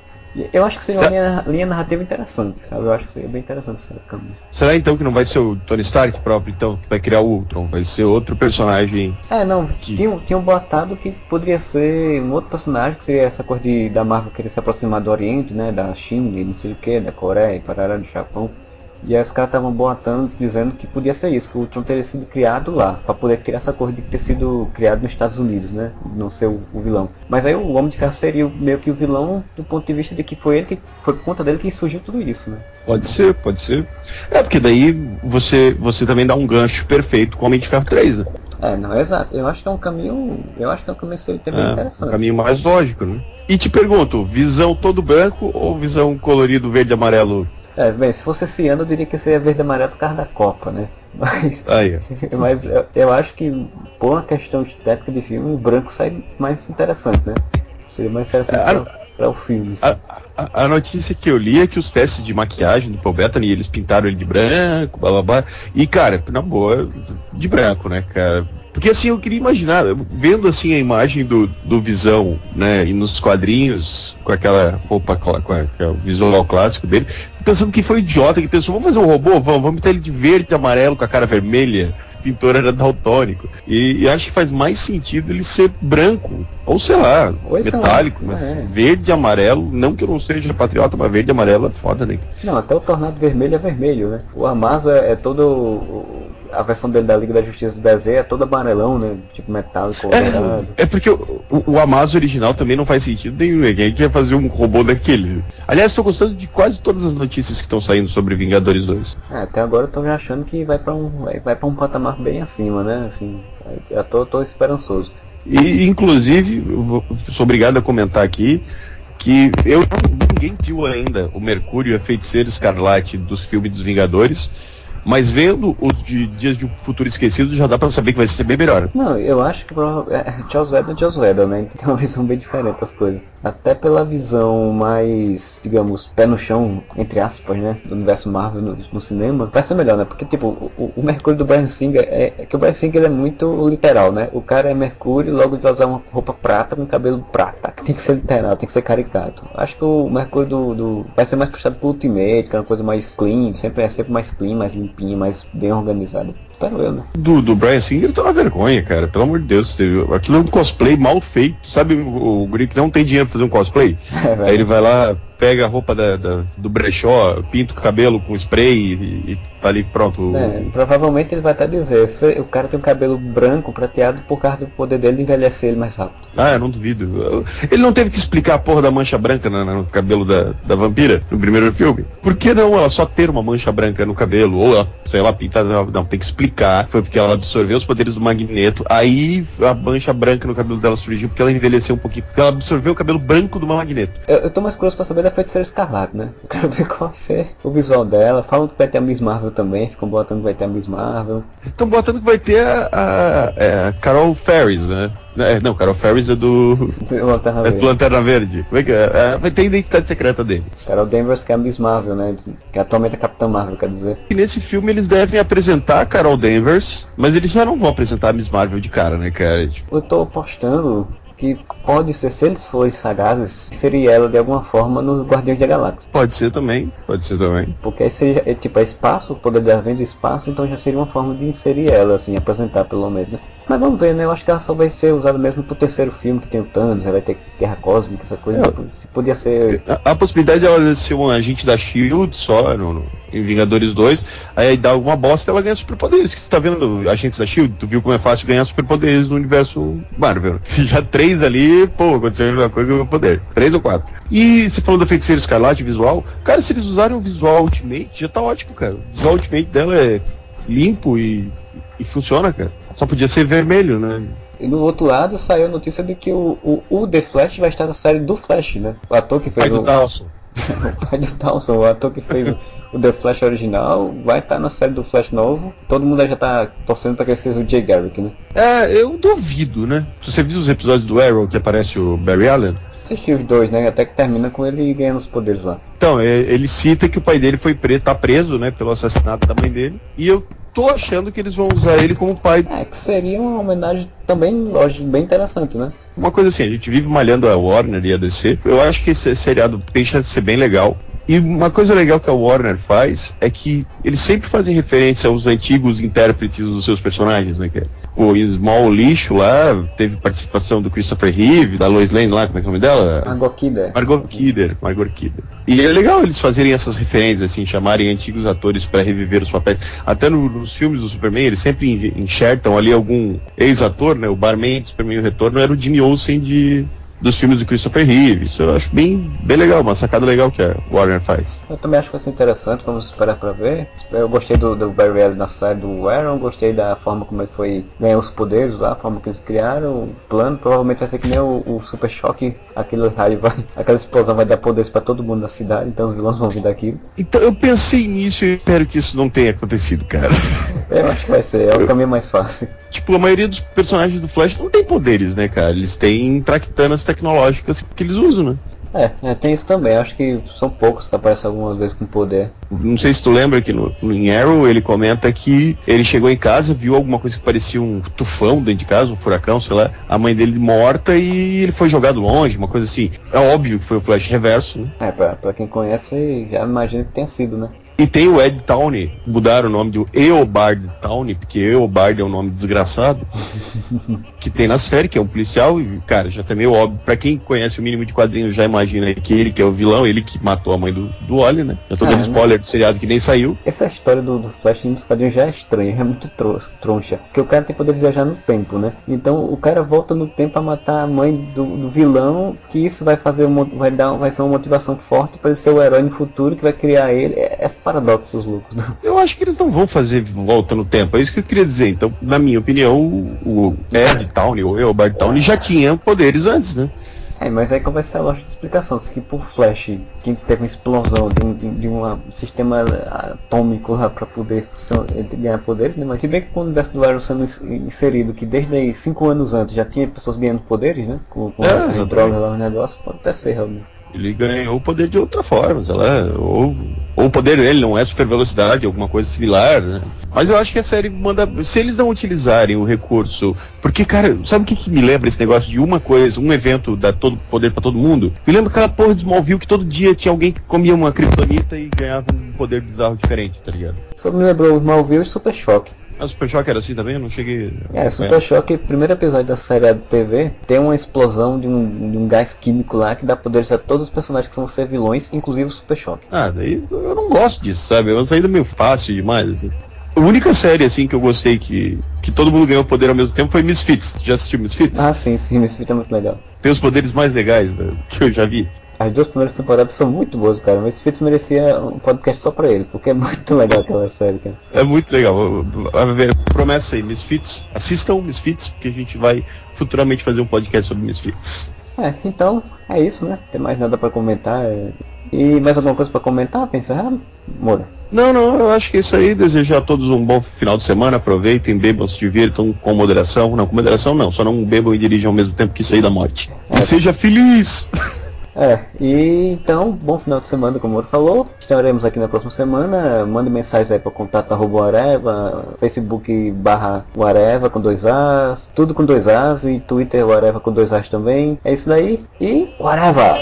Eu acho que seria uma linha, linha, narrativa interessante, sabe? Eu acho que seria bem interessante essa câmera.
Será então que não vai ser o Tony Stark próprio, então, que vai criar o Ultron? Vai ser outro personagem.
É, não, que... tinham, tinham botado que poderia ser um outro personagem, que seria essa coisa de, da Marvel querer se aproximar do Oriente, né? Da China, não sei o que, da Coreia, e Parará do Japão. E aí os caras estavam boatando, dizendo que podia ser isso, que o Ultron teria sido criado lá, para poder criar essa coisa de ter sido criado nos Estados Unidos, né? Não ser o, o, vilão. Mas aí o Homem de Ferro seria meio que o vilão do ponto de vista de que foi ele que foi por conta dele que surgiu tudo isso, né?
Pode ser, pode ser. É, porque daí você, você também dá um gancho perfeito com o Homem de Ferro 3, né?
É, não, é exato. Eu acho que é um caminho. Eu acho que é um caminho seria bem é, interessante.
Um caminho mais lógico, né? E te pergunto, visão todo branco ou visão colorido verde e amarelo
é, bem, se fosse esse ano eu diria que seria verde e amarelo por causa da Copa, né? Mas,
Aí.
mas eu, eu, acho que por uma questão estética de filme, o branco sai mais interessante, né? Seria mais interessante é, para o filme.
A, a, a, notícia que eu li é que os testes de maquiagem do Paul Bettany, eles pintaram ele de branco, blá blá blá. E cara, na boa, de branco, né, cara? Porque assim, eu queria imaginar, vendo assim a imagem do, do Visão, né, e nos quadrinhos, com aquela roupa, com o visual clássico dele, pensando que foi idiota, que pensou, vamos fazer um robô? Vamos, vamos pintar ele de verde e amarelo com a cara vermelha. O pintor era daltônico. E, e, acho que faz mais sentido ele ser branco. Ou sei lá, metálico, mas é. verde e amarelo. Não que eu não seja patriota, mas verde e amarelo é foda, né?
Não, até o tornado vermelho é vermelho, né? O Amazo é, é todo a versão dele da Liga da Justiça do desenho é toda amarelão, né? Tipo metálico.
É, é porque o, o, o Amazo original também não faz sentido nenhum. Né? Quem quer fazer um robô daquele? Aliás, estou gostando de quase todas as notícias que estão saindo sobre Vingadores 2.
É, até agora eu tô já achando que vai para um, vai, vai pra um patamar bem acima, né? Assim, eu tô, tô esperançoso.
E, inclusive, sou obrigado a comentar aqui que eu ninguém viu ainda o Mercúrio e a Feiticeira Escarlate dos filmes dos Vingadores. Mas vendo os de Dias de Futuro Esquecido, já dá pra saber que vai ser bem melhor.
Não, eu acho que é Charles Whedon é Charles Whedon, né? Ele tem uma visão bem diferente das coisas. Até pela visão mais, digamos, pé no chão, entre aspas, né? Do universo Marvel no, no cinema, vai ser melhor, né? Porque, tipo, o, o Mercúrio do Brian Singer é, é que o Brian Singer é muito literal, né? O cara é Mercúrio, logo vai usar uma roupa prata com cabelo prata. Tem que ser literal, tem que ser caricato. Acho que o Mercúrio do, do- vai ser mais puxado pro Ultimate, que é uma coisa mais clean, sempre é sempre mais clean, mais limpinho, mais bem organizado. Espero eu, né?
Do, do Brian Singer tá uma vergonha, cara. Pelo amor de Deus. Aquilo é um cosplay mal feito. Sabe o, o guri que não tem dinheiro pra fazer um cosplay? Aí ele vai lá, pega a roupa da, da- do brechó, pinta o cabelo com spray e, e tá ali pronto.
É, provavelmente ele vai até dizer, "Você- o cara tem um cabelo branco, prateado, por causa do poder dele de envelhecer ele mais rápido.
Ah, eu não duvido. Ele não teve que explicar a porra da mancha branca na- no, cabelo da, da vampira no primeiro filme? Por que não ela só ter uma mancha branca no cabelo? Ou ela, sei lá, pintada. Não, tem que explicar. Foi porque ela absorveu os poderes do magneto. Aí a mancha branca no cabelo dela surgiu porque ela envelheceu um pouquinho. Porque ela absorveu o cabelo branco do magneto.
Eu, eu tô mais curioso pra saber da feiticeira escarlate, né? Eu quero ver qual vai ser o visual dela. Falam que vai ter a Miss Marvel também, ficam botando que vai ter a Miss Marvel.
Estão botando que vai ter a, a- é, a Carol Ferris, né? É, não, Carol Ferris é do.
Lanterna
É
Verde.
do Lanterna Verde. Como é que é? É, vai ter a identidade secreta dele.
Carol Danvers que é a Miss Marvel, né? Que atualmente é a Capitã Marvel, quer dizer.
E nesse filme eles devem apresentar a Carol Danvers, mas eles já não vão apresentar a Miss Marvel de cara, né, cara? Tipo,
Eu tô apostando que pode ser, se eles forem sagazes, seria ela de alguma forma no Guardiões da Galáxia.
pode ser também, pode ser também.
Porque aí seria, é, tipo, é espaço, o poder dela vem do espaço, então já seria uma forma de inserir ela, assim, apresentar pelo menos, né? Mas vamos ver, né? Eu acho que ela só vai ser usada mesmo pro terceiro filme, que tem o Thanos, vai ter Guerra Cósmica, essa coisa. Se podia ser.
A, a possibilidade dela ser um agente da Shield só no, no- em Vingadores 2, aí dá alguma bosta ela ganha superpoderes. Que você tá vendo agentes da Shield? Tu viu como é fácil ganhar superpoderes no universo Marvel? Se já três ali, pô, aconteceu alguma coisa com o poder. Três ou quatro. E você falou da feiticeira escarlate visual, cara, se eles usarem o visual Ultimate, já tá ótimo, cara. O visual Ultimate dela é limpo e, e funciona, cara. Só podia ser vermelho, né?
E do outro lado saiu a notícia de que o, o, o The Flash vai estar na série do Flash, né? O ator que fez
Pai do
o.
Dawson.
o pai do Dawson, o ator que fez o, The Flash original, vai estar na série do Flash novo. Todo mundo já tá torcendo pra que seja o Jay Garrick, né?
É, eu duvido, né? Se você viu os episódios do Arrow que aparece o Barry Allen,
Assisti os dois, né? Até que termina com ele ganhando os poderes lá.
Então, é, ele cita que o pai dele foi preso, tá preso, né, pelo assassinato da mãe dele. E eu tô achando que eles vão usar ele como pai.
É, que seria uma homenagem também, lógico, bem interessante, né?
Uma coisa assim, a gente vive malhando a Warner e a DC. Eu acho que esse seriado chance de ser bem legal. E uma coisa legal que a Warner faz é que eles sempre fazem referência aos antigos intérpretes dos seus personagens, né? O Small Lixo lá teve participação do Christopher Reeve, da Lois Lane lá, como é que é o nome dela?
Margot Kidder.
Margot Kidder, Margot Kidder. E é legal eles fazerem essas referências, assim, chamarem antigos atores para reviver os papéis. Até no- nos filmes do Superman, eles sempre en- enxertam ali algum ex-ator, né? O barman de Superman e o Retorno era o Jimmy Olsen de, dos filmes do Christopher Reeve. Isso eu acho bem, bem legal, uma sacada legal que a Warner faz.
Eu também acho que vai ser interessante, vamos esperar pra ver. Eu gostei do, do Barry Allen na série do Aaron, gostei da forma como ele foi ganhar os poderes lá, a forma que eles criaram, o plano, provavelmente vai ser que nem o, o Super Choque, aquele raio vai, aquela explosão vai dar poderes pra todo mundo na cidade, então os vilões vão vir daquilo.
Então eu pensei nisso e espero que isso não tenha acontecido, cara.
Eu acho que vai ser, é o caminho mais fácil.
Tipo, a maioria dos personagens do Flash não tem poderes, né, cara? Eles têm tractanas tecnológicas que eles usam, né?
É, é, tem isso também, acho que são poucos que aparecem algumas vezes com poder.
Não sei se tu lembra que no, no em Arrow ele comenta que ele chegou em casa, viu alguma coisa que parecia um tufão dentro de casa, um furacão, sei lá, a mãe dele morta e ele foi jogado longe, uma coisa assim. É óbvio que foi o Flash reverso, né?
É, pra, pra quem conhece, já imagina que tenha sido, né?
E tem o Ed Towney, mudaram o nome de Eobard Towney, porque Eobard é um nome desgraçado, que tem na série, que é um policial, e, cara, já tá meio óbvio. Pra quem conhece o mínimo de quadrinhos já imagina que ele que é o vilão, ele que matou a mãe do, do Wally, né? Já tô dando
Ah,
spoiler do seriado que nem saiu.
Essa história do, do Flash nos quadrinhos já é estranha, é muito tro troncha. Porque o cara tem poder de viajar no tempo, né? Então o cara volta no tempo pra matar a mãe do, do vilão, que isso vai fazer vai dar vai ser uma motivação forte para ele ser o herói no futuro que vai criar ele. É, é paradoxos loucos. né?
Eu acho que eles não vão fazer volta no tempo, é isso que eu queria dizer. Então, na minha opinião, o, Ed Towney, ou Eobard Towney, já tinha poderes antes, né?
É, mas aí vai ser a lógica de explicação? Se que por Flash, quem teve uma explosão de um, de um sistema atômico lá pra poder ganhar poderes, né? Mas se bem que com o universo do Arrow sendo ins- inserido, que desde aí, 5 anos antes já tinha pessoas ganhando poderes, né? Com, com
É,
drogas lá, os negócios, pode até ser realmente.
Ele ganhou o poder de outra forma, sei lá. Ou, ou o poder dele não é super velocidade, alguma coisa similar, né? Mas eu acho que a série manda. Se eles não utilizarem o recurso. Porque, cara, sabe o que, que me lembra esse negócio de uma coisa, um evento dar todo poder pra todo mundo? Me lembra aquela porra de Smallville que todo dia tinha alguém que comia uma kryptonita e ganhava um poder bizarro diferente, tá ligado?
Só me lembrou Smallville e Super Choque.
A Super Shock era assim também? Eu não cheguei.
É, Super Choque, primeiro episódio da série de TV, tem uma explosão de um, de um gás químico lá que dá poderes a todos os personagens que vão ser vilões, inclusive o Super Choque.
Ah, daí eu não gosto disso, sabe? É uma saída meio fácil demais, assim. A única série, assim, que eu gostei que, que todo mundo ganhou poder ao mesmo tempo foi Misfits. Já assistiu Misfits?
Ah, sim, sim, Misfits é muito legal.
Tem os poderes mais legais né, que eu já vi.
As duas primeiras temporadas são muito boas, cara. Mas Misfits merecia um podcast só pra ele, porque é muito legal aquela série, cara.
É muito legal. Vai ver, promessa aí, Misfits. Assistam Misfits, porque a gente vai futuramente fazer um podcast sobre Misfits.
É, então, é isso, né? Tem mais nada pra comentar. é. E mais alguma coisa pra comentar? Encerrar? Moura.
Não, não, eu acho que é isso aí. Desejar a todos um bom final de semana. Aproveitem, bebam, se divirtam com moderação. Não, com moderação não. Só não bebam e dirijam ao mesmo tempo que sair da morte. E seja feliz!
É, e então, bom final de semana, como o Moura falou. Estaremos aqui na próxima semana. Mande mensagens aí para contato arroba Areva, Facebook barra Areva com dois As, tudo com dois As e Twitter Areva com dois As também. É isso daí e Areva!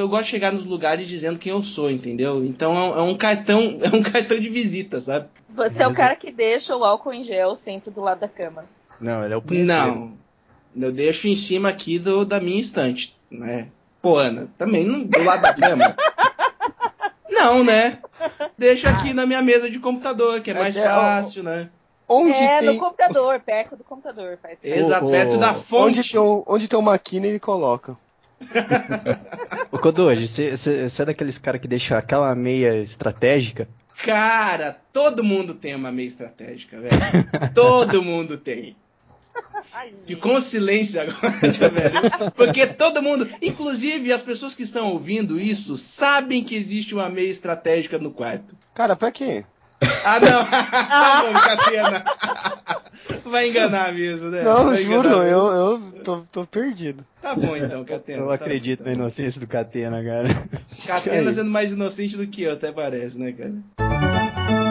Eu gosto de chegar nos lugares dizendo quem eu sou, entendeu? Então é um- é um cartão, é um cartão de visita, sabe?
Você é o cara que deixa o álcool em gel sempre do lado da cama.
Não, ele é o
Não. Eu deixo em cima aqui do, da minha estante, né? Pô, Ana, também não do lado da cama. Não, né? Deixo aqui na minha mesa de computador, que é mais
Até, ó,
fácil, né?
Onde
é,
tem...
no computador, perto do computador. Faz
Exato, perto da fonte.
Onde tem, onde tem uma quina ele coloca.
Ô Kodoji, você você é daqueles caras que deixa aquela meia estratégica?
Cara, todo mundo tem uma meia estratégica, velho. todo mundo tem. Ficou um silêncio agora, velho. Porque todo mundo, inclusive as pessoas que estão ouvindo isso, sabem que existe uma meia estratégica no quarto.
Cara, pra quê?
Ah, não. tá bom, Catena. Vai enganar mesmo, né?
Não,
Vai
juro, eu, eu tô, tô perdido.
Tá bom então, Catena.
Eu
tá
acredito na inocência do Catena, cara.
Catena sendo mais inocente do que eu, até parece, né, cara?